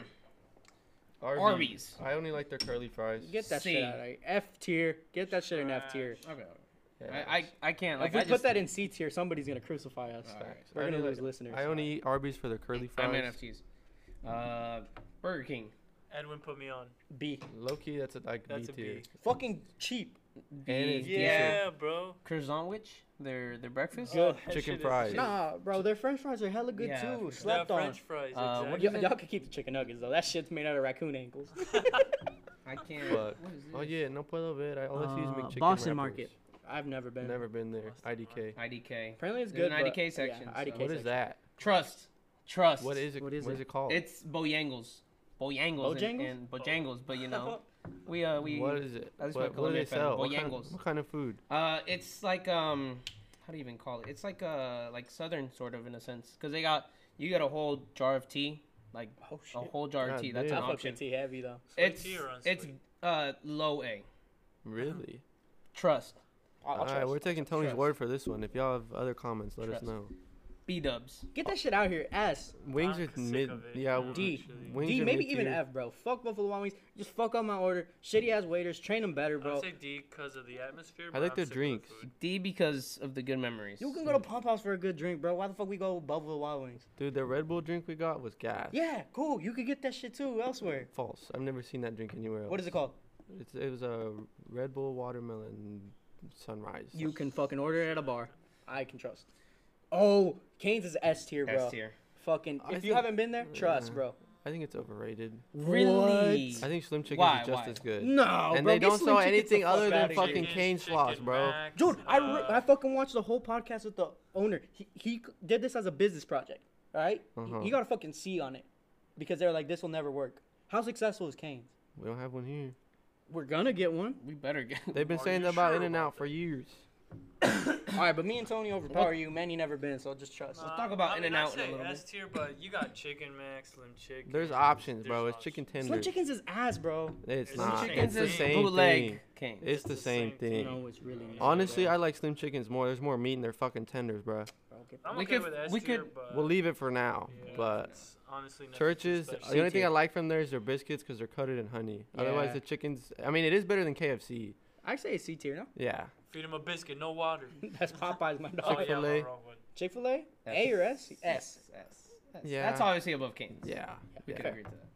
Arby's. Arby's. I only like their curly fries. Get that C. shit out of here. F tier. Get that shit in F tier. Trash. Okay. Yeah. I, I I can't. Like if we I put just, that in C tier, somebody's gonna crucify us. All right. We're I gonna lose like- listeners. I only eat Arby's for their curly fries. I'm NFTs. Uh, Burger King. Edwin put me on. B. Low key, that's a like That's B a tier. B. Fucking cheap. And B. it's Yeah, bro. Croissan'wich. Their their breakfast. Good. Oh, Chicken fries. Nah, bro, their French fries are hella good Yeah, too. for. Slept on. French fries. Uh, exactly. is Y- y'all can keep the chicken nuggets though. That shit's made out of raccoon ankles. I can't. Fuck. What is this? Oh yeah, no puedo ver. I always use Uh, McChicken Boston wrappers. Market. I've never been. Never been there. Boston IDK. IDK. Apparently it's There's good. an but- IDK yeah, section, so- IDK What is section. that? Trust. Trust. What is it? What is what is it? it called? It's Bojangles. Bojangles. Bojangles? And, and Bojangles, but you know, we uh we what is it? What, what do they sell? What kind, Bojangles. what kind of food? uh it's like um how do you even call it? It's like uh like southern sort of in a sense because they got you get a whole jar of tea, like Oh a whole jar of God tea. That's damn. an option. with tea heavy though. Sweet It's it's uh low A. Really? Trust. I'll, I'll All right, trust. we're taking Tony's Trust. word for this one. If y'all have other comments, let us know. B Dubs. Get that shit out here. S. Wings I'm are sick mid. of it, Yeah, yeah, D. wings D, maybe even mid-tier. F, bro. Fuck Buffalo Wild Wings. Just fuck up my order. Shitty ass waiters. Train them better, I bro. would say D because of the atmosphere. I like I'm their sick the drinks. food. D because of the good memories. You can go to Pump House for a good drink, bro. Why the fuck we go Buffalo Wild Wings? Dude, the Red Bull drink we got was gas. Yeah, cool. You could get that shit too elsewhere. False. I've never seen that drink anywhere else. What is it called? It's it was a Red Bull watermelon sunrise. You can fucking order it at a bar. I can trust. Oh, Canes is S tier, bro. S tier. Fucking. I If you think- haven't been there, trust, bro. I think it's overrated. Really? I think Slim Chickens Why? is just Why? as good. No, and bro, they get don't Slim sell Chickens the anything fuck other than here. fucking Chicken, cane slots, bro. Max, Dude, I, re- uh, I fucking watched the whole podcast with the owner. He, he c- did this as a business project, all right? He- Uh-huh. He, got a fucking C on it because they're like, this will never work. How successful is Canes? We don't have one here. We're gonna get one. We better get. They've been Are saying you that about sure In and about Out for years. All right, but me and Tony overpower you. Man, you never been, so I'll just trust. Let's talk about I mean, In-N-Out I'd in a say little bit. S tier, but you got chicken max, slim chicken. There's options, bro. there's It's chicken options. Slim. Chickens is ass, bro. It's It's not. the same It's the same bootleg thing. King. It's the the same same thing. thing. No, it's really not. Honestly, bro. I like Slim Chickens more. There's more meat in their fucking tenders, bro. Bro, I'm We okay could- with S we could- but We'll leave it for now. yeah, But honestly Church's, the only thing I like from there is their biscuits because they're coated in honey. Otherwise, the chickens. I mean, it is better than KFC. I say it's C tier, no? Yeah. Feed him a biscuit, no water. That's Popeyes, my Oh, dog. Chick-fil-A. I'm wrong, but- Chick Fil A, A or S? S. S. S. Yeah. That's obviously above Kings. Yeah. We yeah. can agree to that.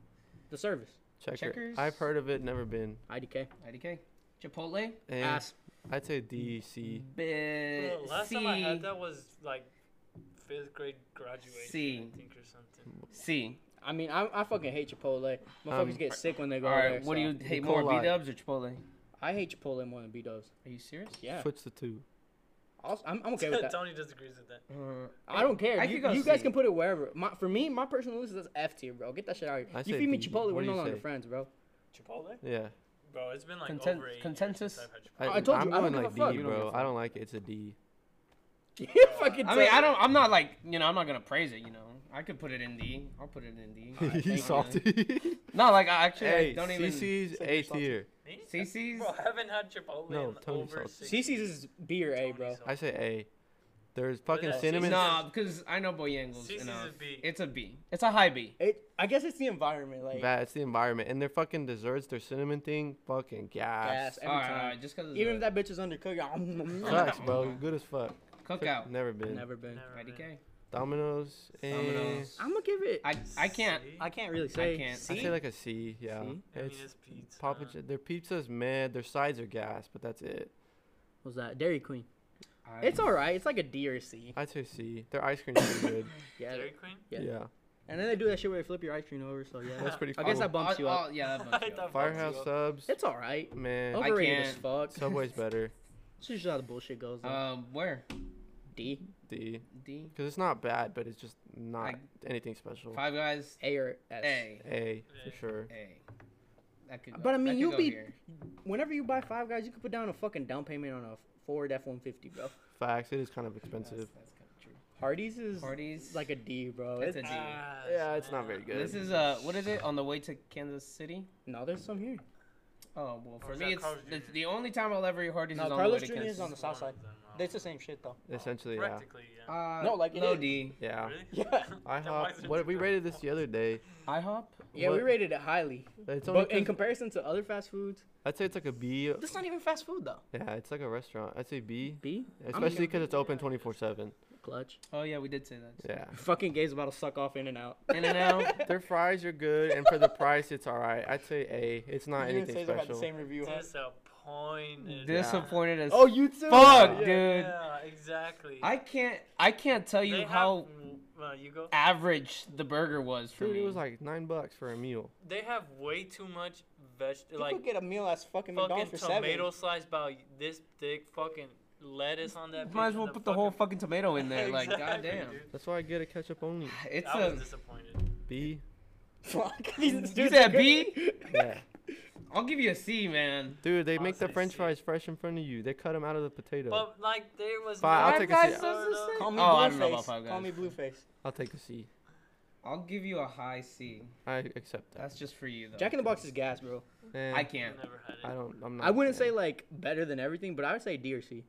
The service. Checker. Checkers? I've heard of it, never been. IDK. IDK. Chipotle. And Ass. I'd say DC. B- Bro, last C. time I had that was like fifth grade graduation, C. I think, or something. C. I mean, I, I fucking hate Chipotle. Motherfuckers Um, get sick when they go All right. there. what do you hate more, B Dubs or Chipotle? I hate Chipotle more than B Dubs. Are you serious? Yeah. Switch the two. I'll, I'm, I'm okay with that. Tony disagrees with that. Uh, I don't care. I you could you guys can put it wherever. My, for me, my personal list is F tier, bro. Get that shit out of I here. You feed me D. Chipotle, What we're no longer say? friends, bro. Chipotle? Yeah. Bro, it's been like Consen- over eight consensus? years I've had I told I'm you, I don't like a fuck. D, bro. I don't like it. It's a D. you fucking. I mean, I don't. I'm not like you know. I'm not gonna praise it. You know, I could put it in D. I'll put it in D. Alright, He's thank salty. No, like I actually I hey, don't even. CiCi's Say A you're salty. tier. Me? CiCi's. Bro, I haven't had Chipotle no, in Tony's over six CiCi's is B or A, bro. I say A. There's fucking cinnamon. Nah, because I know Boyangles CiCi's enough. is B. It's a B. It's a high B. It, I guess it's the environment, like Bad. It's the environment, and their fucking desserts, their cinnamon thing, fucking gas. gas every All right, time. just because. Even if that bitch is undercooked, Sucks, bro. Good as fuck. Cookout. Never been. never been. Never. 90K. Domino's. Eh, Domino's. I'm gonna give it. I I can't. I can't really say. I can't. I C? say like a C. Yeah. C? I mean, It's it's pizza. Papa. J- Their pizza's mad. Their sides are gas, but that's it. What's that? Dairy Queen. I- It's alright. It's like a D or C. I'd say C. Their ice cream's pretty good. Yeah. Dairy Queen? Yeah. Yeah. And then they do that shit where they flip your ice cream over. So yeah. That's pretty cool. I guess cool. that bumps I'll- you up. I'll- yeah, that bumps you up. Firehouse subs. It's alright. Man. I Overrated as can't. fuck. Subway's better. It's just how the bullshit goes. Though. Um, where? D, D. D. Because it's not bad, but it's just not I- anything special. Five Guys. A or S. A. A for sure. A. That could. Go, But I mean, you go be- here. Whenever you buy Five Guys, you can put down a fucking down payment on a Ford F one fifty, bro. Facts. It is kind of expensive. that's kind of true. Hardee's is Parties. like a D, bro. It's It's, a D. Ah, Yeah, it's not very good. This is uh, what is it? On the way to Kansas City. no, there's some here. Oh well, for is me it's, Carl's it's the only time I'll ever eat Hardee's No, is on Carlos the way to Jr. is Kansas. on the south side. One of them, It's the same shit though. Essentially, yeah. Practically, yeah. Uh, No, like it low. D. Yeah. Really? Yeah. IHOP. What we rated this the other day. IHOP. Yeah, we rated it highly. It's only But in 'cause- comparison to other fast foods, I'd say it's like a B. that's not even fast food though. Yeah, it's like a restaurant. I'd say B, B? especially because it's open 24/7. Clutch. Oh yeah, we did say that. Yeah. Fucking Gabe's about to suck off In and Out. In and out. Their fries are good, and for the price, it's all right. I'd say A. It's not You and anything Cesar had the special. same review. Huh? Disappointed. Disappointed as. Oh, you too. Fuck, Yeah. dude. Yeah, exactly. I can't. I can't tell you They how Have, uh, you go. average the burger was for Dude, me. it was like nine bucks for a meal. They have way too much veg. You Like could get a meal at fucking fucking McDonald's for seven. tomato slice about this thick. Fucking lettuce on that. Might as well and put the whole fucking tomato in there. Like, Exactly, goddamn. dude. That's why I get a ketchup only. It's I a. was disappointed. B. Fuck. These You said are. B? Yeah. I'll give you a C, man. Dude, they I'll make the French C. fries fresh in front of you. They cut them out of the potato. But like there was. Fine, I'll take a Guys C. does the sort of- Call me Oh, I don't know Blueface. about Five Call Guys. me Blueface. I'll take a C. I'll give you a high C. I accept that. That's just for you, though. Jack in the Box is gas, bro. Eh, I can't. Never had it. I don't. I'm not. I a wouldn't say like better than everything, but I would say D or C.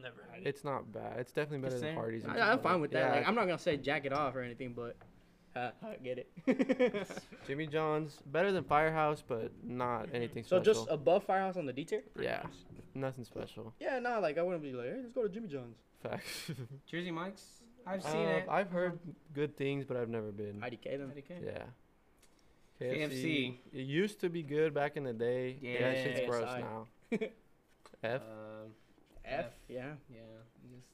Never had it. It's not bad. It's definitely better Just than Hardee's. I, I'm fine with that. Yeah, Like, I'm not gonna say jack it off or anything, but uh, I get it. Jimmy John's better than Firehouse, but not anything so special. So just above Firehouse on the D tier? yeah, nothing special. Yeah, nah. Like I wouldn't be like, hey, let's go to Jimmy John's. Facts. Jersey Mike's? I've Uh, seen it. I've heard good things, but I've never been. IDK them. IDK. Yeah. KFC. It used to be good back in the day. Yeah, that shit's gross now. F. Um, F, F. yeah. yeah.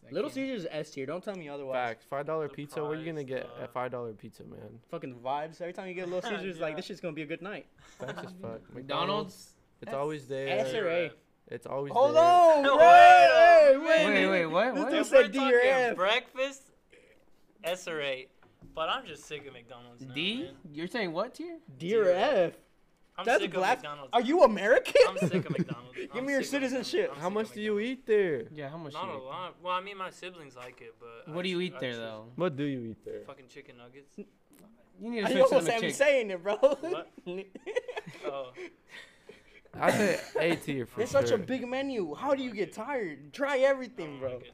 Just- I Little can't- Caesars is S tier. Don't tell me otherwise. Facts. Five dollar The pizza. Where you gonna price, uh, get a the- five dollar pizza, man? Fucking vibes. Every time you get a Little Caesars, like Yeah. this shit's gonna be a good night. Facts as fuck. McDonald's. It's S- always there. S or A? It's always there. Hold there. on, Wait bro. a Hey. Wait, wait, what? This what? dude If said we're D or talking F. breakfast, S or A. But I'm just sick of McDonald's now. D? man. You're saying what tier? D or F? I'm That's sick black. of McDonald's. Are you American? I'm sick of McDonald's. Give me your sick of McDonald's. citizenship. How much do you eat there? Yeah, how much? Not do a you eat? lot. Well, I mean, my siblings like it, but. What I do you choo- eat I there choose though? What do you eat there? Fucking chicken nuggets. You need to I switch to almost the me McChicken. saying it, bro. What? Oh, I say A tier for It's sure. such a big menu. How do you get tired? Try everything, oh bro. like.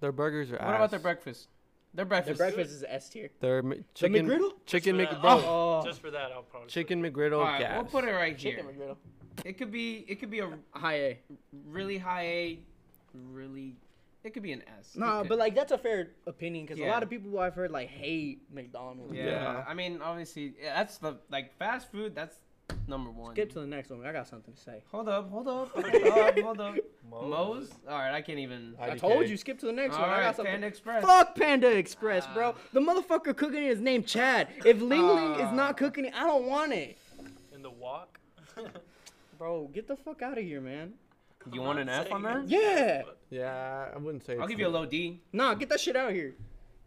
Their burgers are. What about their breakfast? Their The breakfast. breakfast is S tier. Their m- The chicken. McGriddle? Chicken Just for that. Oh, Just for that, I'll probably. Chicken McGriddle. All right, gas. we'll put it right here. chicken McGriddle. It could be. It could be a High A. really high A, really. It could be an S. It Nah, but like that's a fair opinion because a lot of people I've heard like hate McDonald's. Yeah, Yeah. I mean, obviously, yeah, that's the like fast food. That's number one. Skip to the next one. I got something to say. Hold up, hold up, hold up, hold up. Moe's. All right, I can't even. I IDK. told you, skip to the next All one. I got something. Panda Express. Fuck Panda Express, bro. Ah. The motherfucker cooking it is named Chad. If Ling Ling is Ah. not cooking it, I don't want it. In the walk. Bro, get the fuck out of here, man. You want an F on that? Yeah. Yeah, I wouldn't say. I'll it's give you a low D. Nah, get that shit out of here.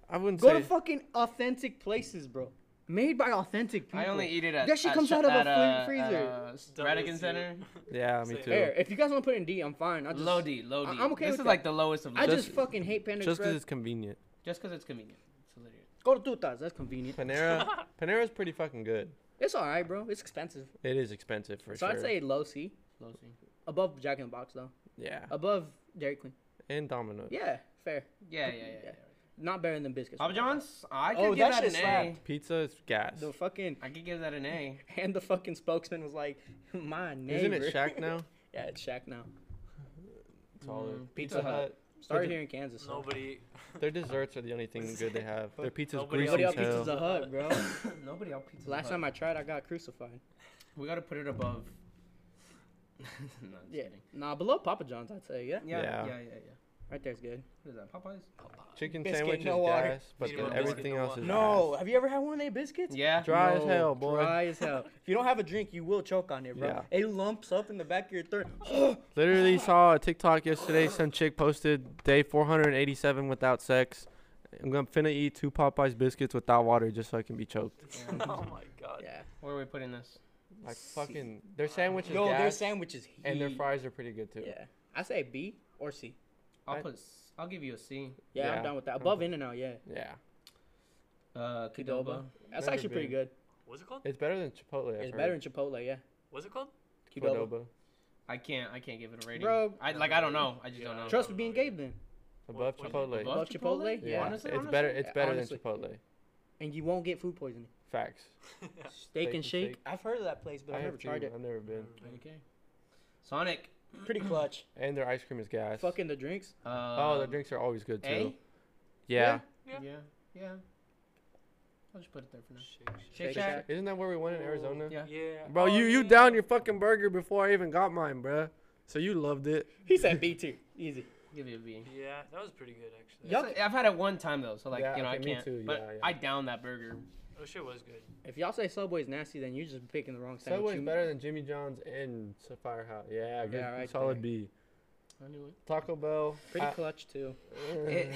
I wouldn't Go say. to fucking authentic places, bro. Made by authentic people. I only eat it at. That shit at comes sh- out of a at, free- uh, freezer. At, uh, Rhatigan Center. yeah, me too. Here, if you guys want to put in D, I'm fine. I just, Low D, low D. I- I'm okay This with is that. like the lowest of low. I Just just fucking hate Panda Just because it's convenient. just because it's convenient. It's hilarious. Go to Tutas. That's convenient. Panera. Panera's pretty fucking good. It's all right, bro. It's expensive. It is expensive for so sure. So I'd say low C. Low C. Above Jack in the Box, though. Yeah. Above Dairy Queen. And Domino's. Yeah, fair. Yeah, yeah, yeah. yeah. Not better than biscuits. Papa John's. I could Oh, give that that, shit an A. slapped. Pizza is gas. The fucking I could give that an A. and the fucking spokesman was like, "My neighbor." Isn't it Shaq now? yeah, it's Shaq now. Solid. Mm, Pizza Hut. Started here in Kansas. So. Nobody. Their desserts are the only thing good they have. Their pizza's Nobody greasy Nobody as else hell. Pizza's a Hut, bro. Nobody else pizza. Last time I tried, I got crucified. we gotta put it above. no, I'm just Yeah. kidding. Nah, below Papa John's, I'd say. Yeah, Yeah, yeah, Yeah. yeah, yeah. Yeah. right there's good. What is that? Popeyes? Chicken Biscuit, sandwich no is water. gas, but Medium then biscuit, everything no else water. is No, ass. have you ever had one of their biscuits? Yeah. Dry as hell, boy. Dry as hell. If you don't have a drink, you will choke on it, bro. Yeah. It lumps up in the back of your throat. Literally saw a TikTok yesterday. Some chick posted day 487 without sex. I'm gonna finna eat two Popeyes biscuits without water just so I can be choked. oh my god. yeah. Where are we putting this? Like fucking, their sandwich is Yo, their gas, sandwiches. and their fries are pretty good too. Yeah. I say B or C. I'll I- put. s- I'll give you a C. Yeah, Yeah. I'm done with that. Above In and Out, yeah. Yeah, Uh, Qdoba. Qdoba. That's Never actually pretty good. What's it called? it's better than Chipotle. I've It's heard. better than Chipotle, yeah. What's it called? Qdoba. Qdoba. I can't. I can't give it a rating. Bro. I like. I don't know. I just don't know. Trust me being Gabe then. above What- what- Chipotle. Above Above Chipotle? Yeah, Yeah. Honestly, it's honestly? better. It's better honestly. than Chipotle. And you won't get food poisoning. Facts. Steak, and shake. Shake. I've heard of that place, but I I've never tried it. I've never been. Okay. Sonic. Pretty clutch. And their ice cream is gas. Fucking the drinks. Uh, Oh, the drinks are always good too. A. Yeah. Yeah. Yeah. Yeah. I'll just put it there for now. Shake, shake. Shake Shake Shack. Shack. Isn't that where we went in Arizona? Yeah. Yeah. Bro, Oh, you you yeah. down your fucking burger before I even got mine, bruh. So you loved it. He said B two. Easy. Give you a B. Yeah, that was pretty good actually. Yup. It's- I've had it one time though, so like Yeah, you know okay, I can't. too, But yeah, yeah. I downed that burger. Oh shit was good. If y'all say Subway's nasty, then you're just picking the wrong sandwich. Subway's You- better than Jimmy John's and Sapphire House. Yeah, good. Yeah, right solid there. B. I knew it. Taco Bell. Pretty I- clutch too. It-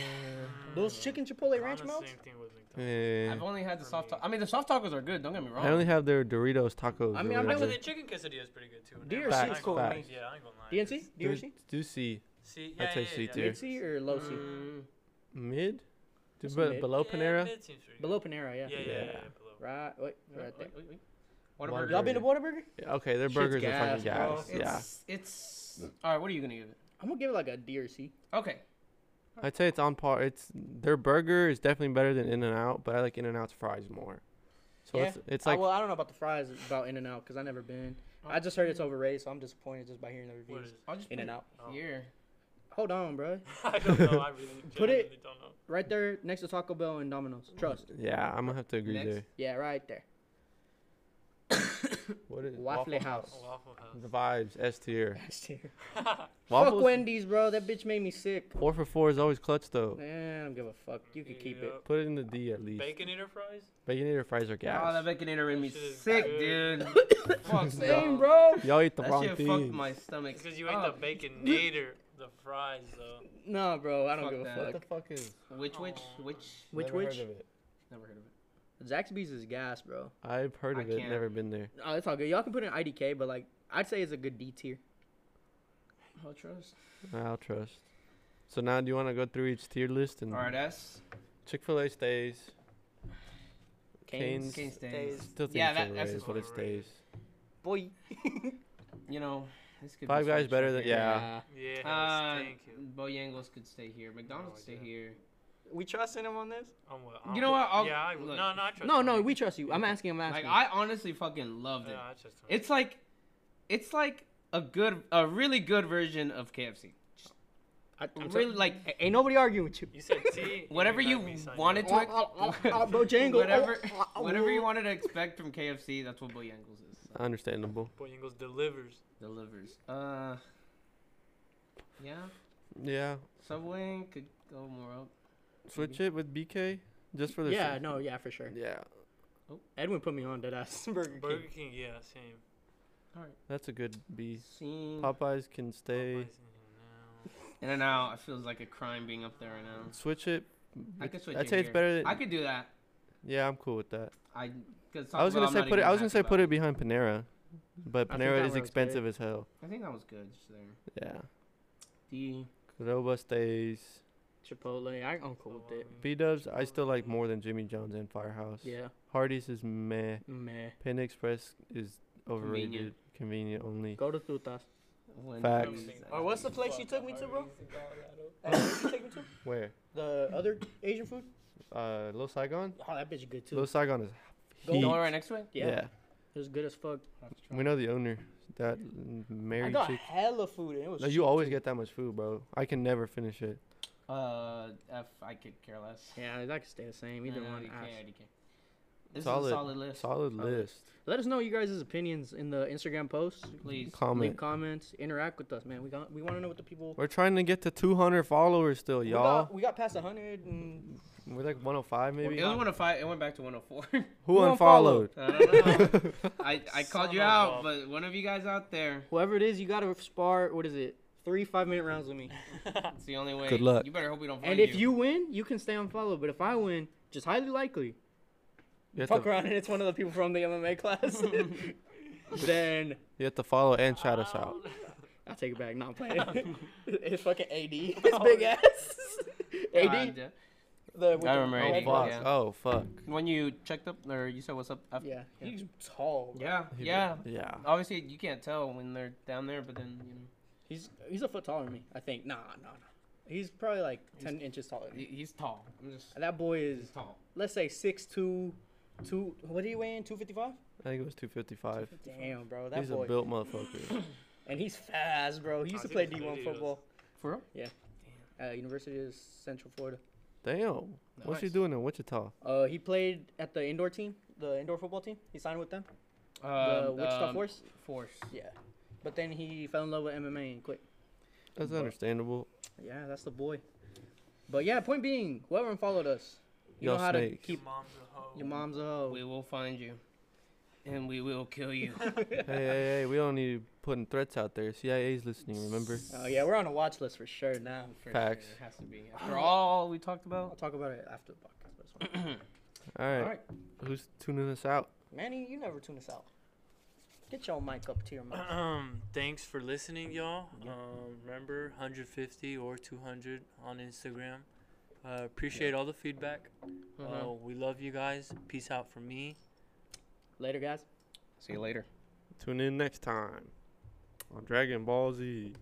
Those chicken chipotle ranch Kinda melts. Same thing with McDonald's. Eh, I've only had the For soft. me. Ta- I mean, the soft tacos are good. Don't get me wrong. I only have their Doritos tacos. I mean, I'm down Actually, with the chicken quesadilla is pretty good too. D Never- or I C is cool with lie. Yeah, I ain't gonna lie. DNC? D or Do, C? do C. C. I'd Yeah, say yeah, C yeah, tier. yeah. Mid C or low C? Mm, Mid? Do, but mid. below Panera? mid seems pretty Below. Panera, yeah. Yeah, yeah, yeah. Yeah. yeah, below. Right. Wait. wait, Right there. wait, wait, wait. Y'all been to Whataburger? Yeah, Okay, their Shit's burgers are gas, fucking bro. gas. It's, Yeah. It's. All right. What are you gonna give it? I'm gonna give it like a D or C. Okay. I'd say it's on par. It's their burger is definitely better than In and Out, but I like In and Out's fries more. So Yeah. it's it's I- like uh, well, I don't know about the fries about In and Out because I never been. I just heard it's overrated, so I'm disappointed just by hearing the reviews. is it? I'll just put In-N-Out. Oh. here. Hold on, bro. I don't know. I really Put it- don't know. Right there next to Taco Bell and Domino's. Mm. Trust. yeah, I'm gonna have to agree Next. there. Yeah, right there. What is Waffle House. Oh, Waffle House. The vibes S tier. S tier. Fuck Wendy's, bro. That bitch made me sick. Four for four is always clutch though. Man, I don't give a fuck. You can keep it. Put it in the D at least. Baconator fries? Baconator fries are gas. Oh, that baconator made me That shit is sick, good. dude. Fuck Same, bro. Y'all eat the That wrong shit thing. fucked my stomach. Because you ate up. the oh. baconator, the fries, though. No, bro. I don't Fuck give a that. What fuck. the fuck is? Which which Aw. which? Which Never which? Heard of it. Never heard of it. Zaxby's is gas, bro. I've heard I of it. can't. Never been there. Oh, it's all good. Y'all can put in IDK, but like I'd say it's a good D tier. I'll trust. I'll trust. So now, do you want to go through each tier list and Alright, S. Chick Fil A stays? Canes, Canes. Canes stays. Still think Yeah, that- Fil A that's is what it stays. Boy. You know, this could Five be Guys better than- here. yeah. Yes, Uh, thank you. Bojangles could stay here. McDonald's could stay idea. here. We trusting him on this? I'm well, You know what? I'll- yeah, I, look. no, no, I trust No, him. no, we trust you. I'm asking. I'm asking. Like I honestly fucking loved it. Yeah, I trust him. It's like, it's like a good, a really good version of KFC. I, I'm really so- like ain't nobody arguing with you. You said T. whatever you you got me signed wanted to, Uh, uh, uh, uh, Bojangles. whatever, whatever you wanted to expect from KFC, that's what Bojangles is. So, Understandable. Bojangles delivers. delivers. Uh, yeah, Yeah. Subway could go more up. Switch it with BK just for the. Yeah, sake- no, yeah, for sure. Yeah, Oh. Edwin put me on that ass Burger King. Burger King, yeah, same. All right. that's a good B. Seen Popeyes can stay. Popeyes in and out. It feels like a crime being up there right now. Switch it. I could switch I'd it say it's better. Than, I could do that. yeah, I'm cool with that. I. Cause I was gonna say put it. I was gonna say put it behind Panera, but Panera is one was expensive as hell. I think that was good. Just there. Yeah. D. Qdoba stays. Chipotle. I, I'm cool with it. B Dubs I still like more than Jimmy John's and Firehouse. Yeah. Hardee's is meh. Meh. Panda Express is overrated. Convenient. Convenient, only. Go to Tutas. When Facts. Or what's the place you took me to, bro? Hey, where'd take me to? Where? The other Asian food? Uh, Little Saigon. Oh, that bitch is good too. Little Saigon is. Go- heat. The one right next to it. yeah. Yeah. It was good as fuck. We know the owner. That mm, I got chick. hella food and it was No, you always too. get that much food, bro. I can never finish it. Uh, F. I could care less. Yeah, that could stay the same. Either one. DK, ass. DK. This Solid- is a solid list. Solid Solid. list. Let us know you guys' opinions in the Instagram posts. Please. Leave Comment. comments. Interact with us, man. We got. We want to know what the people. We're trying to get to 200 followers still, We y'all. got, we got past 100 and We're like 105 maybe. It was 105. It went back to 104. Who Who unfollowed? I don't know. I, I called you out, but one of you guys out there, whoever it is, you got to spar. What is it? Three five minute rounds with me. it's the only way. Good luck. You better hope we don't find And if you win, you can stay unfollowed. But if I win, just highly likely, You have, fuck to, around and it's one of the people from the MMA class, then you have to follow and shout us out. I'll take it back. Not playing. it's fucking AD. His big ass. AD. God, The, with I the remember Oh red fuck! yeah. Oh fuck! when you checked up, or you said what's up? After? Yeah, he's tall. bro. Yeah, He- yeah. Yeah. Obviously, you can't tell when they're down there, but then you know He's he's a foot taller than me. I think. Nah, nah, nah. He's probably like ten inches taller. Than me. he- he's tall. I'm just That boy is he's tall. let's say six two, two. What did you weigh in? Two fifty five. I think it was 255. Damn, bro, that He's boy. a built motherfucker. And he's fast, bro. He used I to play think D it's one videos. football. For real? Yeah. At University of Central Florida. Damn. What's he Nice. doing in Wichita? Uh, he played at the indoor team, the indoor football team. He signed with them, the Um, Wichita um, Force. Force. Yeah, but then he fell in love with MMA and quit. That's But- understandable. Yeah, that's the boy. But yeah, point being, whoever unfollowed us, you Yo, know how to keep Your mom's a hoe. your mom's a hoe. We will find you, and we will kill you. hey, hey, hey! We don't need putting threats out there. CIA's listening. Remember? Oh yeah, we're on a watch list for sure now. For Facts. Sure, it has to be. After all we talked about. I'll talk about it after the podcast. but it's fine. All right. All right. Who's tuning us out? Manny, you never tune us out. Get your mic up to your mouth. Um, thanks for listening, y'all. Um, remember 150 or 200 on Instagram. Uh, appreciate all the feedback. Mhm. Uh, we love you guys. Peace out from me. Later, guys. See you later. Tune in next time on Dragon Ball Z.